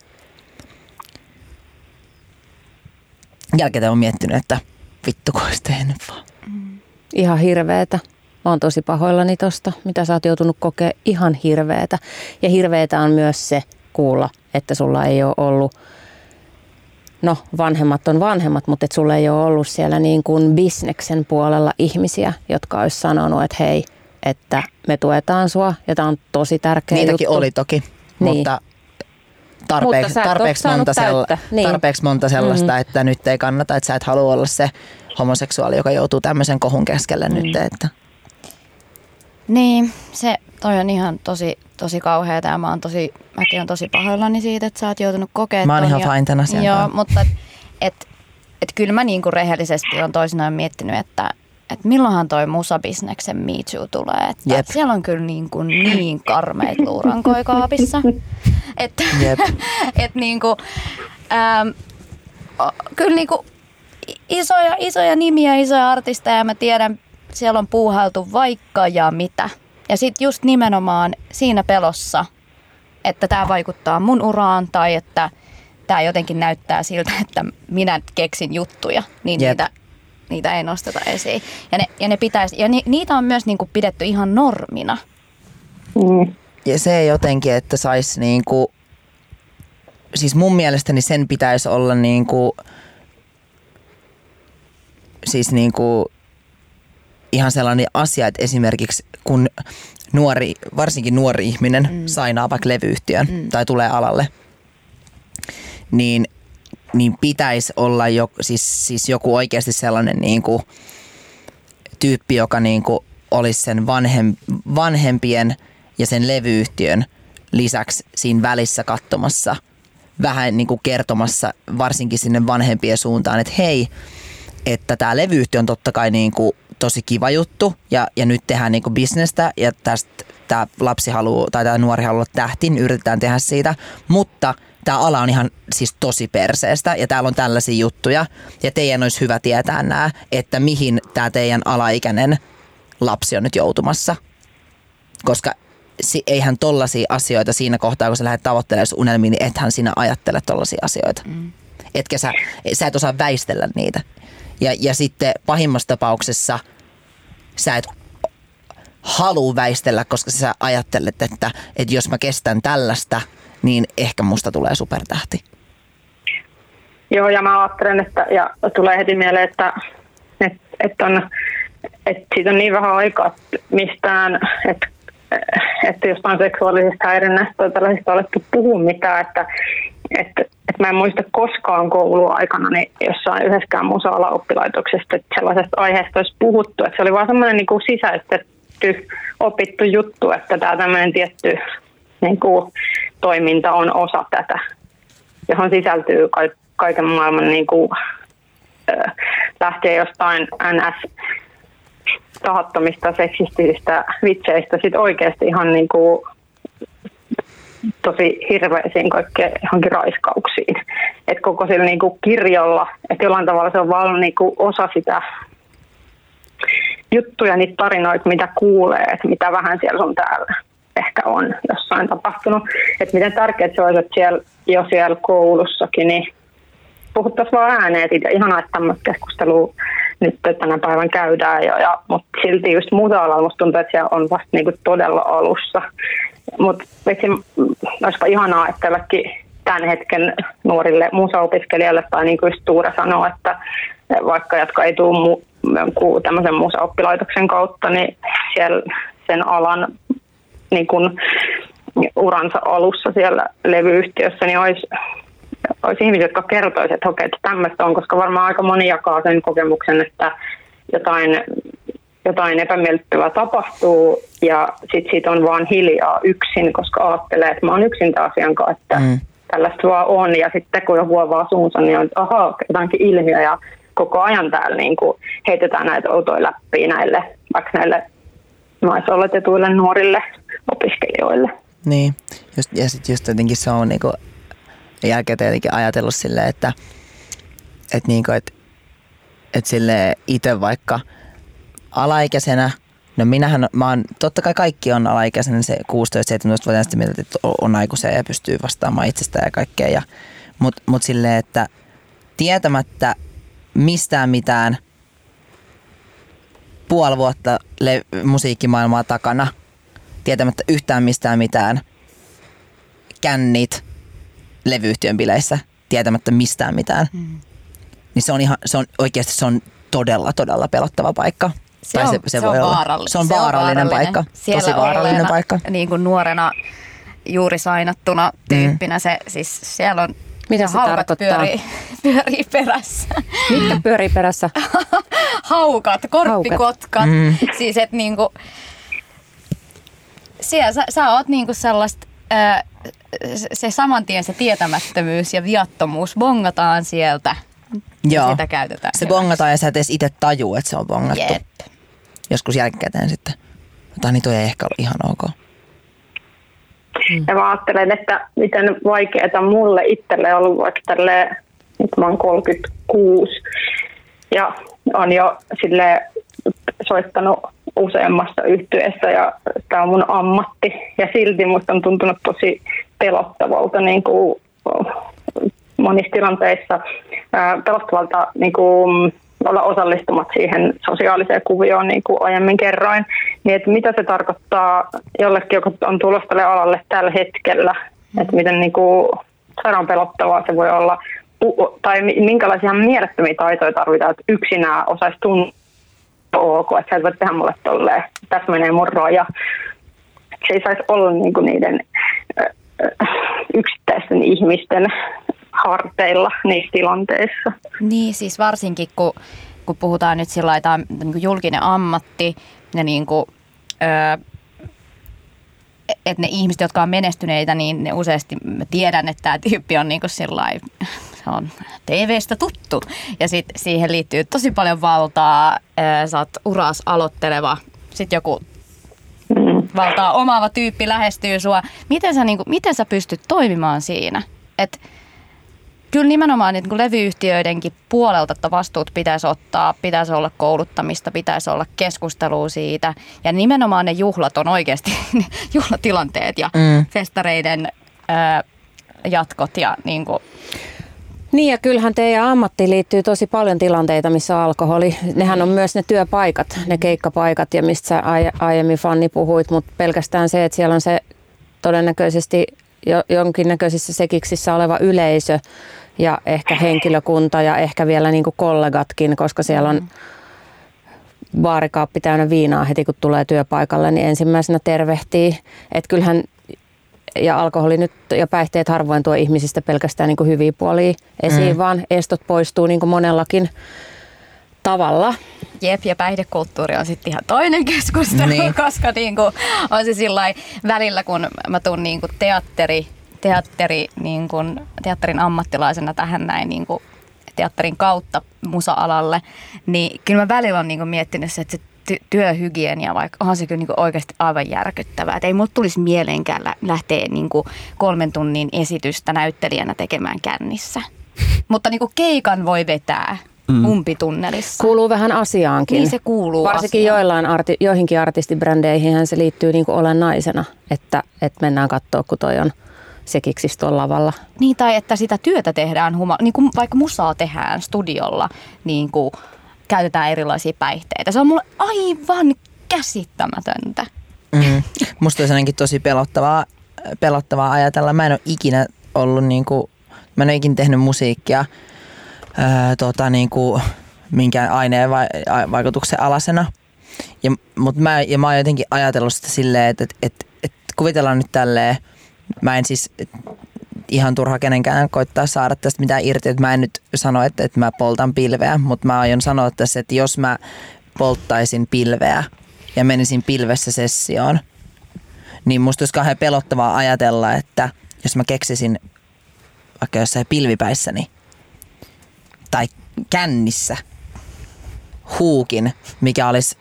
jälkeen on miettinyt, että vittu kun olisi tehnyt vaan. Ihan hirveetä. Mä oon tosi pahoillani tosta, mitä sä oot joutunut kokea ihan hirveetä. Ja hirveetä on myös se kuulla, että sulla ei ole ollut, no vanhemmat on vanhemmat, mutta että sulla ei ole ollut siellä niin kuin bisneksen puolella ihmisiä, jotka olisi sanonut, että hei, että me tuetaan sua ja tämä on tosi tärkeä Niitäkin juttu. oli toki, Niin. mutta tarpeeksi, Mutta et tarpeeksi, monta, sella. Niin. tarpeeksi monta sellaista, mm-hmm. että nyt ei kannata, että sä et halua olla se homoseksuaali, joka joutuu tämmöisen kohun keskelle mm. nyt. Että. Niin, se toi on ihan tosi, tosi kauheata ja mä oon tosi, mäkin on tosi pahoillani siitä, että sä oot joutunut kokemaan Mä oon ihan ja- fine tän asian Joo, mutta et, et, et kyllä mä niinku rehellisesti on toisinaan miettinyt, että et milloinhan toi musabisneksen Me Too tulee. Että Jep. siellä on kyllä niin, kuin niin karmeita luurankoja kaapissa. että et niinku, ähm, kyllä niinku isoja, isoja nimiä, isoja artisteja ja mä tiedän, siellä on puuhailtu vaikka ja mitä. Ja sitten just nimenomaan siinä pelossa, että tämä vaikuttaa mun uraan tai että tämä jotenkin näyttää siltä, että minä keksin juttuja, niin Jep. niitä, niitä ei nosteta esiin. Ja, ne, ja, ne pitäisi, ja ni, niitä on myös niinku pidetty ihan normina. Mm. Ja se jotenkin, että saisi niinku, siis mun mielestäni sen pitäisi olla niinku, siis niinku ihan sellainen asia, että esimerkiksi kun nuori, varsinkin nuori ihminen mm. sainaa vaikka levyyhtiön mm. tai tulee alalle, niin, niin pitäisi olla jo, siis, siis joku oikeasti sellainen niinku, tyyppi, joka niinku olisi sen vanhem, vanhempien ja sen levyyhtiön lisäksi siinä välissä katsomassa, vähän niin kuin kertomassa varsinkin sinne vanhempien suuntaan, että hei, että tämä levyyhtiö on totta kai niin kuin tosi kiva juttu ja, ja nyt tehdään niin kuin bisnestä ja tästä tämä lapsi haluaa tai tämä nuori haluaa olla tähti, niin yritetään tehdä siitä, mutta tämä ala on ihan siis tosi perseestä ja täällä on tällaisia juttuja ja teidän olisi hyvä tietää nämä, että mihin tämä teidän alaikäinen lapsi on nyt joutumassa. Koska si- eihän tollaisia asioita siinä kohtaa, kun sä lähdet tavoittelemaan unelmiin, niin ethän sinä ajattele tollaisia asioita. Mm. Etkä sä, sä et osaa väistellä niitä. Ja, ja sitten pahimmassa tapauksessa sä et halua väistellä, koska sä ajattelet, että, että jos mä kestän tällaista, niin ehkä musta tulee supertähti. Joo, ja mä ajattelen, että ja tulee heti mieleen, että, että, että, on, että siitä on niin vähän aikaa mistään, että, että jostain seksuaalisesta häirinnästä tai tällaisista alettu puhua mitään, että, että, että mä en muista koskaan kouluaikana niin jossain yhdessäkään musa-oppilaitoksesta, että sellaisesta aiheesta olisi puhuttu, että se oli vaan semmoinen niin kuin sisäistetty, opittu juttu, että tämä tämmöinen tietty niin kuin, toiminta on osa tätä johon sisältyy ka- kaiken maailman niin kuin, äh, lähtee jostain NS tahattomista seksistisistä vitseistä sit oikeasti ihan niin kuin, tosi hirveisiin kaikkeen johonkin raiskauksiin. Et koko sillä niin kuin kirjolla, että jollain tavalla se on vaan niin kuin osa sitä juttuja, niitä tarinoita, mitä kuulee, että mitä vähän siellä on täällä ehkä on jossain tapahtunut. Että miten tärkeää se olisi, että siellä, jo siellä koulussakin, niin puhuttaisiin vaan ääneen siitä. Ihanaa, että tämmöistä keskustelua nyt tänä päivän käydään jo, ja, mutta silti just muuta alalla musta tuntuu, että siellä on vasta niinku todella alussa. Mutta olisipa ihanaa, että tälläkin tämän hetken nuorille musaopiskelijoille tai niin kuin just Tuure sanoo, että vaikka jotka ei tule mu, tämmöisen musaoppilaitoksen kautta, niin siellä sen alan niin kuin uransa alussa siellä levyyhtiössä, niin olisi, olisi ihmisiä, jotka kertoisivat, että okei, että tämmöistä on, koska varmaan aika moni jakaa sen kokemuksen, että jotain, jotain epämiellyttävää tapahtuu ja sitten siitä on vaan hiljaa yksin, koska ajattelee, että mä oon yksin tämän asian kanssa, että mm. tällaista vaan on ja sitten kun joku avaa suunsa, niin on, että ahaa, jotakin ilmiö ja koko ajan täällä niin kuin heitetään näitä outoja läppiä näille, vaikka näille naisoletetuille nuorille opiskelijoille. Niin, just, ja sitten just jotenkin se on niinku jälkeen tietenkin ajatellut silleen, että et niinku, et, et sille itse vaikka alaikäisenä, no minähän, mä oon, totta kai kaikki on alaikäisenä, se 16-17-vuotiaana sitten mieltä, että on aikuisia ja pystyy vastaamaan itsestään ja kaikkea, ja, mutta mut silleen, että tietämättä mistään mitään puoli vuotta le- musiikkimaailmaa takana, tietämättä yhtään mistään mitään, kännit levyyhtiön bileissä, tietämättä mistään mitään, mm. niin se on, ihan, se on oikeasti se on todella, todella pelottava paikka. Se tai on, se, se, se, voi on olla. Se on se vaarallinen, on vaarallinen paikka. Siellä Tosi vaarallinen olleena, paikka. Niin kuin nuorena juuri sainattuna tyyppinä mm. se, siis siellä on mitä se tarkoittaa? Pyörii, pyörii perässä. Mitkä pyörii perässä? Haukat, korppikotkat. Mm. Siis et niinku, siellä sä, sä oot niinku sellaista, ää, se saman tien se tietämättömyys ja viattomuus bongataan sieltä. Joo. Sitä käytetään. Se bongataan ja sä et edes itse taju, että se on bongattu. Jep. Joskus jälkikäteen sitten. Tai niin toi ei ehkä ollut ihan ok. Mm. Ja mä ajattelen, että miten vaikeaa mulle itselle ollut vaikka tälle, nyt mä oon 36 ja on jo sille soittanut useammassa yhtyeessä ja tämä on mun ammatti. Ja silti musta on tuntunut tosi pelottavalta niin kuin monissa tilanteissa, pelottavalta niin kuin olla osallistumat siihen sosiaaliseen kuvioon, niin kuin aiemmin kerroin, niin että mitä se tarkoittaa jollekin, joka on tulossa tälle alalle tällä hetkellä, mm. että miten niin kuin sairaan pelottavaa se voi olla, tai minkälaisia mielettömiä taitoja tarvitaan, että yksinään osaisi tuntea ok, että sä et voi tehdä mulle tolleen, tässä menee mun raja. Se ei saisi olla niin kuin niiden yksittäisten ihmisten harteilla niissä tilanteissa. Niin, siis varsinkin kun, kun puhutaan nyt sillä lailla, niin julkinen ammatti ja niin kuin, öö, että ne ihmiset, jotka on menestyneitä, niin ne useasti mä tiedän, että tämä tyyppi on niin kuin sillai, se on TV-stä tuttu. Ja sitten siihen liittyy tosi paljon valtaa, sä oot uras aloitteleva, sitten joku valtaa omaava tyyppi lähestyy sua. Miten sä, niin kuin, miten sä pystyt toimimaan siinä? Että kyllä nimenomaan niin levyyhtiöidenkin puolelta, että vastuut pitäisi ottaa, pitäisi olla kouluttamista, pitäisi olla keskustelua siitä. Ja nimenomaan ne juhlat on oikeasti juhlatilanteet ja mm. festareiden ää, jatkot ja niin kuin, niin ja kyllähän teidän ammattiin liittyy tosi paljon tilanteita, missä on alkoholi. Nehän on myös ne työpaikat, ne keikkapaikat ja mistä sä aiemmin Fanni puhuit, mutta pelkästään se, että siellä on se todennäköisesti jo, jonkinnäköisissä sekiksissä oleva yleisö, ja ehkä henkilökunta ja ehkä vielä niin kuin kollegatkin, koska siellä on baarikaappi täynnä viinaa heti kun tulee työpaikalle, niin ensimmäisenä tervehtii. Että kyllähän ja alkoholi nyt ja päihteet harvoin tuo ihmisistä pelkästään niin kuin hyviä puolia esiin, mm. vaan estot poistuu niin kuin monellakin tavalla. Jep, ja päihdekulttuuri on sitten ihan toinen keskustelu, niin. koska niin kuin, on se sillä välillä, kun mä tuun niin kuin teatteri teatteri, niin kuin, teatterin ammattilaisena tähän näin niin kuin, teatterin kautta musa-alalle, niin kyllä mä välillä on niin kuin, miettinyt se, että se ty- työhygienia, vaikka onhan se kyllä niin kuin oikeasti aivan järkyttävää. Että ei mulle tulisi mieleenkään lähteä niin kuin kolmen tunnin esitystä näyttelijänä tekemään kännissä. Mutta niin kuin keikan voi vetää mm. umpitunnelissa. Kuuluu vähän asiaankin. Niin se kuuluu Varsinkin asiaan. joillain arti, joihinkin artistibrändeihin se liittyy niin kuin olennaisena, että, että mennään katsoa, kun toi on – sekiksi tuolla lavalla. Niin, tai että sitä työtä tehdään, huma, niin kuin vaikka musaa tehdään studiolla, niin kuin käytetään erilaisia päihteitä. Se on mulle aivan käsittämätöntä. Mm. Musta olisi ainakin tosi pelottavaa, pelottavaa ajatella. Mä en ole ikinä ollut, niin kuin, mä en ole ikinä tehnyt musiikkia ää, tota, niin kuin, minkään aineen vai, vaikutuksen alasena. Ja, mutta mä, ja mä oon jotenkin ajatellut sitä silleen, että, että, että, että kuvitellaan nyt tälleen, mä en siis ihan turha kenenkään koittaa saada tästä mitään irti. Että mä en nyt sano, että, että mä poltan pilveä, mutta mä aion sanoa tässä, että jos mä polttaisin pilveä ja menisin pilvessä sessioon, niin musta olisi kauhean pelottavaa ajatella, että jos mä keksisin vaikka jossain pilvipäissäni tai kännissä huukin, mikä olisi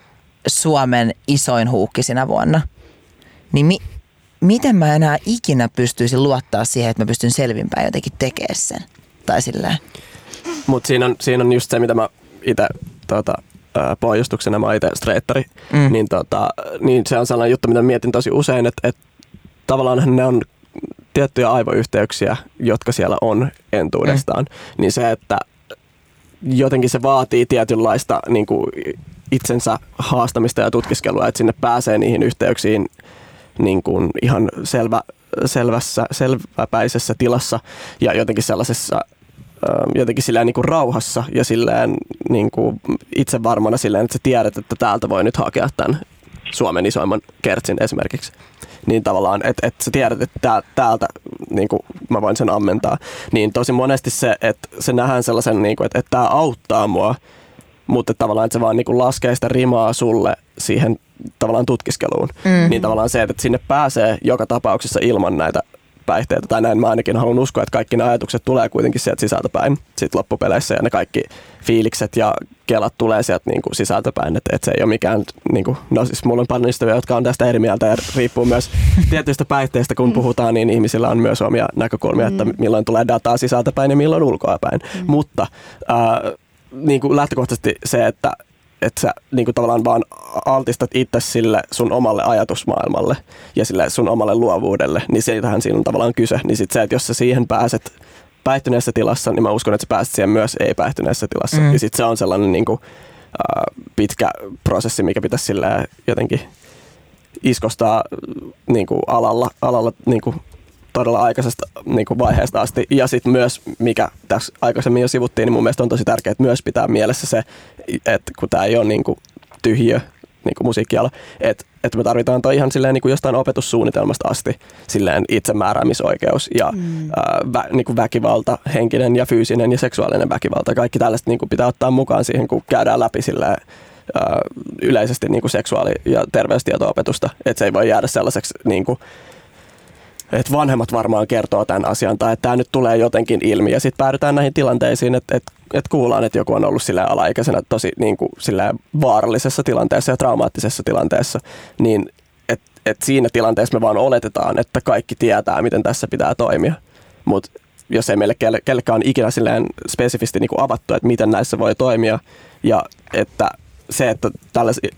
Suomen isoin huukki sinä vuonna, niin mi- miten mä enää ikinä pystyisin luottaa siihen, että mä pystyn selvinpäin jotenkin tekemään sen. Tai silleen. Mut siinä on, siinä on just se, mitä mä itse tota, pohjustuksena, mä oon itse streittari, mm. niin, tota, niin se on sellainen juttu, mitä mietin tosi usein, että, että tavallaan ne on tiettyjä aivoyhteyksiä, jotka siellä on entuudestaan. Mm. Niin se, että jotenkin se vaatii tietynlaista niin kuin itsensä haastamista ja tutkiskelua, että sinne pääsee niihin yhteyksiin niin kuin ihan selvä, selvässä, selväpäisessä tilassa ja jotenkin sellaisessa jotenkin silleen niin kuin rauhassa ja silleen niin kuin itse varmana silleen, että sä tiedät, että täältä voi nyt hakea tämän Suomen isoimman kertsin esimerkiksi. Niin tavallaan, että, että sä tiedät, että täältä niin kuin mä voin sen ammentaa. Niin tosi monesti se, että se nähdään sellaisen, niin kuin, että, että tämä auttaa mua, mutta tavallaan että se vaan niin kuin laskee sitä rimaa sulle siihen tavallaan tutkiskeluun. Mm-hmm. Niin tavallaan se, että sinne pääsee joka tapauksessa ilman näitä päihteitä, tai näin mä ainakin haluan uskoa, että kaikki ne ajatukset tulee kuitenkin sieltä sisältäpäin sit loppupeleissä, ja ne kaikki fiilikset ja kelat tulee sieltä niin kuin sisältäpäin, että, että se ei ole mikään, niin kuin, no siis mulla on paljon ystäviä, jotka on tästä eri mieltä, ja riippuu myös tietyistä päihteistä, kun mm. puhutaan, niin ihmisillä on myös omia näkökulmia, että mm. milloin tulee dataa sisältäpäin ja milloin ulkoapäin, mm. mutta äh, niin kuin lähtökohtaisesti se, että että sä niin kuin tavallaan vaan altistat itse sille sun omalle ajatusmaailmalle ja sille sun omalle luovuudelle, niin siitähän siinä on tavallaan kyse. Niin sit se, että jos sä siihen pääset päihtyneessä tilassa, niin mä uskon, että sä pääset siihen myös ei-päihtyneessä tilassa. Mm. Ja sitten se on sellainen niin kuin, äh, pitkä prosessi, mikä pitäisi sillä jotenkin iskostaa niin kuin alalla, alalla niin kuin todella aikaisesta niin kuin vaiheesta asti. Ja sitten myös, mikä tässä aikaisemmin jo sivuttiin, niin mun mielestä on tosi tärkeää myös pitää mielessä se, että kun tämä ei ole niin kuin tyhjö niin kuin musiikkiala, että, että me tarvitaan toi ihan silleen niin kuin jostain opetussuunnitelmasta asti silleen itsemääräämisoikeus ja mm. ää, vä, niin kuin väkivalta, henkinen ja fyysinen ja seksuaalinen väkivalta. Kaikki tällaista niin kuin pitää ottaa mukaan siihen, kun käydään läpi silleen, ää, yleisesti niin kuin seksuaali- ja terveystieto-opetusta. Että se ei voi jäädä sellaiseksi niin kuin, että vanhemmat varmaan kertoo tämän asian tai että tämä nyt tulee jotenkin ilmi ja sitten päädytään näihin tilanteisiin, että, että, että kuullaan, että joku on ollut sille alaikäisenä tosi niin kuin, vaarallisessa tilanteessa ja traumaattisessa tilanteessa, niin että että siinä tilanteessa me vaan oletetaan, että kaikki tietää, miten tässä pitää toimia. Mutta jos ei meille kelle, kellekään ikinä silleen spesifisti niin kuin avattu, että miten näissä voi toimia ja että se, että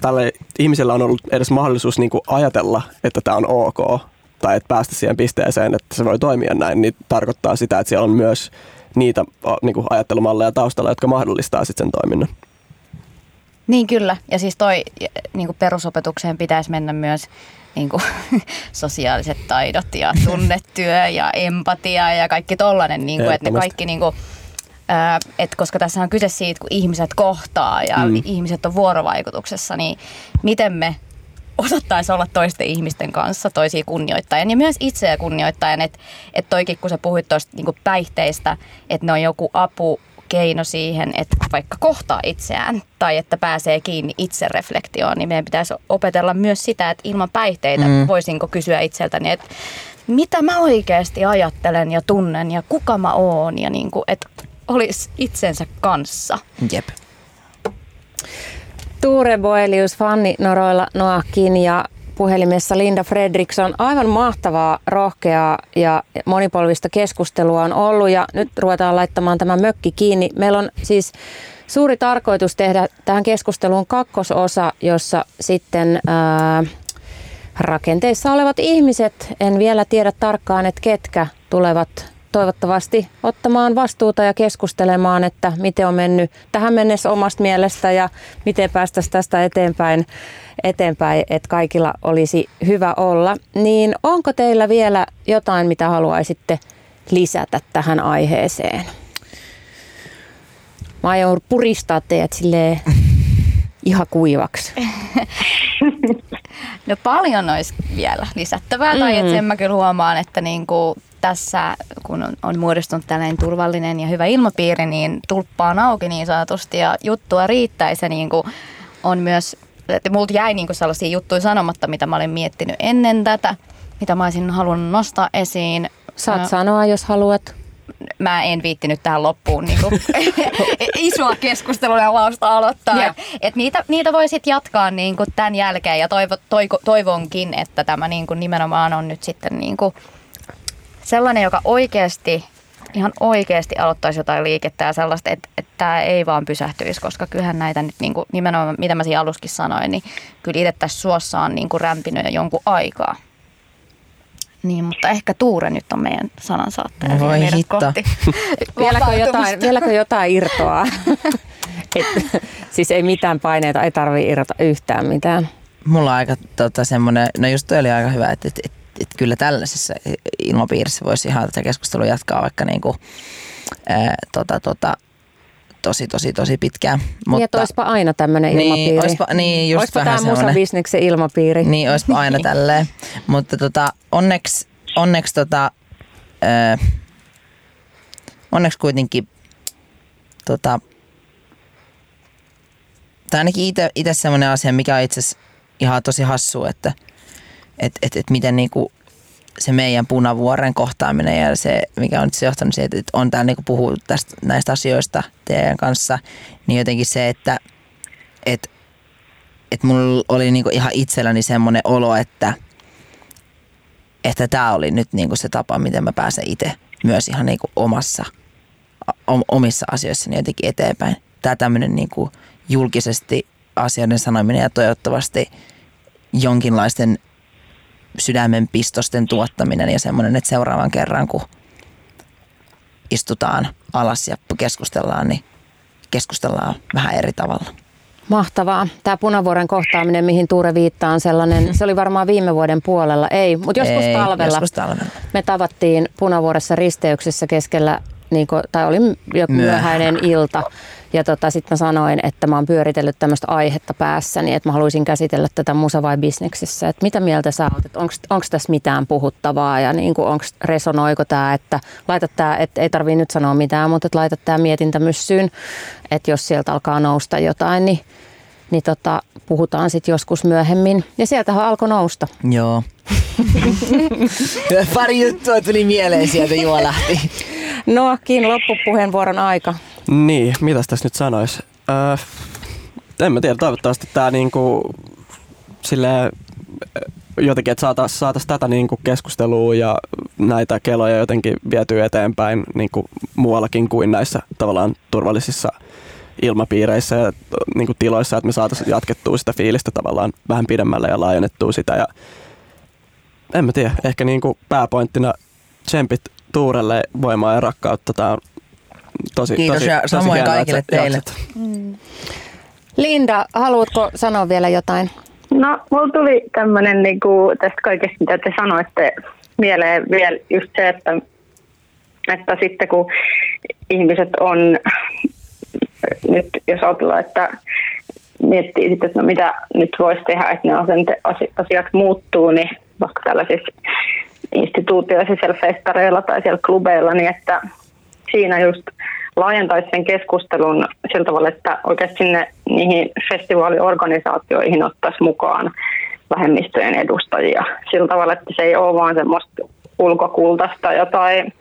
tälle ihmisellä on ollut edes mahdollisuus niin kuin ajatella, että tämä on ok, tai että päästä siihen pisteeseen, että se voi toimia näin, niin tarkoittaa sitä, että siellä on myös niitä niin kuin ajattelumalleja taustalla, jotka mahdollistaa sitten sen toiminnan. Niin kyllä, ja siis toi niin kuin perusopetukseen pitäisi mennä myös niin kuin, sosiaaliset taidot ja tunnetyö ja empatia ja kaikki tollainen, niin kuin, että ne kaikki niin kuin, et koska tässä on kyse siitä, kun ihmiset kohtaa ja mm. ihmiset on vuorovaikutuksessa, niin miten me osattaisi olla toisten ihmisten kanssa toisia kunnioittajan ja myös itseä kunnioittajan. Että et toikin, kun sä puhuit tuosta niin päihteistä, että ne on joku apu keino siihen, että vaikka kohtaa itseään tai että pääsee kiinni itsereflektioon, niin meidän pitäisi opetella myös sitä, että ilman päihteitä mm. voisinko kysyä itseltäni, että mitä mä oikeasti ajattelen ja tunnen ja kuka mä oon ja niin kuin, että olisi itsensä kanssa. Jep. Tuure Boelius, Fanni Noroilla Noakin ja puhelimessa Linda Fredriksson. Aivan mahtavaa, rohkeaa ja monipolvista keskustelua on ollut ja nyt ruvetaan laittamaan tämä mökki kiinni. Meillä on siis suuri tarkoitus tehdä tähän keskusteluun kakkososa, jossa sitten ää, rakenteissa olevat ihmiset, en vielä tiedä tarkkaan, että ketkä tulevat toivottavasti ottamaan vastuuta ja keskustelemaan, että miten on mennyt tähän mennessä omasta mielestä ja miten päästäisiin tästä eteenpäin, eteenpäin, että kaikilla olisi hyvä olla. Niin onko teillä vielä jotain, mitä haluaisitte lisätä tähän aiheeseen? Mä aion puristaa teidät silleen ihan kuivaksi. No paljon olisi vielä lisättävää, mm. tai että sen mä kyllä huomaan, että niinku tässä, kun on, on muodostunut tällainen turvallinen ja hyvä ilmapiiri, niin tulppa on auki niin sanotusti ja juttua riittäisi. Niin kuin on myös, että multa jäi niin kuin sellaisia juttuja sanomatta, mitä mä olin miettinyt ennen tätä, mitä mä olisin halunnut nostaa esiin. Saat no, sanoa, jos haluat. Mä en viittinyt tähän loppuun niin kuin, isoa keskustelua ja lausta aloittaa. Et, et niitä, niitä voi sitten jatkaa niin kuin tämän jälkeen ja toivo, toivo, toivonkin, että tämä niin kuin nimenomaan on nyt sitten niin kuin sellainen, joka oikeasti, ihan oikeasti aloittaisi jotain liikettä ja sellaista, että, että tämä ei vaan pysähtyisi, koska kyllähän näitä nyt niin kuin, nimenomaan, mitä mä siinä aluskin sanoin, niin kyllä itse tässä suossa on niin kuin rämpinyt jo jonkun aikaa. Niin, mutta ehkä Tuure nyt on meidän sanansaattaja Voi meidät hitto. kohti. Vieläkö jotain, vieläkö jotain irtoaa? Et, siis ei mitään paineita, ei tarvii irrota yhtään mitään. Mulla on aika tota, semmoinen, no just toi oli aika hyvä, että, että, että, että kyllä tällaisessa ilmapiirissä voisi ihan tätä keskustelua jatkaa vaikka niinku, ää, tota, tota, tosi, tosi, tosi pitkään. Mutta, niin, että olisipa aina tämmöinen Niin, ilmapiiri. oispa- niin, just oispa vähän tämä musabisneksen ilmapiiri. Niin, olisipa aina tälleen. Mutta tota, onneksi, onneksi, tota, ää, onneksi kuitenkin tota, tai ainakin itse, itse semmoinen asia, mikä on itse asiassa ihan tosi hassu, että et, et, et miten niinku se meidän punavuoren kohtaaminen ja se, mikä on se johtanut siihen, että on täällä niinku puhuu tästä, näistä asioista teidän kanssa, niin jotenkin se, että et, et mulla oli niinku ihan itselläni semmoinen olo, että että tämä oli nyt niinku se tapa, miten mä pääsen itse myös ihan niinku omassa, om, omissa asioissani jotenkin eteenpäin. Tämä tämmöinen niinku julkisesti asioiden sanominen ja toivottavasti jonkinlaisten sydämen pistosten tuottaminen ja semmoinen, että seuraavan kerran kun istutaan alas ja keskustellaan, niin keskustellaan vähän eri tavalla. Mahtavaa. Tämä punavuoren kohtaaminen, mihin Tuure viittaa, on sellainen, se oli varmaan viime vuoden puolella. Ei, mutta joskus Ei, talvella. Joskus talvella. Me tavattiin punavuoressa risteyksessä keskellä, niin kuin, tai oli joku myöhäinen ilta. Ja tota, sitten mä sanoin, että mä oon pyöritellyt tämmöistä aihetta päässäni, että mä haluaisin käsitellä tätä musa vai bisneksessä. Että mitä mieltä sä oot, että onko tässä mitään puhuttavaa ja niin onko resonoiko tämä, että laita tämä, että ei tarvii nyt sanoa mitään, mutta että laita tämä mietintä myssyyn, että jos sieltä alkaa nousta jotain, niin, niin tota, puhutaan sitten joskus myöhemmin. Ja sieltähän alkoi nousta. Joo. Pari juttua tuli mieleen sieltä juolahti. Noakin loppupuheenvuoron aika. Niin, mitäs tässä nyt sanois? Öö, en mä tiedä, toivottavasti tää niinku silleen jotenkin, että saataisiin saatais tätä niinku keskustelua ja näitä keloja jotenkin vietyä eteenpäin niinku muuallakin kuin näissä tavallaan turvallisissa ilmapiireissä ja niinku tiloissa, että me saataisiin jatkettua sitä fiilistä tavallaan vähän pidemmälle ja laajennettua sitä. Ja en mä tiedä, ehkä niinku pääpointtina tsempit Tuurelle voimaa ja rakkautta. Tää on tosi, Kiitos tosi, ja tosi samoin hienoa, kaikille että sä teille. jaksat. Linda, haluatko sanoa vielä jotain? No, mulla tuli tämmöinen niinku, tästä kaikesta, mitä te sanoitte, mieleen vielä just se, että, että sitten kun ihmiset on, nyt jos ajatellaan, että miettii sitten, että no mitä nyt voisi tehdä, että ne asiat muuttuu, niin vaikka tällaisissa instituutioissa siellä festareilla tai siellä klubeilla, niin että siinä just laajentaisi sen keskustelun sillä tavalla, että oikeasti sinne niihin festivaaliorganisaatioihin ottaisi mukaan vähemmistöjen edustajia. Sillä tavalla, että se ei ole vaan semmoista ulkokultaista jotain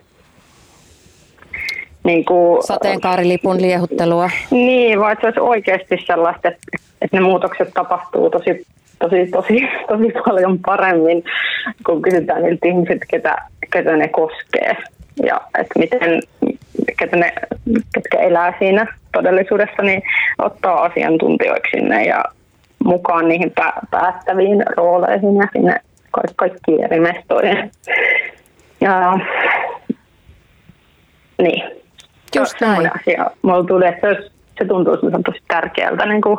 niin kuin, Sateenkaarilipun liehuttelua. niin, vaan että se olisi oikeasti sellaista, että, että ne muutokset tapahtuu tosi, tosi, tosi, tosi paljon paremmin, kun kysytään niiltä ihmisiltä, ketä, ketä ne koskee. Ja että miten, ketä ne, ketkä elää siinä todellisuudessa, niin ottaa asiantuntijoiksi sinne ja mukaan niihin pä- päättäviin rooleihin ja sinne ka- kaikkiin eri mestoihin. Ja niin. Just Se näin. asia. Mulla tuli, että se, se tuntuu tosi tärkeältä niin kuin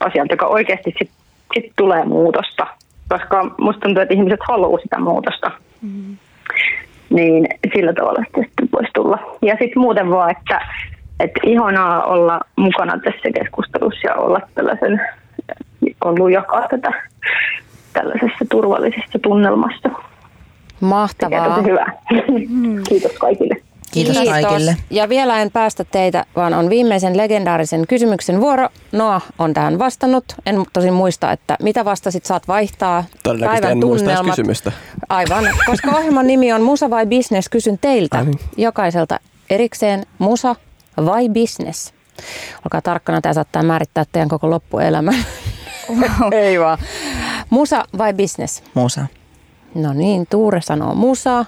asialta, joka oikeasti sit, sit tulee muutosta. Koska musta tuntuu, että ihmiset haluaa sitä muutosta. Mm. Niin sillä tavalla sitten voisi tulla. Ja sitten muuten vaan, että, että ihanaa olla mukana tässä keskustelussa ja olla tällaisen, ollut jakaa tätä tällaisessa turvallisessa tunnelmassa. Tekee Mahtavaa. tosi hyvää. Kiitos kaikille. Kiitos, kaikille. Ja vielä en päästä teitä, vaan on viimeisen legendaarisen kysymyksen vuoro. Noa on tähän vastannut. En tosin muista, että mitä vastasit, saat vaihtaa Todennäköisesti päivän en muista tunnelmat. kysymystä. Aivan, koska ohjelman nimi on Musa vai Business, kysyn teiltä Ai niin. jokaiselta erikseen Musa vai Business. Olkaa tarkkana, tämä saattaa määrittää teidän koko loppuelämän. Ei vaan. Musa vai Business? Musa. No niin, Tuure sanoo musa,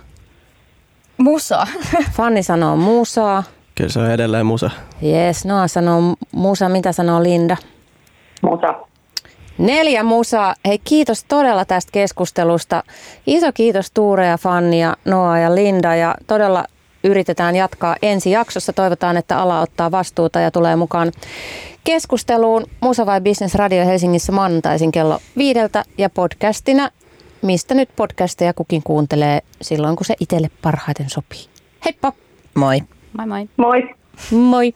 Musa. Fanni sanoo musaa. Kyllä se on edelleen musa. Jees, Noa sanoo musa, mitä sanoo Linda? Mutta Neljä musaa. Hei kiitos todella tästä keskustelusta. Iso kiitos Tuure ja Fanni ja Noa ja Linda ja todella yritetään jatkaa ensi jaksossa. Toivotaan, että ala ottaa vastuuta ja tulee mukaan keskusteluun Musa vai Business Radio Helsingissä maanantaisin kello viideltä ja podcastina, mistä nyt podcasteja kukin kuuntelee silloin, kun se itselle parhaiten sopii. Heippa! Moi. Moi moi. Moi! Moi!